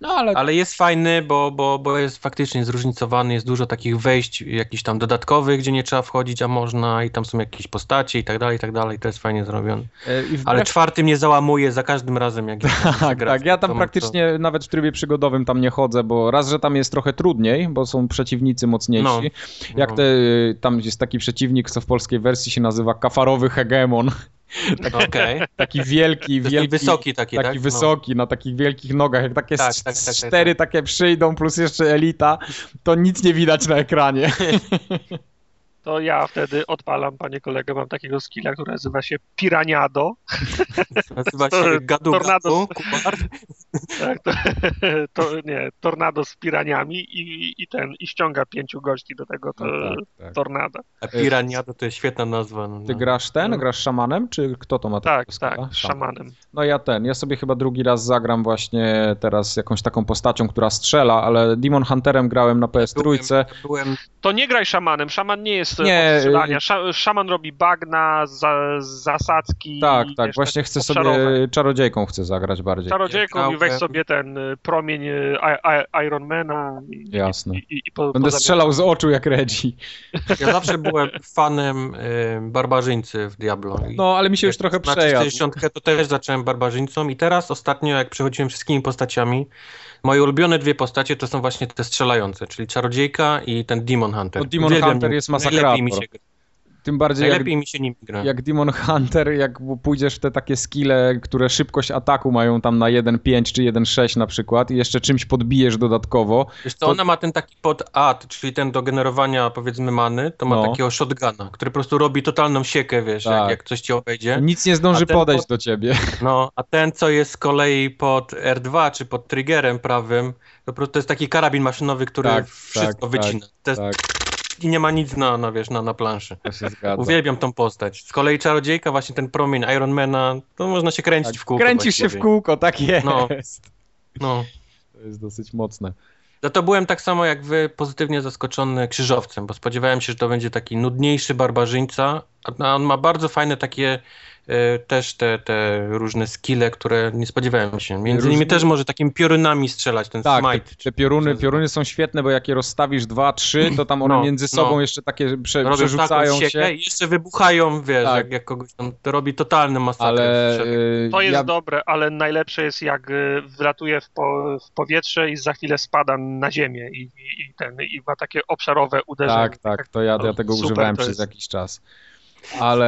ale... Ale jest fajny, bo, bo, bo jest faktycznie zróżnicowany, jest dużo takich wejść jakichś tam dodatkowych, gdzie nie trzeba wchodzić, a można i tam są jakieś postacie i tak dalej, i tak dalej, to jest fajnie zrobione. wbrew- Ale czwarty mnie załamuje za każdym razem, jak Tak, tak. Ja tam praktycznie nawet w trybie przygodowym tam nie chodzę, bo raz, że tam jest trochę trudniej, bo są przeciwnicy mocniejsi. No, Jak no. te, tam jest taki przeciwnik, co w polskiej wersji się nazywa kafarowy hegemon. Okej, Taki wielki, wielki. wysoki taki, taki tak? No. wysoki, na takich wielkich nogach. Jak takie Tak, tak, tak, tak, cztery takie przyjdą, plus jeszcze elita, to nic nie widać na ekranie. To ja wtedy odpalam, panie kolego, mam takiego skilla, który nazywa się Piraniado. Nazywa się Gadu Tornado. Tak, to, to, nie, tornado z piraniami i, i ten, i ściąga pięciu gości do tego to, No tak, tak. tornada. A Piraniado to jest świetna nazwa. No, Ty grasz ten? No. Grasz szamanem? Czy kto to ma Tak, tak, z szamanem. No ja ten, ja sobie chyba drugi raz zagram właśnie teraz jakąś taką postacią, która strzela, ale Demon Hunterem grałem na PS3. Byłem, byłem To nie graj szamanem, szaman nie jest Nie, nie, strzelania. y- Sza, szaman robi bagna, za, zasadzki. Tak, tak, właśnie chcę obszarowe. sobie czarodziejką chcę zagrać bardziej. Czarodziejką Ja i weź grałem- sobie ten y, promień y, Ironmana i, Jasne. i, i, i po, Będę strzelał z oczu jak Reggie. Ja zawsze byłem fanem y, barbarzyńcy w Diablo. No, ale mi się już trochę na przejadł. 60 to też zacząłem barbarzyńcą i teraz ostatnio jak przechodziłem wszystkimi postaciami, moje ulubione dwie postacie to są właśnie te strzelające, czyli Czarodziejka i ten Demon Hunter. No, Demon Uwielbiam Hunter jest Najlepiej mi masakrator. się, gra. Tym bardziej jak, najlepiej mi się nim gra. jak Demon Hunter, jak pójdziesz w te takie skille, które szybkość ataku mają tam na 1.5 czy 1.6 na przykład i jeszcze czymś podbijesz dodatkowo, Wiesz co, to- ona ma ten taki pod-ad, czyli ten do generowania powiedzmy many, to ma No. takiego shotguna, który po prostu robi totalną siekę, wiesz, Tak. jak, jak coś ci obejdzie. nic nie zdąży podejść pod- do ciebie. No, a ten, co jest z kolei pod R2 czy pod triggerem prawym, to po prostu to jest taki karabin maszynowy, który Tak, wszystko tak, wycina. To jest, Tak, I nie ma nic na, na, wiesz, na, na planszy. Uwielbiam tą postać. Z kolei czarodziejka, właśnie ten promień Ironmana, to można się kręcić Tak, w kółko. Kręcisz się w kółko, tak jest. No. No. To jest dosyć mocne. No to byłem tak samo jak wy pozytywnie zaskoczony krzyżowcem, bo spodziewałem się, że to będzie taki nudniejszy barbarzyńca, a on ma bardzo fajne takie też te, te różne skille, które nie spodziewałem się. Między Różne- innymi też może takimi piorunami strzelać, ten Tak, smite. te, te pioruny, pioruny są świetne, bo jak je rozstawisz dwa, trzy, to tam one No, między sobą no. jeszcze takie prze, Robią przerzucają się, i jeszcze wybuchają, wiesz, Tak. jak, jak kogoś tam, to robi totalny masakrę. ale y, To jest ja, dobre, ale najlepsze jest jak y, wlatuje w, po, w powietrze i za chwilę spada na ziemię i, i, i ten, i ma takie obszarowe uderzenie. tak, tak, to ja, ja tego Super używałem przez jest. jakiś czas. Ale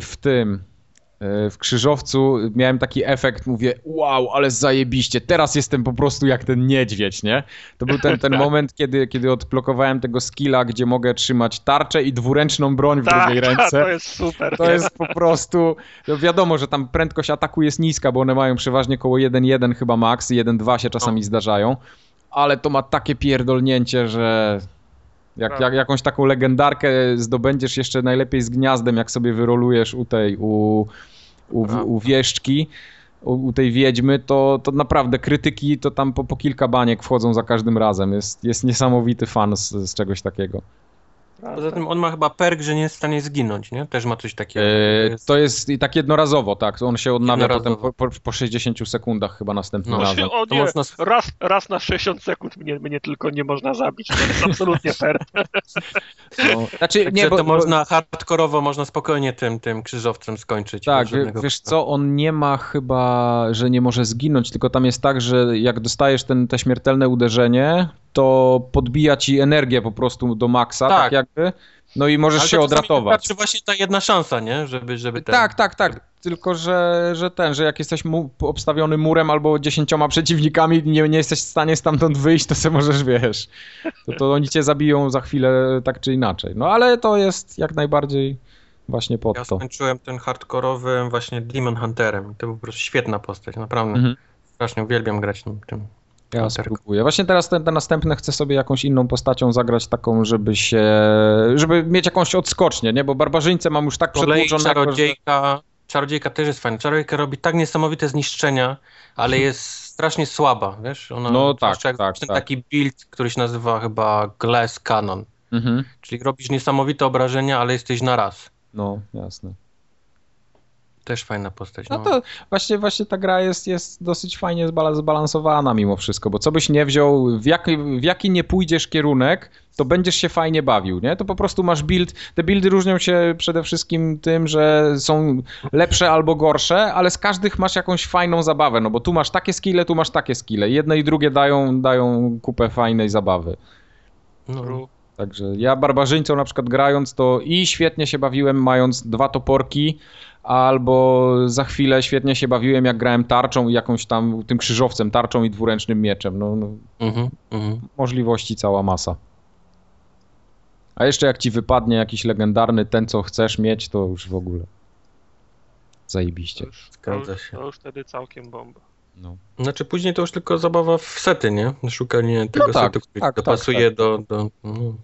w tym, e, w krzyżowcu miałem taki efekt, mówię, wow, ale zajebiście, teraz jestem po prostu jak ten niedźwiedź, nie? To był ten, ten Tak. moment, kiedy, kiedy odblokowałem tego skilla, gdzie mogę trzymać tarczę i dwuręczną broń w drugiej Tak, ręce. to jest super. To jest po prostu. No wiadomo, że tam prędkość ataku jest niska, bo one mają przeważnie koło 1.1 chyba max, 1.2 się czasami zdarzają, ale to ma takie pierdolnięcie, że. Jak, jak jakąś taką legendarkę zdobędziesz jeszcze najlepiej z gniazdem, jak sobie wyrolujesz u tej, u, u, u wieszczki, u, u tej wiedźmy, to, to naprawdę krytyki to tam po, po kilka baniek wchodzą za każdym razem. Jest, jest niesamowity fan z, z czegoś takiego. Poza tym on ma chyba perk, że nie jest w stanie zginąć, nie? Też ma coś takiego. E, To jest- To jest i tak jednorazowo, tak. On się odnawia potem po, po, po 60 sekundach chyba następnym No. razem. O nie, można- raz, raz na 60 sekund mnie, mnie tylko nie można zabić. To jest absolutnie fair. No, znaczy, nie, bo, to bo, można hardkorowo, można spokojnie tym, tym krzyżowcem skończyć. tak, żadnego wiesz co, on nie ma chyba, że nie może zginąć, tylko tam jest tak, że jak dostajesz ten, te śmiertelne uderzenie, to podbija ci energię po prostu do maksa, tak, Tak. No i możesz się odratować. Wystarczy właśnie ta jedna szansa, nie? Żeby, żeby ten... Tak, tak, tak. Tylko, że, że ten, że jak jesteś mu, obstawiony murem albo dziesięcioma przeciwnikami i nie, nie jesteś w stanie stamtąd wyjść, to sobie możesz, wiesz, to, to oni cię zabiją za chwilę tak czy inaczej. No ale to jest jak najbardziej właśnie pod Ja to. skończyłem ten hardkorowym właśnie Demon Hunterem. To był po prostu świetna postać, naprawdę. Mhm. Strasznie uwielbiam grać tym. Ja Hunterku. spróbuję. Właśnie teraz ten, ten następny chcę sobie jakąś inną postacią zagrać, taką, żeby się, żeby mieć jakąś odskocznię, nie? Bo barbarzyńcę mam już tak kolei przedłużonego, że... czarodziejka, czarodziejka też jest fajna. Czarodziejka robi tak niesamowite zniszczenia, ale jest strasznie słaba, wiesz? Ona, No tak, jak tak, ten tak. taki build, który się nazywa chyba Glass Cannon. Mhm. Czyli robisz niesamowite obrażenia, ale jesteś na raz. No, jasne. Też fajna postać. No to właśnie, właśnie ta gra jest, jest dosyć fajnie zbala- zbalansowana mimo wszystko, bo co byś nie wziął, w jaki, w jaki nie pójdziesz kierunek, to będziesz się fajnie bawił, nie? To po prostu masz build, te buildy różnią się przede wszystkim tym, że są lepsze albo gorsze, ale z każdych masz jakąś fajną zabawę, no bo tu masz takie skille, tu masz takie skille. Jedne i drugie dają, dają kupę fajnej zabawy. No. Także ja barbarzyńcą na przykład grając, to i świetnie się bawiłem mając dwa toporki, albo za chwilę świetnie się bawiłem jak grałem tarczą i jakąś tam tym krzyżowcem, tarczą i dwuręcznym mieczem. No, no Mhm, mhm. możliwości cała masa. A jeszcze jak ci wypadnie jakiś legendarny, ten co chcesz mieć, to już w ogóle zajebiście. To już, to, Zgadza już, się. to już wtedy całkiem bomba. No. Znaczy później to już tylko zabawa w sety, nie? Szukanie tego tak, setu, który tak, tak, dopasuje tak. do... do no.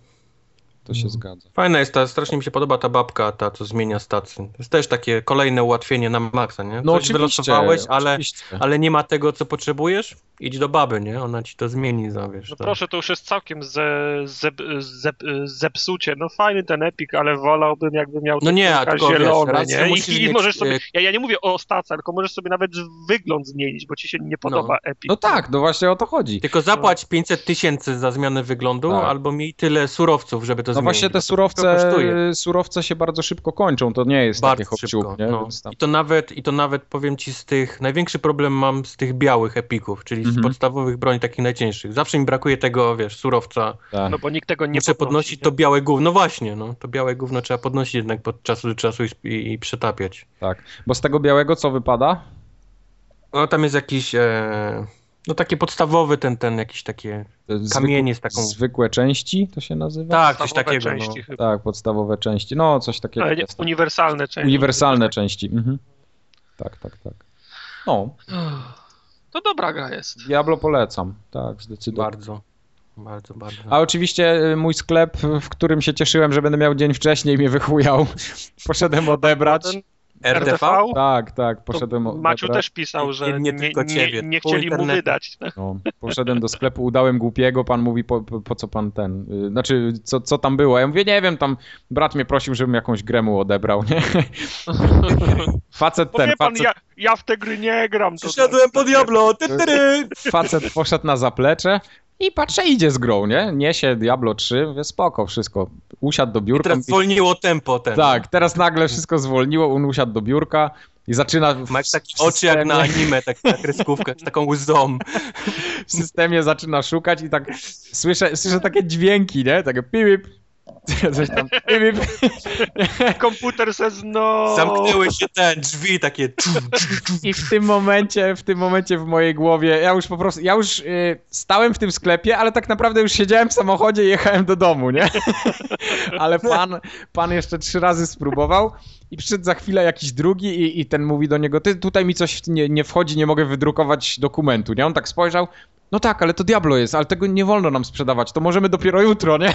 To się Mhm. zgadza. Fajna jest ta, strasznie mi się podoba ta babka, ta co zmienia stację. To jest też takie kolejne ułatwienie na maksa, nie? No Coś oczywiście, wylosowałeś, ale, oczywiście. ale nie ma tego, co potrzebujesz, idź do baby, nie? Ona ci to zmieni, za, wiesz. No to- proszę, to już jest całkiem ze, zep, zep, zepsucie. No fajny ten epik, ale wolałbym jakby miał No nie, tylko wiesz, zielone, że nie? I, i mieć, możesz sobie, ja, ja nie mówię o stacji, tylko możesz sobie nawet wygląd zmienić, bo ci się nie podoba epik. No tak, no właśnie o to chodzi. Tylko zapłać 500 tysięcy za zmianę wyglądu, Tak. albo miej tyle surowców, żeby to No zmienić. właśnie te to surowce, surowce się bardzo szybko kończą, to nie jest Bardzo nie? No. I, to nawet, I to nawet powiem ci z tych. Największy problem mam z tych białych epików, czyli Mhm. z podstawowych broni takich najcięższych. Zawsze mi brakuje tego, wiesz, surowca. tak. No bo nikt tego nie Muszę podnosi, podnosić nie? to białe gówno. No właśnie, no. To białe gówno trzeba podnosić jednak pod czasu do czasu i, i, i przetapiać. Tak, bo z tego białego co wypada? No tam jest jakiś. E, no takie podstawowy ten, ten jakiś takie. Zwykłe- Kamienie z taką- Zwykłe części to się nazywa? Tak, coś takiego. części No. chyba. Tak, podstawowe części. No, coś takiego Ale nie, jest. uniwersalne części. Uniwersalne części. Mhm. Tak, tak, tak. No, To dobra gra jest. Diablo polecam. Tak, zdecydowanie. Bardzo. Bardzo, bardzo. A oczywiście y, mój sklep, w którym się cieszyłem, że będę miał dzień wcześniej, mnie wychujał. Poszedłem odebrać. Ten RTV? Tak, tak, To poszedłem Maciu też pisał, że nie nie, tylko nie, ciebie, nie chcieli mu wydać. No, poszedłem do sklepu, udałem głupiego, pan mówi, po, po, po co pan ten, y, znaczy, co, co tam było? Ja mówię, nie wiem, tam brat mnie prosił, żebym jakąś grę mu odebrał, nie? Facet Bo ten, wie pan, facet, ja, ja w te gry nie gram. Przyszedłem po Diablo! Ty, ty, ty. facet poszedł na zaplecze i patrzę, idzie z grą, nie? Niesie Diablo 3, mówię, spoko, wszystko. Usiadł do I biurka. teraz mówi- zwolniło tempo ten. Tak, teraz nagle wszystko zwolniło, on usiadł do biurka i zaczyna Masz takie oczy jak na anime, tak na kreskówkę, z taką łzą. w systemie zaczyna szukać i tak słyszę, słyszę takie dźwięki, nie? Takie pip, Coś tam. Komputer says no. Zamknęły się te drzwi takie. I w tym momencie, w tym momencie w mojej głowie, ja już po prostu, ja już y, stałem w tym sklepie, ale tak naprawdę już siedziałem w samochodzie i jechałem do domu, nie? ale pan, pan jeszcze trzy razy spróbował i przyszedł za chwilę jakiś drugi i, i ten mówi do niego, ty tutaj mi coś nie, nie wchodzi, nie mogę wydrukować dokumentu, nie? On tak spojrzał, no tak, ale to Diablo jest, ale tego nie wolno nam sprzedawać, to możemy dopiero jutro, nie?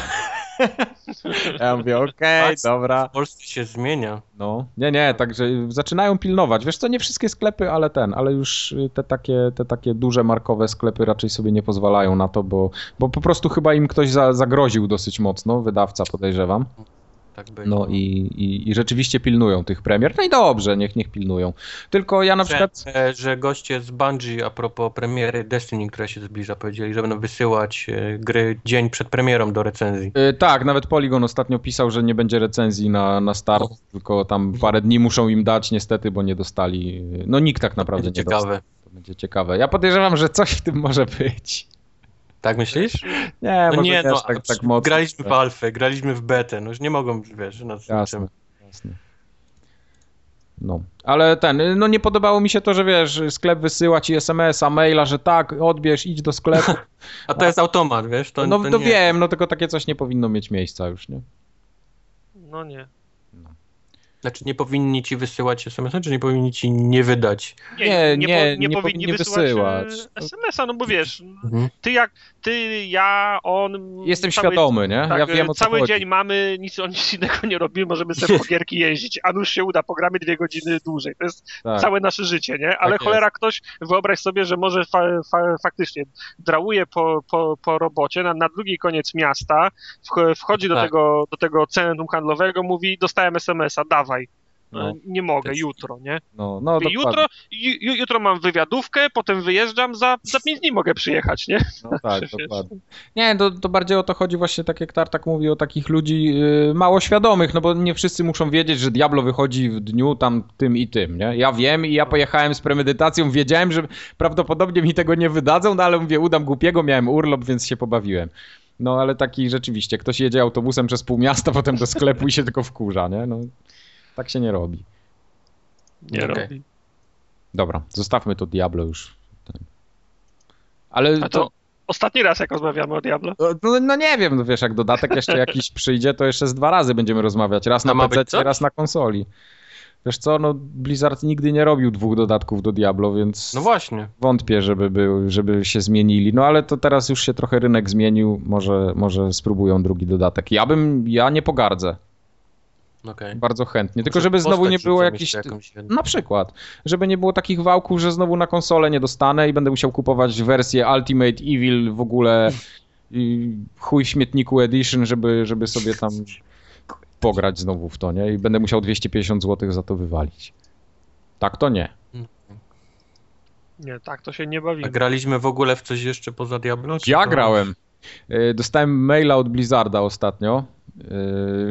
Ja mówię, okej, okay, dobra. W Polsce się zmienia. No, nie, nie, także zaczynają pilnować. Wiesz co, nie wszystkie sklepy, ale ten, ale już te takie, te takie duże markowe sklepy raczej sobie nie pozwalają na to, bo, bo po prostu chyba im ktoś za, zagroził dosyć mocno, wydawca podejrzewam tak. No i, i, i, rzeczywiście pilnują tych premier. No i dobrze, niech, niech pilnują. Tylko ja na że, przykład... E, że goście z Bungie a propos premiery Destiny, która się zbliża, powiedzieli, że będą wysyłać e, gry dzień przed premierą do recenzji. Yy, tak, nawet Polygon ostatnio pisał, że nie będzie recenzji na, na start, oh. tylko tam parę dni muszą im dać niestety, bo nie dostali... No nikt tak naprawdę nie ciekawe. dostał. To będzie ciekawe. Ja podejrzewam, że coś w tym może być. Tak myślisz? Nie, no nie, no, tak, tak mocno. Graliśmy w alfę, graliśmy w betę, no już nie mogą, wiesz, nad jasne, jasne. No, ale ten, no nie podobało mi się to, że wiesz, sklep wysyła ci SMS-a, maila, że tak, odbierz, idź do sklepu. A to jest automat, wiesz? To, no to, to wiem, no tylko takie coś nie powinno mieć miejsca już, nie? No nie. Znaczy nie powinni ci wysyłać SMS-a, czy nie powinni ci nie wydać? Nie, nie, nie, nie, nie, nie powinni wysyłać, wysyłać. SMS-a, no bo wiesz, mhm. ty jak, ty, ja, on... Jestem cały, świadomy, nie? Tak, ja wiem o co Cały chodzi. dzień mamy, nic, on nic innego nie robimy, możemy sobie po gierki jeździć, a nuż się uda, pogramy dwie godziny dłużej. To jest tak. całe nasze życie, nie? Ale tak cholera jest. ktoś, wyobraź sobie, że może fa, fa, faktycznie drałuje po, po, po robocie na, na drugi koniec miasta, wchodzi do, tak. tego, do tego centrum handlowego, mówi, dostałem SMS-a, dawaj. No, nie mogę, jutro, nie? No, no jutro, ju, jutro mam wywiadówkę, potem wyjeżdżam, za, za pięć dni mogę przyjechać, nie? No tak, dokładnie. Nie, to, to bardziej o to chodzi właśnie, tak jak Tartak mówi, o takich ludzi yy, mało świadomych, no bo nie wszyscy muszą wiedzieć, że Diablo wychodzi w dniu tam tym i tym, nie? Ja wiem i ja pojechałem z premedytacją, wiedziałem, że prawdopodobnie mi tego nie wydadzą, no ale mówię, udam głupiego, miałem urlop, więc się pobawiłem. No ale taki rzeczywiście, ktoś jedzie autobusem przez pół miasta, potem do sklepu i się tylko wkurza, nie? No. Tak się nie robi. Nie okay. robi. Dobra, zostawmy to Diablo już. Ale A to, to... Ostatni raz, jak rozmawiamy o Diablo? No, no, nie wiem, no wiesz, jak dodatek jeszcze jakiś przyjdzie, to jeszcze z dwa razy będziemy rozmawiać. Raz na PC, raz na konsoli. Wiesz co, no Blizzard nigdy nie robił dwóch dodatków do Diablo, więc no właśnie. wątpię, żeby, był, żeby się zmienili. No ale to teraz już się trochę rynek zmienił, może, może spróbują drugi dodatek. Ja bym, ja nie pogardzę. Okay. Bardzo chętnie. Tylko żeby znowu nie było jakichś. Na przykład. Żeby nie było takich wałków, że znowu na konsolę nie dostanę i będę musiał kupować wersję Ultimate Evil w ogóle i chuj śmietniku Edition, żeby, żeby sobie tam pograć znowu w to, nie? I będę musiał 250 zł za to wywalić. Tak to nie. Nie, tak to się nie bawi. A graliśmy w ogóle w coś jeszcze poza Diablo? Ja to... grałem. E, dostałem maila od Blizzarda ostatnio,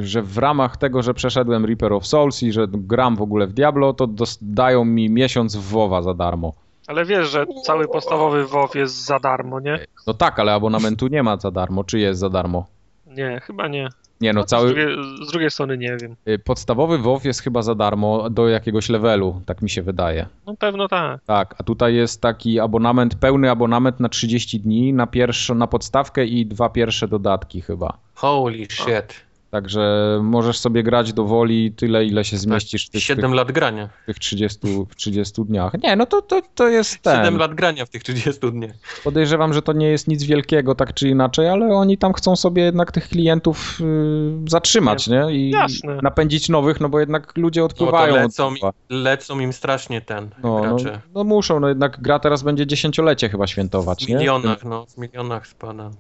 że w ramach tego, że przeszedłem Reaper of Souls i że gram w ogóle w Diablo, to dają mi miesiąc w WoWa za darmo. Ale wiesz, że cały podstawowy WoW jest za darmo, nie? No tak, ale abonamentu nie ma za darmo. Czy jest za darmo? Nie, chyba nie. Nie, no, no cały... Z drugiej, z drugiej, strony nie wiem. Y, podstawowy WoW jest chyba za darmo do jakiegoś levelu, tak mi się wydaje. No pewno tak. Tak, a tutaj jest taki abonament, pełny abonament na 30 dni, na pierwszą, na podstawkę i dwa pierwsze dodatki chyba. Holy shit. Także możesz sobie grać do woli tyle, ile się zmieścisz tak, w tych, 7 lat grania. W tych 30, w 30 dniach. Nie, no to, to, to jest ten. 7 lat grania w tych 30 dniach. Podejrzewam, że to nie jest nic wielkiego, tak czy inaczej, ale oni tam chcą sobie jednak tych klientów y, zatrzymać, nie? I Jasne. napędzić nowych, no bo jednak ludzie odpływają. No lecą, od lecą im strasznie ten no, no, no, muszą, no jednak gra teraz będzie dziesięciolecie chyba świętować, w milionach, nie? no, w milionach spada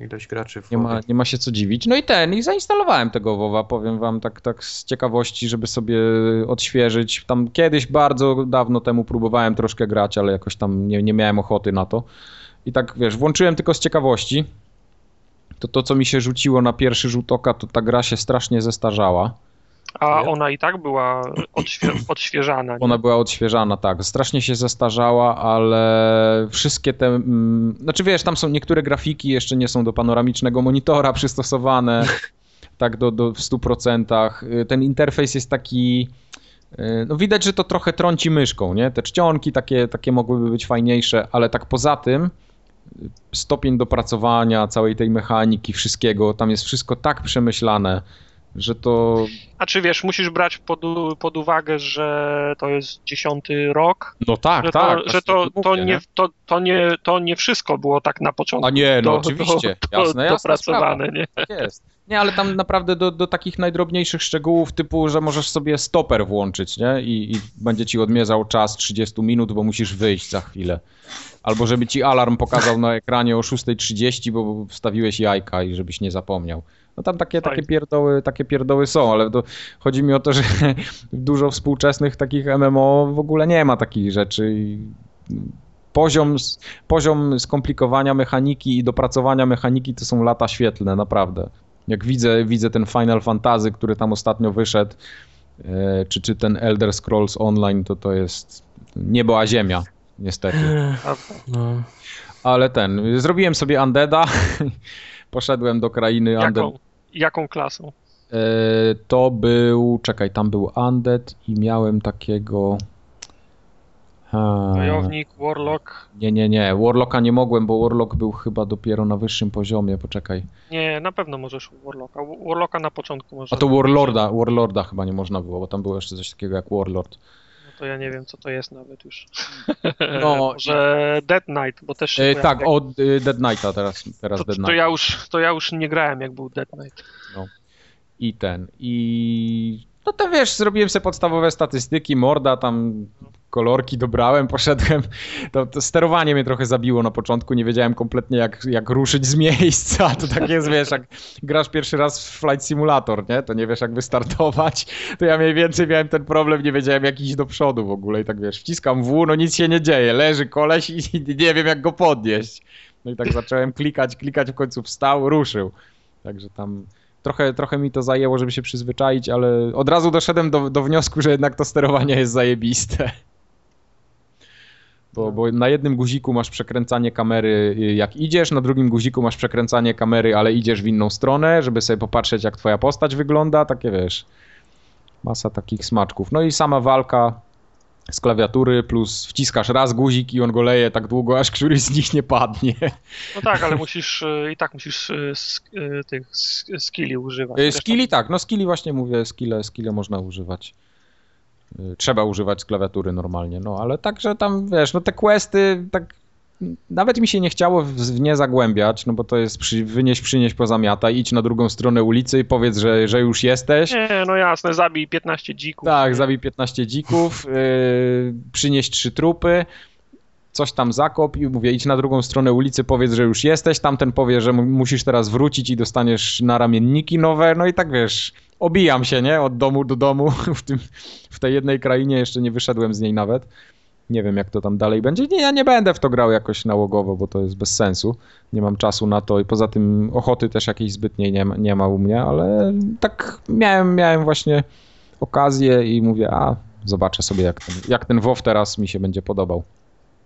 ilość graczy. W nie, ma, nie ma się co dziwić. No i ten, i zainstalowałem tego WoWa, powiem wam tak, tak z ciekawości, żeby sobie odświeżyć. Tam kiedyś bardzo dawno temu próbowałem troszkę grać, ale jakoś tam nie, nie miałem ochoty na to. I tak wiesz, włączyłem tylko z ciekawości. To to, co mi się rzuciło na pierwszy rzut oka, to ta gra się strasznie zestarzała. A ona i tak była odświe odświeżana. Nie? Ona była odświeżana, tak. Strasznie się zestarzała, ale wszystkie te. Mm, znaczy wiesz, tam są niektóre grafiki, jeszcze nie są do panoramicznego monitora przystosowane. tak do, do w 100%. Y, ten interfejs jest taki y, no widać, że to trochę trąci myszką, nie? Te czcionki takie, takie mogłyby być fajniejsze, ale tak poza tym stopień dopracowania całej tej mechaniki, wszystkiego, tam jest wszystko tak przemyślane, że to... A czy wiesz, musisz brać pod, pod uwagę, że to jest dziesiąty rok? No tak, że tak. To, że to, to, mówię, nie, to, to, nie, to nie wszystko było tak na początku. A nie, no do, oczywiście, do, jasne, jasne dopracowane, nie? Tak jest. Nie, ale tam naprawdę do, do takich najdrobniejszych szczegółów typu, że możesz sobie stoper włączyć, nie? I, I będzie ci odmierzał czas 30 minut, bo musisz wyjść za chwilę. Albo żeby ci alarm pokazał na ekranie o 6.30, bo wstawiłeś jajka i żebyś nie zapomniał. No tam takie, takie, pierdoły, takie pierdoły są, ale to, chodzi mi o to, że dużo współczesnych takich MMO w ogóle nie ma takich rzeczy. Poziom, poziom skomplikowania mechaniki i dopracowania mechaniki to są lata świetlne, naprawdę. Jak widzę, widzę ten Final Fantasy, który tam ostatnio wyszedł, e, czy, czy ten Elder Scrolls Online, to to jest niebo a ziemia, niestety. No. Ale ten, zrobiłem sobie Undeada, poszedłem do krainy Jaką? Undead. Jaką klasą? E, to był, czekaj, tam był Undead i miałem takiego... Wojownik, Warlock. Nie, nie, nie. Warlocka nie mogłem, bo Warlock był chyba dopiero na wyższym poziomie. Poczekaj. Nie, na pewno możesz Warlocka. Warlocka na początku możesz. A to Warlorda, Warlorda chyba nie można było, bo tam było jeszcze coś takiego jak Warlord. No to ja nie wiem, co to jest nawet już. No, Może Dead Knight, bo też. E, tak, jak... o Dead Knighta teraz, teraz to, Dead Knight. To ja, już, to ja już nie grałem, jak był Dead Knight. No. I ten. I no to wiesz, zrobiłem sobie podstawowe statystyki, morda, tam kolorki dobrałem, poszedłem. To, to, sterowanie mnie trochę zabiło na początku, nie wiedziałem kompletnie jak, jak ruszyć z miejsca. To tak jest, wiesz, jak grasz pierwszy raz w Flight Simulator, nie? To nie wiesz jak wystartować. To ja mniej więcej miałem ten problem, nie wiedziałem jak iść do przodu w ogóle i tak wiesz, wciskam W, no nic się nie dzieje, leży koleś i nie wiem jak go podnieść. No i tak zacząłem klikać, klikać, w końcu wstał, ruszył. Także tam trochę, trochę mi to zajęło, żeby się przyzwyczaić, ale od razu doszedłem do, do wniosku, że jednak to sterowanie jest zajebiste. Bo, bo, na jednym guziku masz przekręcanie kamery y, jak idziesz, na drugim guziku masz przekręcanie kamery, ale idziesz w inną stronę, żeby sobie popatrzeć jak twoja postać wygląda, takie wiesz, masa takich smaczków. No i sama walka z klawiatury, plus wciskasz raz guzik i on go leje tak długo, aż któryś z nich nie padnie. No tak, ale musisz y, i tak musisz y, tych skilli używać. Skilli tak, no skilli właśnie mówię, skille, skille można używać. Trzeba używać z klawiatury normalnie, no ale także tam, wiesz, no te questy, tak nawet mi się nie chciało w nie zagłębiać, no bo to jest przy, wynieś, przynieś, pozamiataj, idź na drugą stronę ulicy i powiedz, że, że już jesteś. Nie, no jasne, zabij 15 dzików. Tak, zabij 15 dzików, yy, przynieś trzy trupy, coś tam zakop i mówię, idź na drugą stronę ulicy, powiedz, że już jesteś, tamten powie, że musisz teraz wrócić i dostaniesz na ramienniki nowe, no i tak wiesz, obijam się, nie, od domu do domu w, tym, w tej jednej krainie, jeszcze nie wyszedłem z niej nawet. Nie wiem, jak to tam dalej będzie. Nie, ja nie będę w to grał jakoś nałogowo, bo to jest bez sensu. Nie mam czasu na to i poza tym ochoty też jakiejś zbytniej nie ma, nie ma u mnie, ale tak miałem, miałem właśnie okazję i mówię, a zobaczę sobie, jak ten, jak ten WoW teraz mi się będzie podobał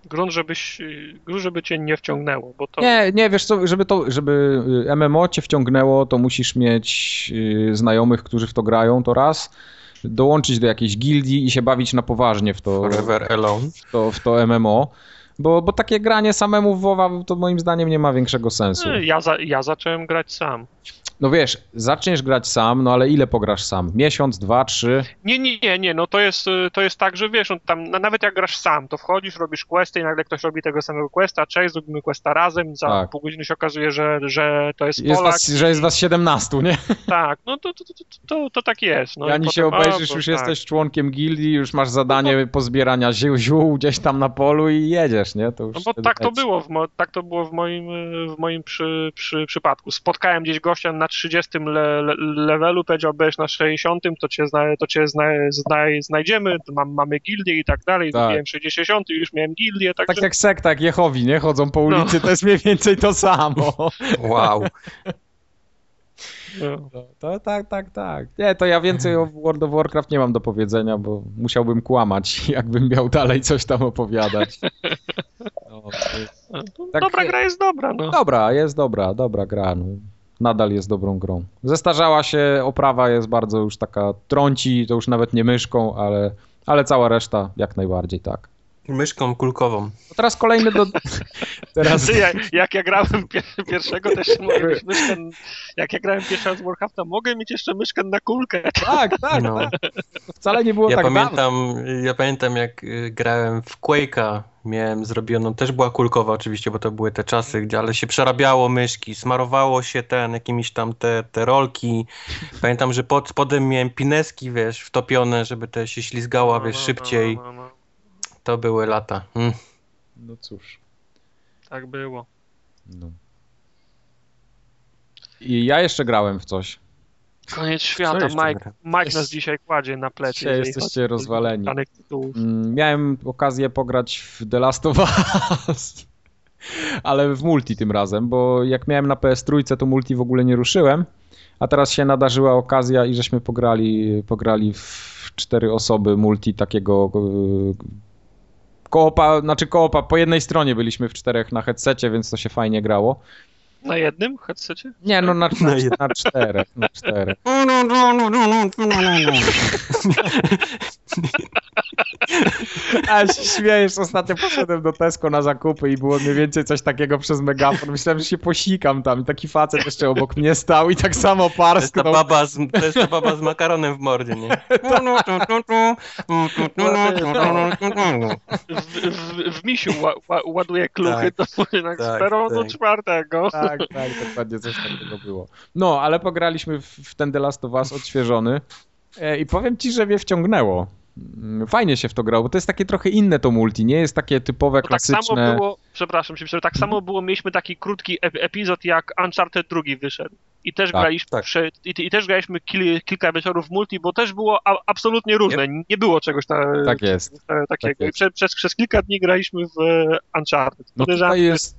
grunt, żebyś, grunt, żeby cię nie wciągnęło, bo to... Nie, nie, wiesz co, żeby to, żeby y, MMO cię wciągnęło, to musisz mieć y, znajomych, którzy w to grają, to raz, dołączyć do jakiejś gildii i się bawić na poważnie w to... Forever Alone. W to, w to MMO. Bo, bo takie granie samemu w WoWa to moim zdaniem nie ma większego sensu. Ja, za, ja zacząłem grać sam. No wiesz, zaczniesz grać sam, no ale ile pograsz sam? Miesiąc, dwa, trzy? Nie, nie, nie, nie, no to jest, to jest tak, że wiesz, no tam nawet jak grasz sam, to wchodzisz, robisz questy i nagle ktoś robi tego samego questa, cześć, zrobimy questa razem, za tak. pół godziny się okazuje, że, że to jest, jest Polak. Was. Że jest was 17, nie? Tak, no to, to, to, to, to tak jest. No ani się obejrzysz, już tak. jesteś członkiem gildii, już masz zadanie no pozbierania ziół, ziół gdzieś tam na polu i jedziesz, nie? To już no bo tak to, było w tak to było w moim, w moim przy, przy, przypadku. Spotkałem gdzieś gościa na 30 le le levelu, powiedziałbyś na 60, to cię, zna, to cię zna, zna, znajdziemy, mam, mamy gildię i tak dalej, tak. Miałem 60 i już miałem gildię. Tak jak sekta, jak Jehowi, nie? Chodzą po ulicy, no. to jest mniej więcej to samo. Wow. No. no. To tak, tak, tak. Nie, to ja więcej o World of Warcraft nie mam do powiedzenia, bo musiałbym kłamać, jakbym miał dalej coś tam opowiadać. No, tak, dobra gra jest dobra, no. Dobra, jest dobra, dobra gra. No nadal jest dobrą grą. Zestarzała się, oprawa jest bardzo już taka trąci, to już nawet nie myszką, ale, ale cała reszta jak najbardziej tak. Myszką kulkową. No teraz kolejny do... Teraz... Znaczy, jak, jak ja grałem pier pierwszego, też mogę mieć myszkę... Jak ja grałem pierwszy raz w Warcrafta, mogę mieć jeszcze myszkę na kulkę. Tak, tak, no. tak. Wcale nie było ja tak pamiętam, dawno. Ja pamiętam, jak y, grałem w Quake'a, miałem zrobioną, też była kulkowa oczywiście, bo to były te czasy, gdzie ale się przerabiało myszki, smarowało się ten, jakimiś tam te, te rolki. Pamiętam, że pod spodem miałem pineski, wiesz, wtopione, żeby te się ślizgała, wiesz, szybciej. No, no, no, to były lata. Mm. No cóż. Tak było. No. I ja jeszcze grałem w coś. Koniec świata. Mike, Mike nas dzisiaj kładzie na plecy. Dzisiaj jesteście rozwaleni. Mm, miałem okazję pograć w The Last of Us. Ale w multi tym razem, bo jak miałem na PS3, to multi w ogóle nie ruszyłem. A teraz się nadarzyła okazja i żeśmy pograli, pograli w cztery osoby multi takiego koopa, znaczy koopa, po jednej stronie byliśmy w czterech na headsetie, więc to się fajnie grało. Na jednym headsetie? Nie, no na, na, na czterech, na czterech. A się śmiejesz, ostatnio poszedłem do Tesco na zakupy i było mniej więcej coś takiego przez megafon. Myślałem, że się posikam tam i taki facet jeszcze obok mnie stał i tak samo parsknął. To jest ta baba z, to jest ta baba z makaronem w mordzie, nie? w, w, w misiu ła, ładuje kluchy, tak, to tak, tak, z peronu tak. czwartego. Tak, tak, dokładnie coś takiego było. No, ale pograliśmy w, w ten The Last of Us odświeżony e, i powiem ci, że mnie wciągnęło. Fajnie się w to grało, bo to jest takie trochę inne to multi, nie jest takie typowe, klasyczne. Tak samo było, przepraszam się, tak samo było, mieliśmy taki krótki epizod jak Uncharted 2 wyszedł. I też tak, graliśmy, tak. I, i, też graliśmy kil, kilka wieczorów multi, bo też było a, absolutnie różne. Nie, nie było czegoś ta, tak jest. Ta, takiego. Tak jest. Prze, przez, przez kilka dni graliśmy w Uncharted. No tutaj jest,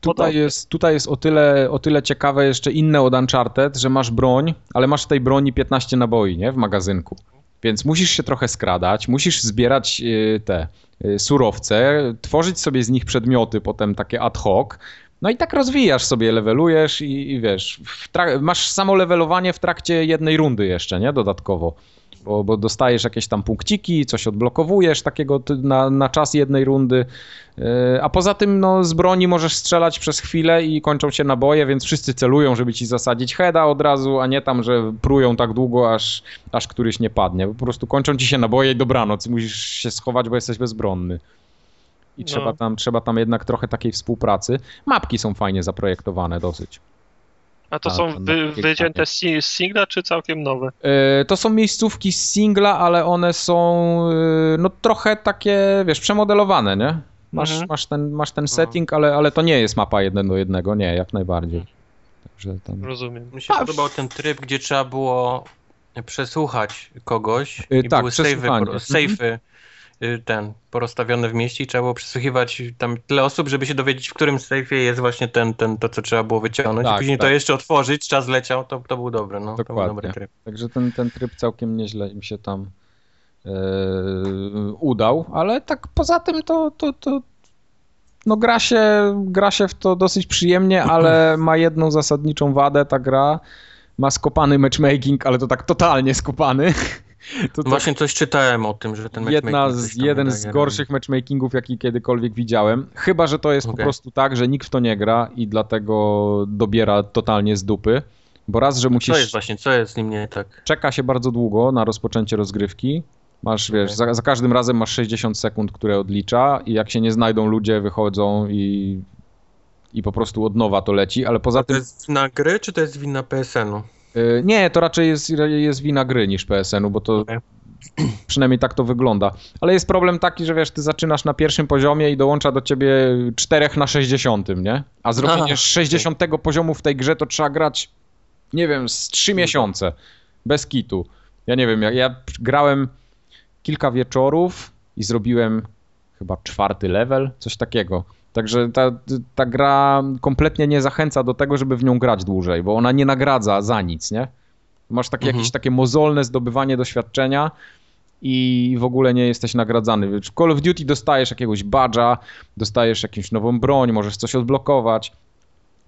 tutaj jest, tutaj jest o, tyle, o tyle ciekawe jeszcze inne od Uncharted, że masz broń, ale masz w tej broni 15 naboi, nie? W magazynku. Więc musisz się trochę skradać, musisz zbierać y, te y, surowce, tworzyć sobie z nich przedmioty, potem takie ad hoc. No i tak rozwijasz sobie, levelujesz i, i wiesz, masz samo levelowanie w trakcie jednej rundy jeszcze, nie? Dodatkowo bo, bo dostajesz jakieś tam punkciki, coś odblokowujesz takiego na, na czas jednej rundy, e, a poza tym no, z broni możesz strzelać przez chwilę i kończą się naboje, więc wszyscy celują, żeby ci zasadzić heada od razu, a nie tam, że prują tak długo, aż, aż któryś nie padnie. Po prostu kończą ci się naboje i dobranoc, musisz się schować, bo jesteś bezbronny. I no. trzeba, tam, trzeba tam jednak trochę takiej współpracy. Mapki są fajnie zaprojektowane dosyć. A to są wy, wycięte z singla, czy całkiem nowe? Yy, to są miejscówki z singla, ale one są yy, no trochę takie, wiesz, przemodelowane, nie? Masz, mhm. masz, ten, masz ten setting, ale, ale to nie jest mapa jeden do jednego, nie, jak najbardziej. Także tam... Rozumiem. Mi się A, podobał ten tryb, gdzie trzeba było przesłuchać kogoś yy, i tak, były sejfy, sejfy Y, ten porozstawione w mieście i trzeba było przesłuchiwać tam tyle osób, żeby się dowiedzieć, w którym sejfie jest właśnie ten, ten to, co trzeba było wyciągnąć. Tak, I później tak. to jeszcze otworzyć, czas leciał, to, to był dobry, no. Dokładnie. To był dobry tryb. Także ten, ten tryb całkiem nieźle im się tam yy, udał, ale tak poza tym to, to, to no gra się, gra się w to dosyć przyjemnie, ale ma jedną zasadniczą wadę ta gra. Ma skopany matchmaking, ale to tak totalnie skopany. To Właśnie coś czytałem o tym, że ten Jedna z, jeden z gorszych matchmakingów, jaki kiedykolwiek widziałem. Chyba, że to jest okay. po prostu tak, że nikt w to nie gra i dlatego dobiera totalnie z dupy. Bo raz, że musisz... Co jest właśnie, co jest z nim nie tak? Czeka się bardzo długo na rozpoczęcie rozgrywki. Masz, wiesz, okay. za, za, każdym razem masz 60 sekund, które odlicza i jak się nie znajdą ludzie, wychodzą i, i po prostu od nowa to leci, ale poza A tym... to jest wina gry, czy to jest wina PSN-u? Y, nie, to raczej jest, jest wina gry niż PSN-u, bo to okay. przynajmniej tak to wygląda. Ale jest problem taki, że wiesz, ty zaczynasz na pierwszym poziomie i dołącza do ciebie 4 na 60, nie? A zrobienie Aha, 60 okay. poziomu w tej grze to trzeba grać, nie wiem, z 3 miesiące. Bez kitu. Ja nie wiem, ja, ja grałem kilka wieczorów i zrobiłem chyba czwarty level, coś takiego. Także ta, ta gra kompletnie nie zachęca do tego, żeby w nią grać dłużej, bo ona nie nagradza za nic, nie? Masz takie, mhm. jakieś takie mozolne zdobywanie doświadczenia i w ogóle nie jesteś nagradzany. W Call of Duty dostajesz jakiegoś badża, dostajesz jakąś nową broń, możesz coś odblokować.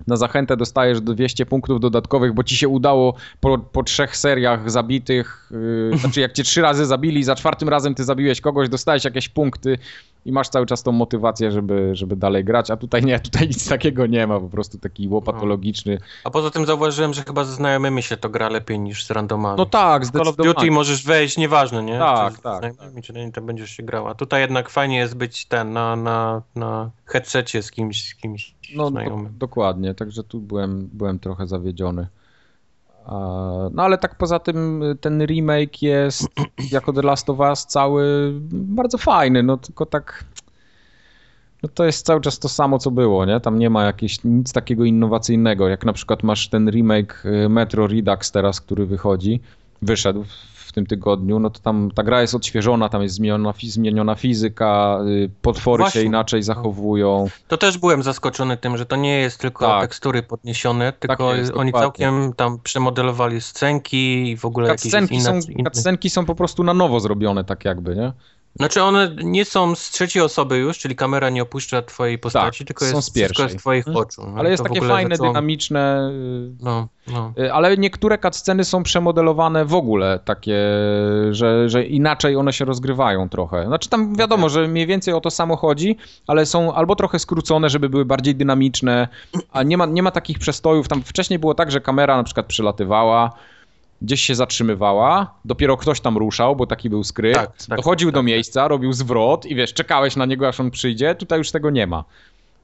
Na zachętę dostajesz 200 punktów dodatkowych, bo ci się udało po, po trzech seriach zabitych, yy, znaczy jak cię trzy razy zabili, za czwartym razem ty zabiłeś kogoś, dostałeś jakieś punkty i masz cały czas tą motywację, żeby, żeby dalej grać, a tutaj nie, tutaj nic takiego nie ma, po prostu taki łopatologiczny. A poza tym zauważyłem, że chyba ze znajomymi się to gra lepiej niż z randomami. No tak, Call of Duty możesz wejść, nieważne, nie? Tak, czy tak, znajomymi, Czy nie, to będziesz się grał. A tutaj jednak fajnie jest być ten, na, na, na headsetie z kimś, z kimś No, do, dokładnie, także tu byłem, byłem trochę zawiedziony. No ale tak poza tym y, ten remake jest jako The Last of Us cały bardzo fajny, no tylko tak no to jest cały czas to samo co było, nie? Tam nie ma jakieś nic takiego innowacyjnego, jak na przykład masz ten remake y, Metro Redux teraz, który wychodzi, wyszedł tym tygodniu, no to tam ta gra jest odświeżona, tam jest zmieniona, zmieniona fizyka, y, potwory Właśnie. się inaczej zachowują. To też byłem zaskoczony tym, że to nie jest tylko Tak. tekstury podniesione, tylko jest, oni dokładnie. całkiem tam przemodelowali scenki i w ogóle jakieś Cutscenki są, inne, inne... cutscenki są po prostu na nowo zrobione, tak jakby, nie? Znaczy one nie są z trzeciej osoby już, czyli kamera nie opuszcza twojej postaci, tylko Tak, są jest z wszystko pierwszej. z twoich Mhm. oczu. No, Ale jest takie ogóle fajne, zaczęło- dynamiczne, No, no. y, y, ale niektóre cutsceny są przemodelowane w ogóle takie, że, że inaczej one się rozgrywają trochę. Znaczy tam wiadomo, że mniej więcej o to samo chodzi, ale są albo trochę skrócone, żeby były bardziej dynamiczne, a nie ma, nie ma takich przestojów. Tam wcześniej było tak, że kamera na przykład przylatywała, gdzieś się zatrzymywała, dopiero ktoś tam ruszał, bo taki był skrypt, Tak, tak, dochodził tak, do tak. miejsca, robił zwrot i wiesz, czekałeś na niego, aż on przyjdzie, tutaj już tego nie ma.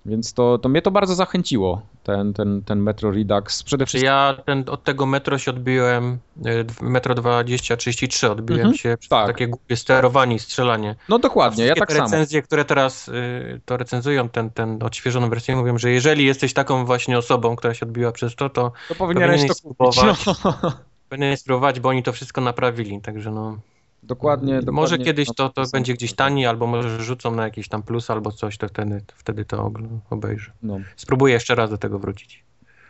Więc to, to mnie to bardzo zachęciło, ten, ten, ten Metro Redux. Przede wszystkim ja ten, od tego metro się odbiłem, d- metro 2033 odbiłem Mhm, się przez tak. takie głupie sterowanie i strzelanie. No dokładnie, ja tak te samo. recenzje, które teraz y, to recenzują, ten, ten odświeżoną wersję, mówią, że jeżeli jesteś taką właśnie osobą, która się odbiła przez to, to To powinieneś to kupić. No. powinieneś spróbować, bo oni to wszystko naprawili, także no... Dokładnie, dokładnie. Może kiedyś to, to będzie gdzieś taniej, albo może rzucą na jakiś tam plus albo coś, to wtedy, to wtedy to obejrzę. No. Spróbuję jeszcze raz do tego wrócić.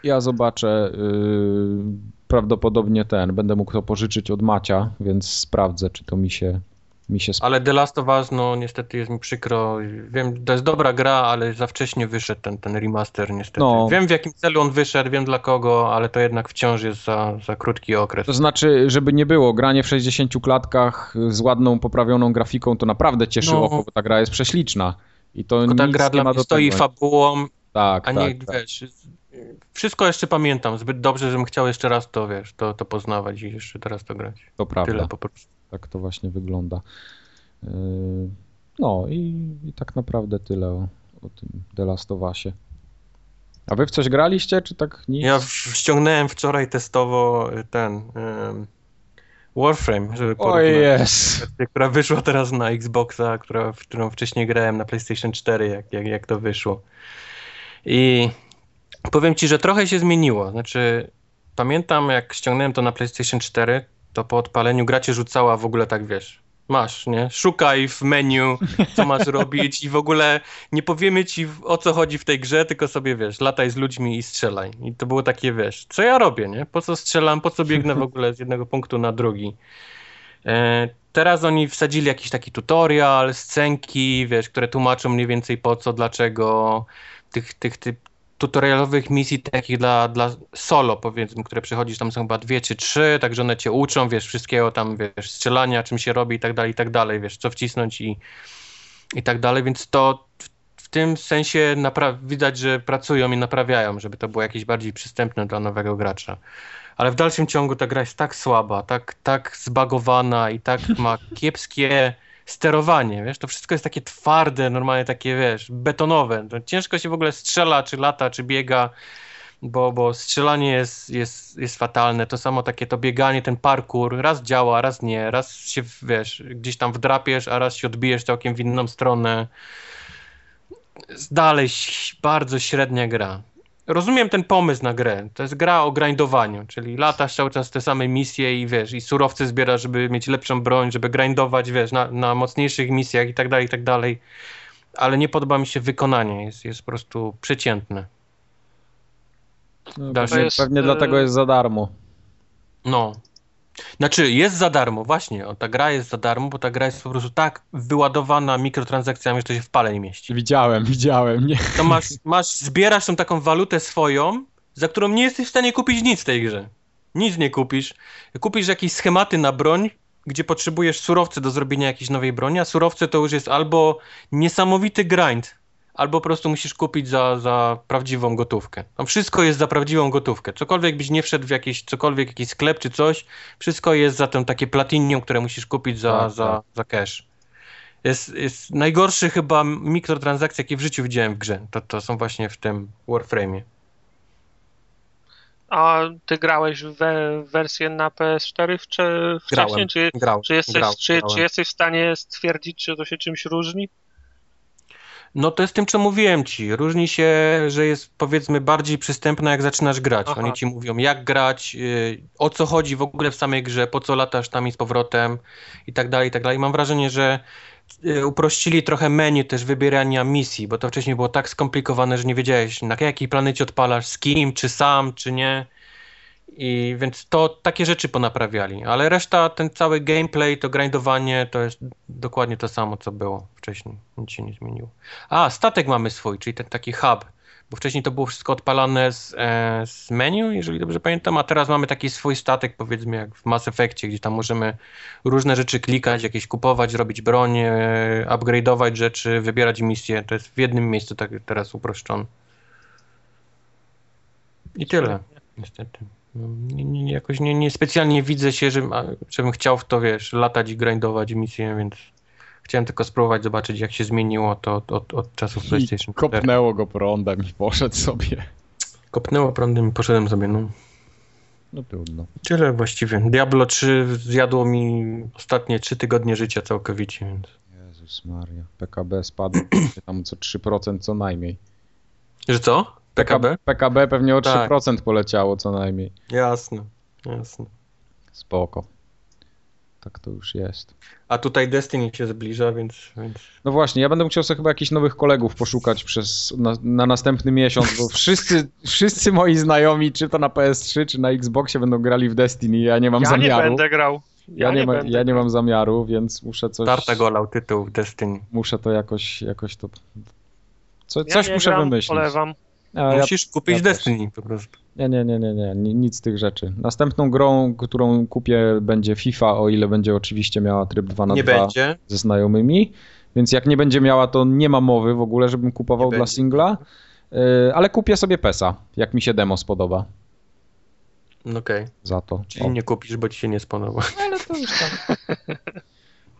Ja zobaczę, yy, prawdopodobnie ten, będę mógł to pożyczyć od Macia, więc sprawdzę, czy to mi się, mi się sp- Ale The Last of Us, no niestety jest mi przykro. Wiem, to jest dobra gra, ale za wcześnie wyszedł ten, ten remaster niestety. No. Wiem w jakim celu on wyszedł, wiem dla kogo, ale to jednak wciąż jest za, za krótki okres. To znaczy, żeby nie było, granie w 60 klatkach z ładną, poprawioną grafiką, to naprawdę cieszy No. oko, bo ta gra jest prześliczna. I to Tylko ta gra dla mnie stoi tego. fabułą, Tak, a tak, nie, tak, wiesz, wszystko jeszcze pamiętam zbyt dobrze, żebym chciał jeszcze raz to, wiesz, to, to poznawać i jeszcze teraz to grać. to prawda. Tyle po prostu. Tak to właśnie wygląda. Yy, No i, i tak naprawdę tyle o, o tym The Last of Usie. A wy w coś graliście, czy tak nic? Ja ściągnąłem wczoraj testowo ten um, Warframe, żeby porównać. jest! wersję, która wyszła teraz na Xboxa, która, w którą wcześniej grałem na PlayStation 4, jak, jak, jak to wyszło. I powiem ci, że trochę się zmieniło. Znaczy, pamiętam jak ściągnąłem to na PlayStation 4, to po odpaleniu gra cię rzucała w ogóle tak, wiesz, masz, nie? Szukaj w menu, co masz robić i w ogóle nie powiemy ci o co chodzi w tej grze, tylko sobie, wiesz, lataj z ludźmi i strzelaj. I to było takie, wiesz, co ja robię, nie? Po co strzelam, po co biegnę w ogóle z jednego punktu na drugi. E, Teraz oni wsadzili jakiś taki tutorial, scenki, wiesz, które tłumaczą mniej więcej po co, dlaczego tych, tych, tych tutorialowych misji takich dla, dla solo, powiedzmy, które przechodzisz, tam są chyba dwie czy trzy, także one cię uczą, wiesz, wszystkiego tam, wiesz, strzelania, czym się robi i tak dalej, i tak dalej, wiesz, co wcisnąć i, i tak dalej, więc to w, w tym sensie widać, że pracują i naprawiają, żeby to było jakieś bardziej przystępne dla nowego gracza. Ale w dalszym ciągu ta gra jest tak słaba, tak, tak zbagowana i tak ma kiepskie sterowanie, wiesz, to wszystko jest takie twarde, normalnie takie, wiesz, betonowe. To ciężko się w ogóle strzela, czy lata, czy biega, bo, bo strzelanie jest, jest, jest fatalne. To samo takie to bieganie, ten parkour, raz działa, raz nie, raz się, wiesz, gdzieś tam wdrapiesz, a raz się odbijesz całkiem w inną stronę. Dalej bardzo średnia gra. Rozumiem ten pomysł na grę. To jest gra o grindowaniu, czyli latasz cały czas te same misje i wiesz, i surowce zbierasz, żeby mieć lepszą broń, żeby grindować, wiesz, na, na mocniejszych misjach i tak dalej, i tak dalej. Ale nie podoba mi się wykonanie, jest, jest po prostu przeciętne. No, Dalszy- pewnie, jest, pewnie e, dlatego jest za darmo. No. Znaczy, jest za darmo, właśnie. O, ta gra jest za darmo, bo ta gra jest po prostu tak wyładowana mikrotransakcjami, że to się w pale nie mieści. Widziałem, widziałem. Nie. To masz, masz, zbierasz tą taką walutę swoją, za którą nie jesteś w stanie kupić nic w tej grze. Nic nie kupisz. Kupisz jakieś schematy na broń, gdzie potrzebujesz surowce do zrobienia jakiejś nowej broni, a surowce to już jest albo niesamowity grind, albo po prostu musisz kupić za, za prawdziwą gotówkę. Tam wszystko jest za prawdziwą gotówkę. Cokolwiek byś nie wszedł w jakiś, cokolwiek jakiś sklep czy coś, wszystko jest za tym takie platinium, które musisz kupić za, Tak, za, tak. za cash. Jest, jest najgorszy chyba mikrotransakcje, jakie w życiu widziałem w grze. To, to są właśnie w tym Warframe'ie. A ty grałeś w we- wersję na PS4 w- czy wcześniej? Grałem. Czy, Grał, czy, jesteś, grał, czy, grałem. czy jesteś w stanie stwierdzić, czy to się czymś różni? No to jest tym, co mówiłem ci. Różni się, że jest powiedzmy bardziej przystępna, jak zaczynasz grać. Aha. Oni ci mówią, jak grać, yy, o co chodzi w ogóle w samej grze, po co latasz tam i z powrotem i tak dalej, i tak dalej. Mam wrażenie, że yy, uprościli trochę menu też wybierania misji, bo to wcześniej było tak skomplikowane, że nie wiedziałeś na jakiej planecie odpalasz, z kim, czy sam, czy nie. I więc to takie rzeczy ponaprawiali, ale reszta, ten cały gameplay, to grindowanie, to jest dokładnie to samo, co było wcześniej. Nic się nie zmieniło. A, statek mamy swój, czyli ten taki hub, bo wcześniej to było wszystko odpalane z, e, z menu, jeżeli dobrze pamiętam, a teraz mamy taki swój statek, powiedzmy jak w Mass Effectie, gdzie tam możemy różne rzeczy klikać, jakieś kupować, robić broń, e, upgrade'ować rzeczy, wybierać misje. To jest w jednym miejscu tak teraz uproszczone. I tyle, niestety. Nie, nie, jakoś nie, nie specjalnie widzę się, że, a, żebym chciał w to, wiesz, latać i grindować misje, więc chciałem tylko spróbować, zobaczyć jak się zmieniło to od, od, od czasów I PlayStation 4. kopnęło go prądem i poszedł sobie. Kopnęło prądem i poszedłem sobie, no. No trudno. Tyle właściwie. Diablo 3 zjadło mi ostatnie 3 tygodnie życia całkowicie, więc... Jezus Maria. PKB spadł tam co 3% co najmniej. Że co? PKB? PKB pewnie o Tak. 3% poleciało co najmniej. Jasne, jasne. Spoko. Tak to już jest. A tutaj Destiny się zbliża, więc... więc... No właśnie, ja będę musiał sobie chyba jakichś nowych kolegów poszukać przez, na, na następny miesiąc, bo wszyscy, wszyscy moi znajomi, czy to na PS3, czy na Xboxie będą grali w Destiny, ja nie mam Ja nie zamiaru. będę grał. ja, nie, ma, będę ja nie mam zamiaru, więc muszę coś... Tartagolał tytuł Destiny. Muszę to jakoś, jakoś to... Co, Ja coś nie muszę gram, wymyślić. Polewam. A ja, Musisz kupić ja. Destiny po prostu. nie, nie, nie, nie, nie, ni- nic z tych rzeczy. Następną grą, którą kupię będzie FIFA, o ile będzie oczywiście miała tryb 2 na Nie 2 będzie. ze znajomymi, więc jak nie będzie miała, to nie ma mowy w ogóle, żebym kupował Nie dla będzie. singla, Yy, ale kupię sobie PESA, jak mi się demo spodoba No Okej. za to. Czyli O. nie kupisz, bo ci się nie spodoba. Ale to już tam.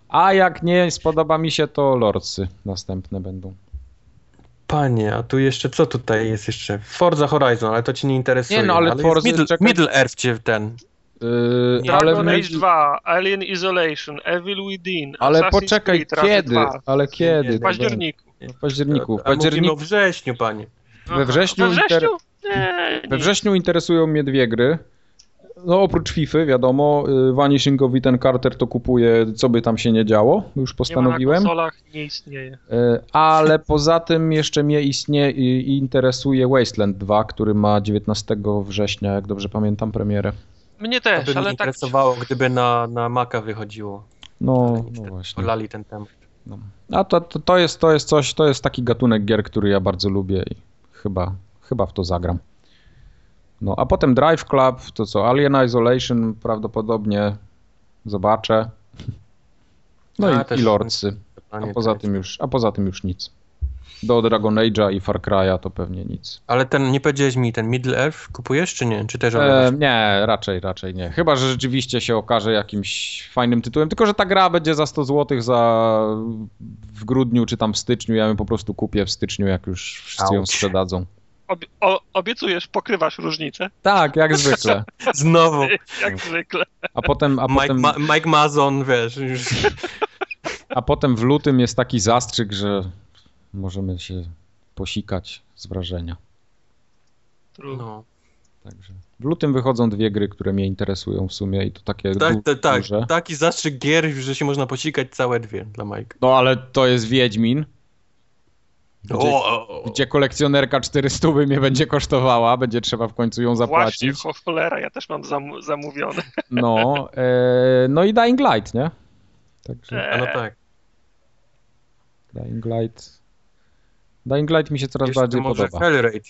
A jak nie spodoba mi się, to Lordsy następne będą. Panie, a tu jeszcze, co tutaj jest jeszcze? Forza Horizon, ale to ci nie interesuje. Nie, no, ale jest Forza- Middle, czekaj. Middle Earth cię ten. Yy, Nie, ale Dragon Age 2, Alien Isolation, Evil Within, ale Assassin's poczekaj, Creed, kiedy? 2. Ale kiedy? Nie, W październiku. W październiku. W A mówimy październiku o wrześniu, panie. we wrześniu, We inter... wrześniu? Nie, we nie. wrześniu interesują mnie dwie gry. No oprócz FIFA, wiadomo, y, Vanishing of Ethan Carter to kupuję, co by tam się nie działo, już Nie ma na postanowiłem. konsolach, nie istnieje. Y, Ale poza tym jeszcze mnie istnie, i interesuje Wasteland 2, który ma 19 września, jak dobrze pamiętam, premierę. Mnie To też, by mnie ale tak interesowało, gdyby na, na Maca wychodziło. No, no właśnie. Olali ten temat. No. A to, to, to, jest, to jest coś, to jest taki gatunek gier, który ja bardzo lubię i chyba, chyba w to zagram. No, a potem Drive Club, to co, Alien Isolation prawdopodobnie zobaczę. No A, i, i Lordsy. A poza, to tym już, a poza tym już nic. Do Dragon Age'a i Far Cry'a to pewnie nic. Ale ten, nie powiedziałeś mi, ten Middle Earth kupujesz czy nie? Czy też E, nie, raczej, raczej nie. Chyba, że rzeczywiście się okaże jakimś fajnym tytułem. Tylko, że ta gra będzie za 100 zł za w grudniu czy tam w styczniu. Ja ją po prostu kupię w styczniu, jak już wszyscy ją Auć. sprzedadzą. Obie- o, obiecujesz, pokrywasz różnicę. Tak, jak zwykle. Znowu. Jak zwykle. A potem, a Mike, potem, Ma Mike Mazon, wiesz, już. a potem w lutym jest taki zastrzyk, że możemy się posikać z wrażenia. Trudno. No. Także w lutym wychodzą dwie gry, które mnie interesują w sumie i to takie Tak, du- tak, tak. duże. Taki zastrzyk gier, że się można posikać całe dwie dla Mike. No ale to jest Wiedźmin. Gdzie, gdzie kolekcjonerka 400 mnie będzie kosztowała, będzie trzeba w końcu ją zapłacić. Właśnie, cholera, ja też mam zam zamówione. No, e, no i Dying Light, nie? Także... A no tak. Dying Light. Dying Light mi się coraz Jeszcze bardziej może podoba. Hellraid.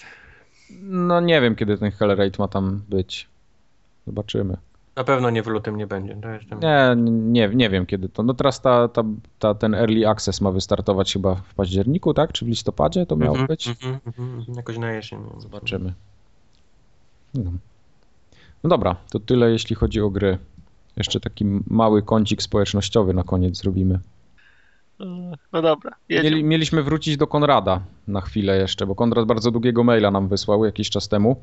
No nie wiem, kiedy ten Hellraid ma tam być. Zobaczymy. Na pewno nie w lutym nie będzie. Nie, nie, nie wiem kiedy to. No teraz ta, ta, ta, ten Early Access ma wystartować chyba w październiku, tak? Czy w listopadzie to miało Mhm, być? mhm, mhm. Jakoś na jesień. Zobaczymy. No. no dobra, to tyle jeśli chodzi o gry. Jeszcze taki mały kącik społecznościowy na koniec zrobimy. No dobra. Mieli, mieliśmy wrócić do Konrada na chwilę jeszcze, bo Konrad bardzo długiego maila nam wysłał jakiś czas temu.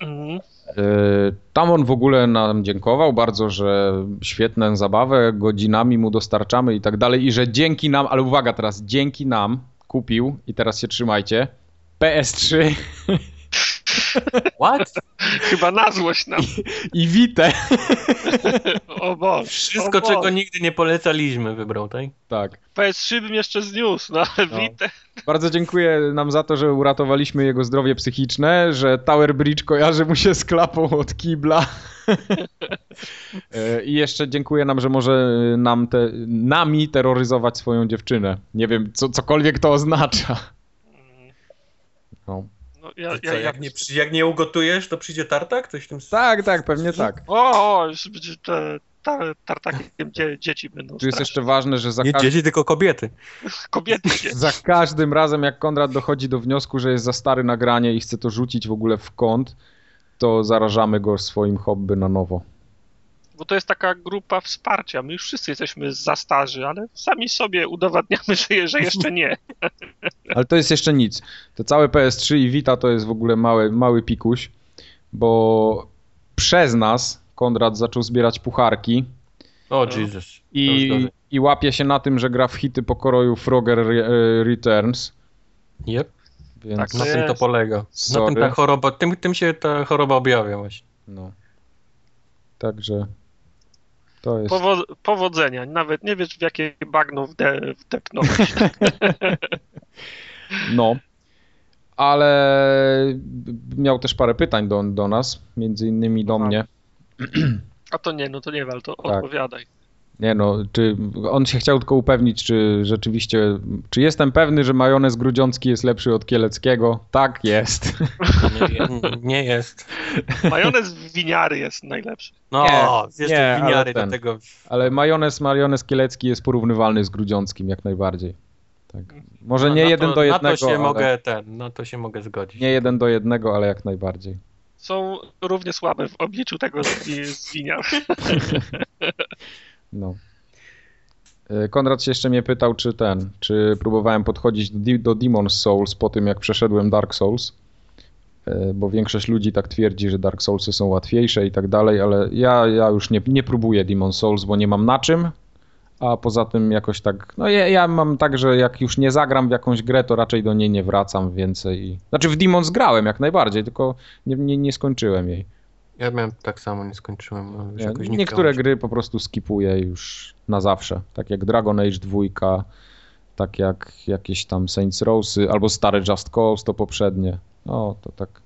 Mhm. Yy, Tam on w ogóle nam dziękował bardzo, że świetną zabawę, godzinami mu dostarczamy i tak dalej i że dzięki nam, ale uwaga teraz, dzięki nam kupił i teraz się trzymajcie, PS3 What? Chyba na złość nam. i Vita. O Boże. Wszystko, o Boże. czego nigdy nie polecaliśmy wybrał, tak? Tak. PS3 bym jeszcze zniósł, no ale No. Bardzo dziękuję nam za to, że uratowaliśmy jego zdrowie psychiczne, że Tower Bridge kojarzy mu się z klapą od kibla. E, I jeszcze dziękuję nam, że może nam te, nami terroryzować swoją dziewczynę. Nie wiem, co, cokolwiek to oznacza. No. Ja, Co, ja, ja, jak, nie, przy- jak nie ugotujesz, to przyjdzie tartak? Coś w tym... Tak, tak, pewnie tak. O, o, już będzie te, ta, tartakiem dzie, dzieci będą Tu jest straszne. jeszcze ważne, że za, Nie dzieci, tylko kobiety. Kobiety za każdym razem, jak Konrad dochodzi do wniosku, że jest za stary nagranie i chce to rzucić w ogóle w kąt, to zarażamy go swoim hobby na nowo. Bo to jest taka grupa wsparcia. My już wszyscy jesteśmy za starzy, ale sami sobie udowadniamy, że, że jeszcze nie. Ale to jest jeszcze nic. To całe PS3 i Vita to jest w ogóle mały, mały pikuś, bo przez nas Konrad zaczął zbierać pucharki O, No. Jesus. I, i łapie się na tym, że gra w hity pokroju Frogger e, Returns. Yep. Więc Tak, Na tym to polega. Na Sorry. tym ta choroba, tym, tym się ta choroba objawia właśnie. no. Także jest. Powo powodzenia. Nawet nie wiesz, w jakie bagno wde wdepnąłeś. No. Ale miał też parę pytań do, do nas, między innymi do Aha. mnie. A to nie, no to nie wal, to Tak. odpowiadaj. Nie no, czy on się chciał tylko upewnić, czy rzeczywiście, czy jestem pewny, że majonez grudziącki jest lepszy od kieleckiego? Tak, jest. Nie, nie jest. Majonez winiary jest najlepszy. No, Nie, nie, ale winiary ten. do tego. Ale majonez, majonez kielecki jest porównywalny z grudziąckim jak najbardziej. Tak. Może nie na jeden to, do jednego, Na to się ale, mogę ten, na to się mogę zgodzić. nie jeden do jednego, ale jak najbardziej. Są równie słabe w obliczu tego z, wi- z winiar. No. E, Konrad się jeszcze mnie pytał, czy ten, czy próbowałem podchodzić do, Demon's Souls po tym, jak przeszedłem Dark Souls, E, bo większość ludzi tak twierdzi, że Dark Soulsy są łatwiejsze i tak dalej, ale ja, ja już nie, nie próbuję Demon's Souls, bo nie mam na czym, a poza tym jakoś tak, no ja, ja mam tak, że jak już nie zagram w jakąś grę, to raczej do niej nie wracam więcej. Znaczy w Demon's grałem jak najbardziej, tylko nie, nie, nie skończyłem jej. Ja miałem tak samo, nie skończyłem. Nie, jakoś nie niektóre się. gry po prostu skipuję już na zawsze. Tak jak Dragon Age 2, tak jak jakieś tam Saints Rowsy, albo stare Just Cause, to poprzednie. No, to tak,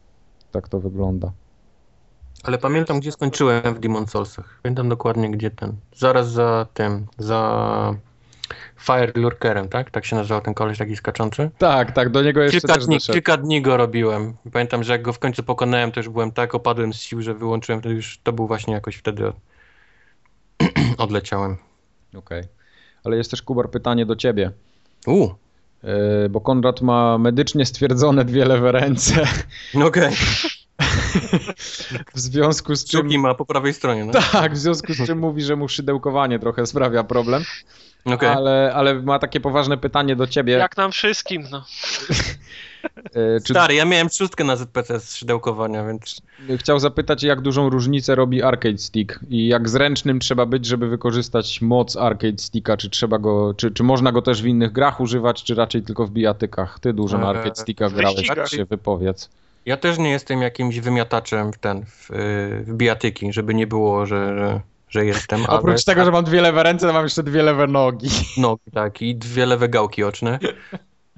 tak to wygląda. Ale pamiętam, gdzie skończyłem w Demon Soulsach. Pamiętam dokładnie, gdzie ten. Zaraz za tym, za Fire Lurkerem, tak? Tak się nazywał ten koleś taki skaczący. Tak, tak, do niego jeszcze Kilka też dni, kilka dni go robiłem. Pamiętam, że jak go w końcu pokonałem, to już byłem tak opadłem z sił, że wyłączyłem, to już to był właśnie jakoś wtedy odleciałem. Okej. Ale jest też, Kubar, pytanie do ciebie. U, Yy, bo Konrad ma medycznie stwierdzone dwie lewe ręce, no okej. w związku z czym... Kciuki ma po prawej stronie, no. Tak, w związku z czym mówi, że mu szydełkowanie trochę sprawia problem, Okej. ale, ale ma takie poważne pytanie do ciebie. Jak nam wszystkim, no. Yy, czy Stary, ja miałem szóstkę na ZPC z szydełkowania, więc Chciał zapytać, jak dużą różnicę robi Arcade Stick i jak zręcznym trzeba być, żeby wykorzystać moc Arcade Sticka, czy trzeba go, czy, czy można go też w innych grach używać, czy raczej tylko w bijatykach? Ty dużo na Eee, Arcade Sticka grałeś, tak się wypowiedz. Ja też nie jestem jakimś wymiataczem w ten, w, yy, w bijatyki, żeby nie było, że, że, że jestem, ale... Oprócz tego, że mam dwie lewe ręce, to mam jeszcze dwie lewe nogi. Nogi, tak, i dwie lewe gałki oczne.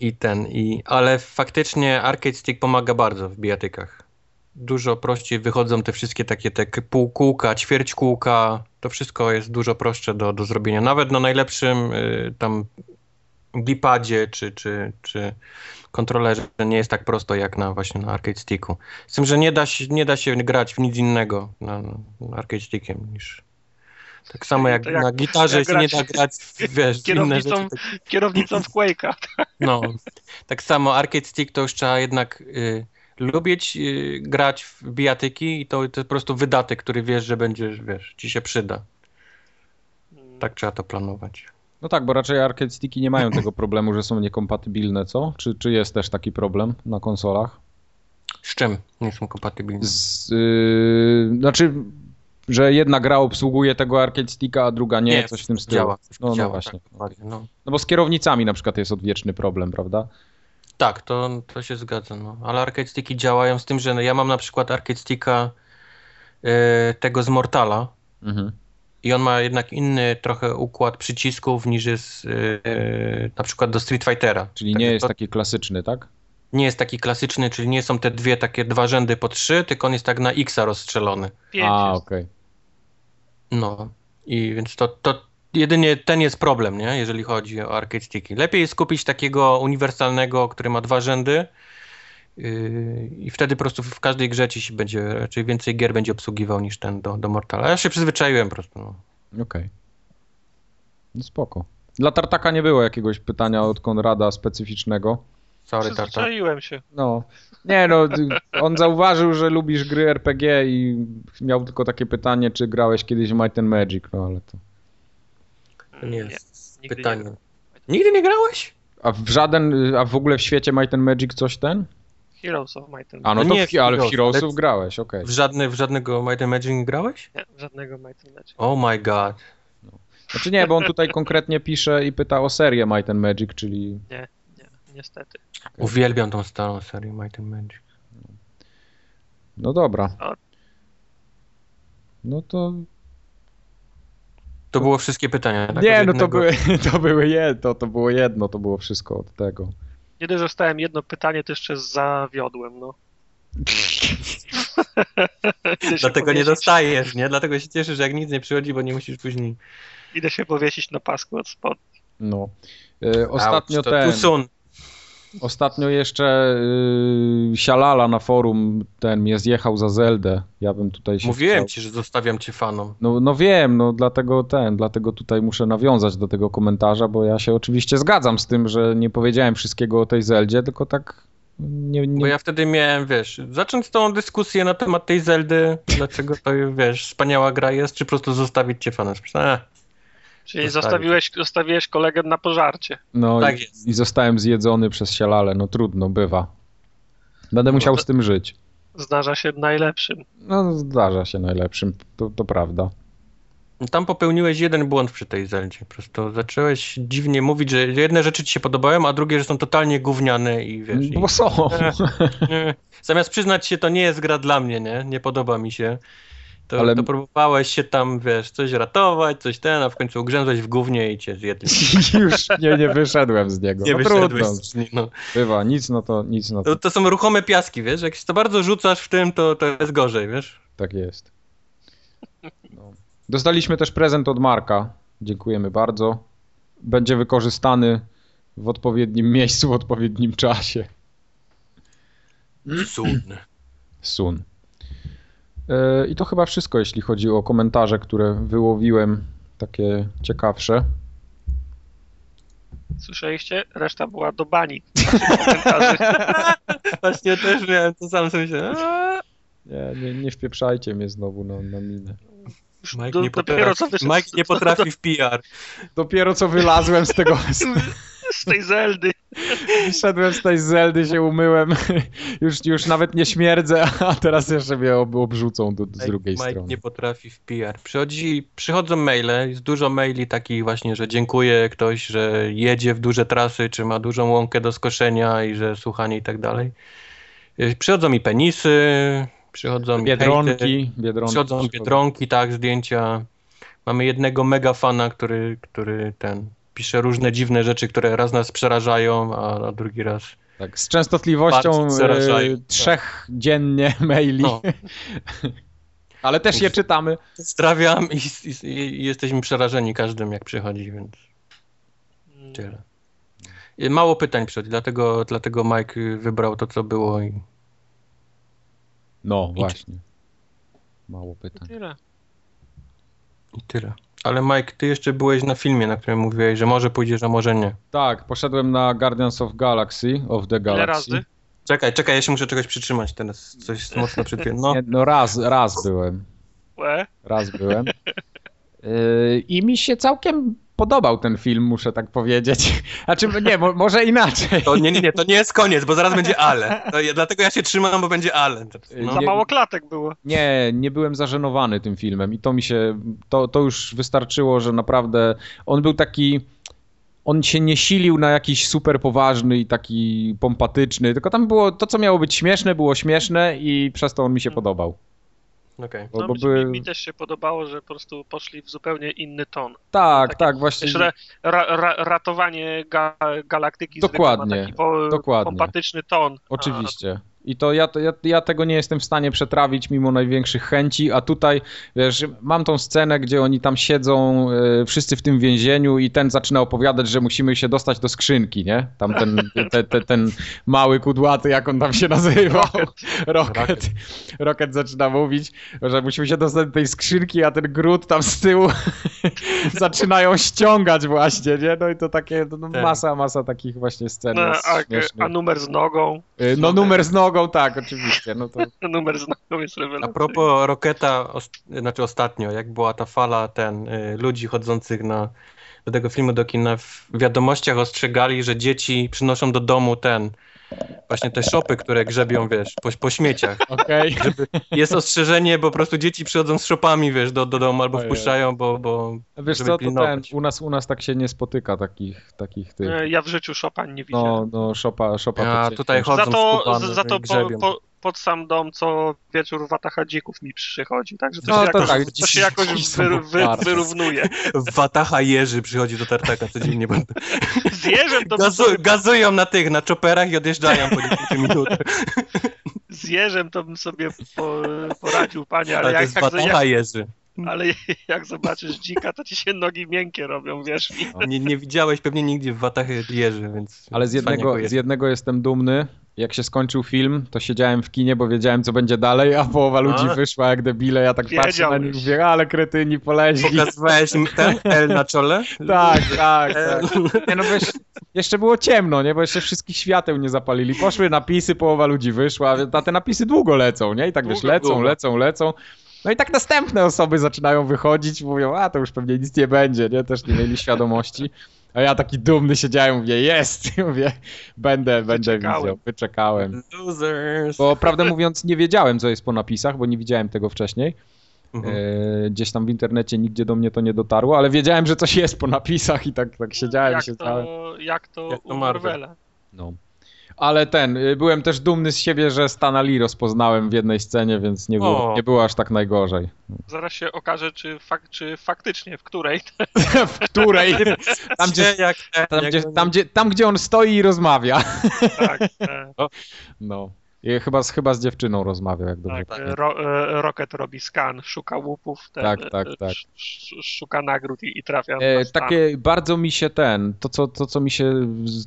I ten, i, ale faktycznie Arcade Stick pomaga bardzo w bijatykach. Dużo prościej wychodzą te wszystkie takie te półkółka, ćwierćkółka. To wszystko jest dużo prostsze do, do zrobienia. Nawet na najlepszym y, tam bipadzie czy, czy, czy kontrolerze nie jest tak prosto jak na właśnie na arcade sticku. Z tym, że nie da się, nie da się grać w nic innego na, na arcade stickiem niż tak samo jak, jak na gitarze jak się nie da grać wiesz, kierownicą, inne rzeczy. Tak... Kierownicą w Quake'a. No, tak samo arcade stick to już trzeba jednak y, lubić y, grać w bijatyki i to, to jest po prostu wydatek, który wiesz, że będziesz, wiesz, ci się przyda. Tak trzeba to planować. No tak, bo raczej arcade sticki nie mają tego problemu, że są niekompatybilne, co? Czy, czy jest też taki problem na konsolach? Z czym nie są kompatybilne? Z, yy, znaczy, że jedna gra obsługuje tego arcade sticka, a druga nie, nie coś w tym stylu. Działa, no, no działa, właśnie. Tak, no. no bo z kierownicami na przykład jest odwieczny problem, prawda? Tak, to, to się zgadza, no. ale arcade sticki działają z tym, że ja mam na przykład arcade sticka yy, tego z Mortala, mhm i on ma jednak inny trochę układ przycisków niż jest yy, na przykład do Street Fightera. Czyli nie jest to, taki klasyczny, tak? Nie jest taki klasyczny, czyli nie są te dwie takie dwa rzędy po trzy, tylko on jest tak na X rozstrzelony. Pięć A, okej. Okay. No i więc to, to jedynie ten jest problem, nie? jeżeli chodzi o arcade sticki. Lepiej jest kupić takiego uniwersalnego, który ma dwa rzędy, Yy, i wtedy po prostu w każdej grze ci się będzie, raczej więcej gier będzie obsługiwał niż ten do, do Mortala. Ja się przyzwyczaiłem po prostu. No. Okej. Okay. No spoko. Dla Tartaka nie było jakiegoś pytania od Konrada specyficznego. Sorry, Przyzwyczaiłem się. No. Nie no, on zauważył, że lubisz gry RPG i miał tylko takie pytanie, czy grałeś kiedyś w Might and Magic, no ale to... To nie jest nie, pytanie. Nie nigdy nie grałeś? A w żaden, a w ogóle w świecie Might and Magic coś ten? Heroes of Might and A no, to nie, w, ale w Heroesów grałeś, okej. Okay. W, żadne, w żadnego Might and Magic nie grałeś? Nie, w żadnego Might and Magic. Oh my god. No. Znaczy nie, bo on tutaj konkretnie pisze i pyta o serię Might and Magic, czyli... Nie, nie, niestety. Okay. Uwielbiam tą starą serię Might and Magic. No dobra. No to... To było wszystkie pytania, tak? Nie, no to były, to były jedno, to było jedno, to było wszystko od tego. Nie dość, że dostałem jedno pytanie, to jeszcze zawiodłem, no. Dlatego nie dostajesz, nie? Dlatego się cieszysz, że jak nic nie przychodzi, bo nie musisz później... Idę się powiesić na pasku od spodni. No. E, ostatnio Ouch, ten... Soon. Ostatnio jeszcze yy, Sialala na forum ten mnie zjechał za Zeldę. Ja bym tutaj się Mówiłem chciał... ci, że zostawiam cię fanom. No, no wiem, no dlatego ten, dlatego tutaj muszę nawiązać do tego komentarza, bo ja się oczywiście zgadzam z tym, że nie powiedziałem wszystkiego o tej Zeldzie, tylko tak nie, nie... Bo ja wtedy miałem, wiesz, zacząć tą dyskusję na temat tej Zeldy, dlaczego to, wiesz, wspaniała gra jest, czy po prostu zostawić cię fanem. Czyli zostawiłeś, zostawiłeś kolegę na pożarcie. No tak i, i, zostałem zjedzony przez sialale. No trudno, bywa. Będę no musiał z tym żyć. Zdarza się najlepszym. No zdarza się najlepszym, to, to prawda. Tam popełniłeś jeden błąd przy tej Zeldzie. Po prostu zacząłeś dziwnie mówić, że jedne rzeczy ci się podobają, a drugie, że są totalnie gówniane i wiesz... Bo są. Zamiast przyznać się, to nie jest gra dla mnie, nie? Nie podoba mi się. To, Ale... to próbowałeś się tam, wiesz, coś ratować, coś ten, a w końcu ugrzęzłeś w gównie i cię zjedli. Już nie, nie wyszedłem z niego. Nie no wyszedłeś z niego. No. Bywa, nic no to, nic no to. to. To są ruchome piaski, wiesz, jak się to bardzo rzucasz w tym, to, to jest gorzej, wiesz. Tak jest. No. Dostaliśmy też prezent od Marka. Dziękujemy bardzo. Będzie wykorzystany w odpowiednim miejscu, w odpowiednim czasie. Sun. Sun. E, I to chyba wszystko, jeśli chodzi o komentarze, które wyłowiłem, takie ciekawsze. Słyszeliście? Reszta była do bani. Właśnie też miałem to sam sobie nie, nie, nie wpieprzajcie mnie znowu na, na minę. Mike, do, nie potrafi, Mike nie potrafi w PR. Dopiero co wylazłem z tego... z tej Zeldy. Wyszedłem z tej Zeldy, się umyłem, już, już nawet nie śmierdzę, a teraz jeszcze mnie ob, obrzucą do, z drugiej Mike strony. nie potrafi w PR. Przychodzi, przychodzą maile, jest dużo maili takich właśnie, że dziękuję ktoś, że jedzie w duże trasy, czy ma dużą łąkę do skoszenia i że słuchanie i tak dalej. Y, przychodzą mi penisy, przychodzą biedronki, mi biedronki, przychodzą biedronki, tak, zdjęcia. Mamy jednego mega fana, który, który ten pisze różne dziwne rzeczy, które raz nas przerażają, a, a drugi raz... Tak, z częstotliwością e, trzech dziennie maili. No. Ale też je czytamy. Pozdrawiam i, i, i jesteśmy przerażeni każdym, jak przychodzi, więc Mm, tyle. I Mało pytań przychodzi, dlatego, dlatego Mike wybrał to, co było i No, I- właśnie. Mało pytań. Tyle. i tyle. Ale Mike, ty jeszcze byłeś na filmie, na którym mówiłeś, że może pójdziesz, a może nie. Tak, poszedłem na Guardians of Galaxy, of the Ile Galaxy. razy? Czekaj, czekaj, ja się muszę czegoś przytrzymać teraz. Coś mocno przytwierdzi. No, Nie, no raz, raz byłem. Łe? Raz byłem. Yy, I mi się całkiem podobał ten film, muszę tak powiedzieć. Znaczy, nie, mo, może inaczej. to nie, nie, nie, to nie jest koniec, bo zaraz będzie ale. Ja- dlatego ja się trzymam, bo będzie ale. No. Za mało klatek było. Nie, nie byłem zażenowany tym filmem i to mi się, to, to już wystarczyło, że naprawdę on był taki, on się nie silił na jakiś super poważny i taki pompatyczny, tylko tam było, to co miało być śmieszne, było śmieszne i przez to on mi się podobał. Okej. Bo, No, bo mi, były... mi też się podobało, że po prostu poszli w zupełnie inny ton. Tak, takie- tak, właśnie. Jeszcze ra, ra, ratowanie ga, galaktyki Dokładnie, ma taki po, dokładnie. pompatyczny ton. Oczywiście. I to ja, to ja, ja tego nie jestem w stanie przetrawić mimo największych chęci, a tutaj, wiesz, mam tą scenę, gdzie oni tam siedzą e, wszyscy w tym więzieniu i ten zaczyna opowiadać, że musimy się dostać do skrzynki, nie? Tam ten, te, te, ten mały kudłaty, jak on tam się nazywał. Rocket. Rocket. Rocket. zaczyna mówić, że musimy się dostać do tej skrzynki, a ten Grut tam z tyłu zaczynają ściągać właśnie, nie? No i to takie, no, Tak. masa, masa takich właśnie scen No, a, a numer z nogą? Y, No numer z nogą, tak, oczywiście. No to Numer z nogą jest A propos Roketa, os- znaczy ostatnio, jak była ta fala ten y, ludzi chodzących na, do tego filmu do kina, w wiadomościach ostrzegali, że dzieci przynoszą do domu ten, właśnie te szopy, które grzebią, wiesz, po, po śmieciach. okej. Jest ostrzeżenie, bo po prostu dzieci przychodzą z szopami, wiesz, do, do domu albo wpuszczają, bo, bo Wiesz żeby co, to ten, u nas, u nas tak się nie spotyka takich, takich tych. E, Ja w życiu Chopin nie widziałem. No, no, szopa, szopa. A tutaj chodzą za to, skubane, za to po, po, pod sam dom co wieczór watacha dzików mi przychodzi, także to, No, się, to jakoś, tak, to się jakoś wy, wy, wyrównuje. Watacha Jerzy przychodzi do tartaka codziennie. Z jeżem to bym gazu, sobie, gazują na tych, na czoperach i odjeżdżają po 10 minutach. z jeżem to bym sobie po, poradził, panie, ale, Ale to jak, jest jak, Watacha jak, Jerzy. ale jak zobaczysz dzika, to ci się nogi miękkie robią, wiesz mi. Nie, nie widziałeś pewnie nigdzie w Watachy Jerzy, więc... Ale z jednego, go z jednego jestem dumny. Jak się skończył film, to siedziałem w kinie, bo wiedziałem, co będzie dalej, a połowa ludzi A. wyszła jak debile. Ja tak patrzę na nich, mówię, ale kretyni poleźli. Pokazywałeś im ten L na czole? Tak, tak, L. tak. Nie, no bo jeszcze, było ciemno, nie? Bo jeszcze wszystkich świateł nie zapalili. Poszły napisy, połowa ludzi wyszła, a te napisy długo lecą, nie? I tak wiesz, Długo, lecą, długo. lecą, lecą. No i tak następne osoby zaczynają wychodzić, mówią, a to już pewnie nic nie będzie, nie? Też nie mieli świadomości. A ja taki dumny siedziałem, mówię, jest, mówię, będę, będę widział, wyczekałem. Losers. Bo prawdę mówiąc nie wiedziałem, co jest po napisach, bo nie widziałem tego wcześniej. Mhm. E, gdzieś tam w internecie nigdzie do mnie to nie dotarło, ale wiedziałem, że coś jest po napisach i tak, tak siedziałem, jak siedziałem. to, jak to Jak to u Marvel. Marvela. No. Ale ten, y, byłem też dumny z siebie, że Stana Lee rozpoznałem w jednej scenie, więc nie było, O. nie było aż tak najgorzej. Zaraz się okaże, czy, fak, czy faktycznie, w której. w której? Tam gdzie, tam, gdzie, tam, gdzie, tam, gdzie on stoi i rozmawia. Tak, e, No. I chyba, z- chyba z dziewczyną rozmawiał, jak dobrze tak, ro, e, Rocket robi skan, szuka łupów, ten, Tak, tak, e, tak. sz- sz- szuka nagród i, i trafia E, na stan. takie bardzo mi się ten, to co, to co mi się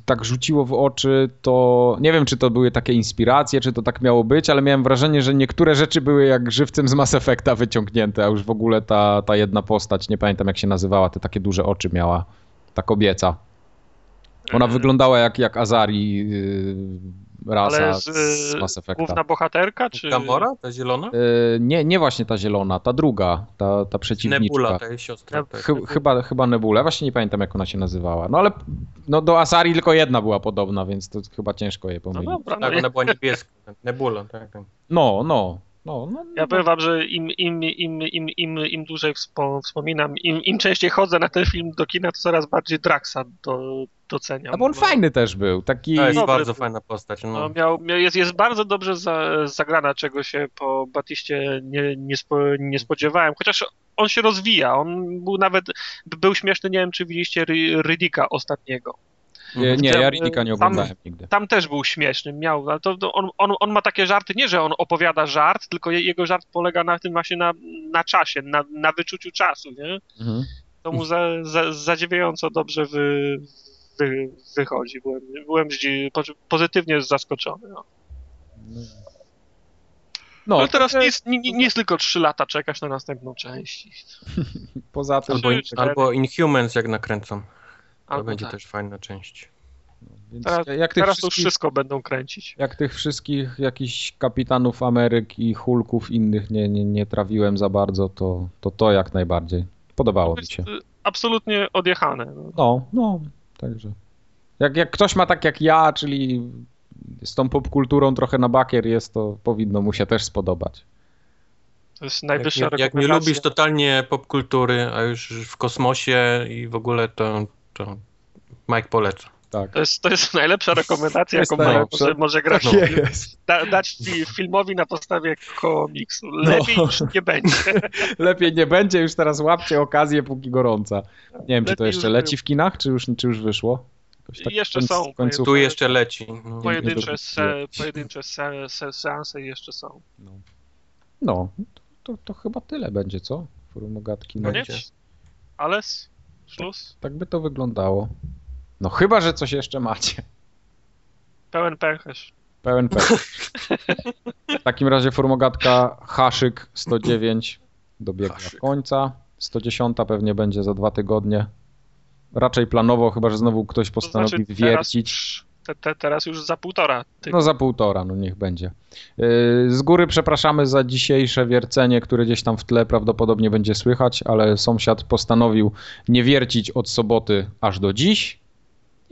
tak rzuciło w oczy, to nie wiem czy to były takie inspiracje, czy to tak miało być, ale miałem wrażenie, że niektóre rzeczy były jak żywcem z Mass Effecta wyciągnięte, a już w ogóle ta, ta jedna postać, nie pamiętam jak się nazywała, te takie duże oczy miała, ta kobieca. Ona E, wyglądała jak, jak Azari yy, rasa Ale z, z, Mass Effecta. Główna bohaterka, czy... Gamora, ta zielona? Yy, nie, nie właśnie ta zielona, ta druga, ta, ta przeciwniczka. Nebula, ta jest siostra. Tak. Chy, chyba, chyba Nebula, właśnie nie pamiętam jak ona się nazywała. No ale no, do Asari tylko jedna była podobna, więc to chyba ciężko je No pomylić. dobra, no, Tak, ja, ona była niebieska. Nebula, tak. tak. No, no. No, no, Ja powiem wam, że im, im, im, im, im, im dłużej wspo, wspominam, im, im częściej chodzę na ten film do kina, to coraz bardziej Draxa do, doceniam. A bo on Bo- fajny też był, taki... To jest Dobry bardzo był. fajna postać. No, No. miał, miał, jest, jest bardzo dobrze za, zagrana, czego się po Batiście nie, nie, spo, nie spodziewałem. Chociaż on się rozwija. On był nawet, był śmieszny, nie wiem czy widzieliście Ry- Rydika ostatniego. Nie, nie Tam- ja Ridika nie tam- oglądałem nigdy. Tam też był śmieszny, miał, ale to, to on, on, on ma takie żarty, nie że on opowiada żart, tylko je, jego żart polega na tym właśnie na, na czasie, na, na wyczuciu czasu, nie? Mhm. To mu za, za, zadziwiająco dobrze wy, wy, wychodzi. Byłem, byłem zdzi- pozytywnie zaskoczony. No. No, Ale teraz nie jest, nie, nie nie jest tylko 3 lata czekasz na następną część. Poza tym, Albo, albo Inhumans jak nakręcą. To Albo będzie tak. też fajna część. więc Teraz, jak tych teraz to już wszystko będą kręcić. jak tych wszystkich jakichś kapitanów Ameryk i Hulków innych nie, nie, nie trawiłem za bardzo, to, to to jak najbardziej. Podobało To mi się. y, absolutnie odjechane. No. No, no, także. Jak, jak ktoś ma tak jak ja, czyli z tą popkulturą trochę na bakier jest, to powinno mu się też spodobać. To jest Jak najwyższa nie, jak nie rekomendacja. lubisz totalnie popkultury, a już w kosmosie i w ogóle to, to Mike poleca. Tak. To jest, to jest najlepsza rekomendacja, Jest jaką najlepsza. może, może grać. Tak jest. Da, dać fi- filmowi na podstawie komiksu. Lepiej już nie będzie. Lepiej nie będzie, już teraz łapcie okazję, póki gorąca. Nie wiem, czy to Lepiej jeszcze leci w kinach, czy już, czy już wyszło? Tak Jeszcze są. końcówka. Tu jeszcze leci. No. Pojedyncze, se, pojedyncze se, se, seanse jeszcze są. No, no to, to, chyba tyle będzie, co? Formogatki. No, Będzie. Koniec? Szlus? tak by to wyglądało. No chyba, że coś jeszcze macie. Pełen pęcherz. Pełen pełen. W takim razie formogatka Haszyk 109 dobiegła Haszyk. końca. 110 pewnie będzie za dwa tygodnie. Raczej planowo, chyba że znowu ktoś To postanowi znaczy wiercić. Te, te, teraz już za półtora. No za półtora, no niech będzie. Yy, Z góry przepraszamy za dzisiejsze wiercenie, które gdzieś tam w tle prawdopodobnie będzie słychać, ale sąsiad postanowił nie wiercić od soboty aż do dziś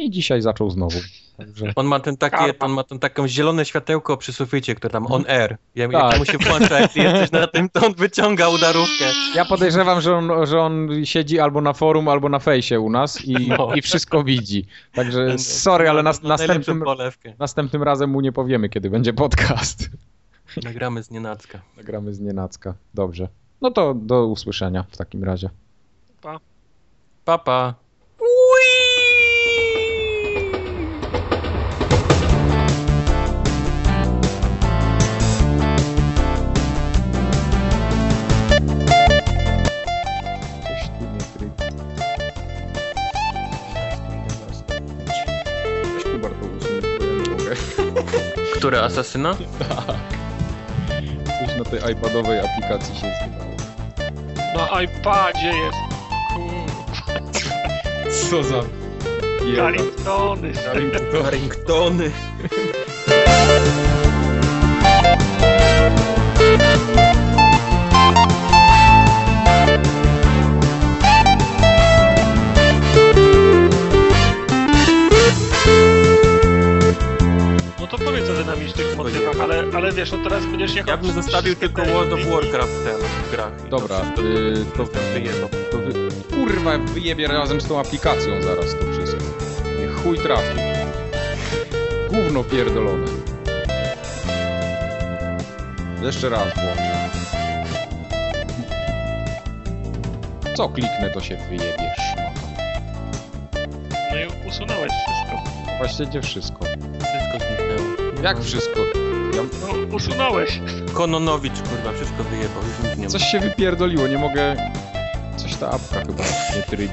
i dzisiaj zaczął znowu. Także On ma ten takie, on ma ten taką zielone światełko przy suficie, które tam on air. Ja, Tak. Jak mu się włącza, jak jesteś na tym, to on wyciąga udarówkę. ja podejrzewam, że on, że on siedzi albo na forum, albo na fejsie u nas i, No. i wszystko widzi. Także sorry, ale nas, Ma najlepszą następnym, następnym razem mu nie powiemy, kiedy będzie podcast. Nagramy z nienacka. Nagramy z nienacka. Dobrze. No to do usłyszenia w takim razie. pa. Papa. Coś Który asasyna? Coś na tej iPadowej aplikacji się zdało. Na iPadzie jest. Kurwa. Co za... Carringtony. Carringtony. To powiedz o dynamicznych motywach, ale, ale wiesz, no teraz będziesz jechał... Ja bym zostawił tylko World of. Warcraft ten w grach. Dobra, to, wszystko, y, to, to to wy... Kurwa, wyjebie razem z tą aplikacją zaraz to wszystko. Niech chuj trafi. Gówno pierdolone. Jeszcze raz włączę. Co kliknę, to się wyjebiesz. No i usunąłeś wszystko. Właściwie wszystko. Jak wszystko? Ja... No, usunąłeś. Kononowicz, kurwa, wszystko wyjebał. Już nic nie ma. Coś się wypierdoliło, nie mogę... Coś ta apka chyba nie trybi.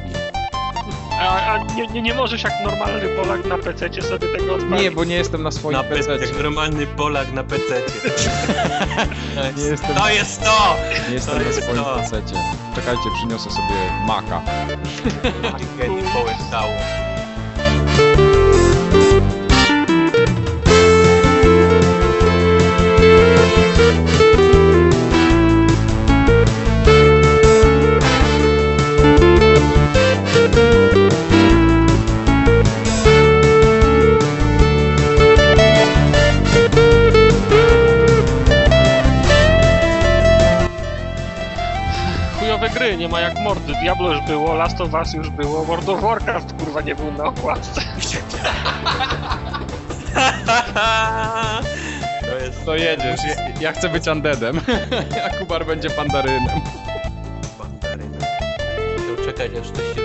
A, a nie, nie, nie możesz jak normalny Polak na PC sobie tego odpalić. Nie, bo nie jestem na swoim Na PC. PC, jak normalny Polak na PC. Nie jestem, To jest to! nie jestem to na jest swoim to. PC. Czekajcie, przyniosę sobie Kiedy połęczało. mordy, Diablo już było, Last of Us już było, World of Warcraft kurwa nie był na okładce. To jest To jedziesz, ja, ja chcę być undeadem, a Kubar będzie pandarynem. mandaryna. Musiał czekać aż coś się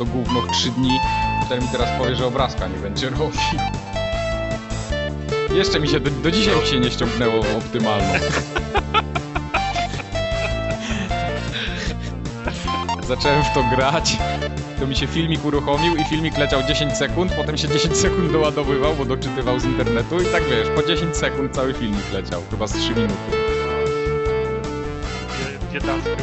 to gówno w 3 dni, ten mi teraz powie, że obrazka nie będzie robił. Jeszcze mi się, do, do dzisiaj mi się nie ściągnęło w optymalną. Zacząłem w to grać, to mi się filmik uruchomił i filmik leciał 10 sekund, potem się 10 sekund doładowywał, bo doczytywał z internetu i tak wiesz, po 10 sekund cały filmik leciał, chyba z 3 minuty. Biedackie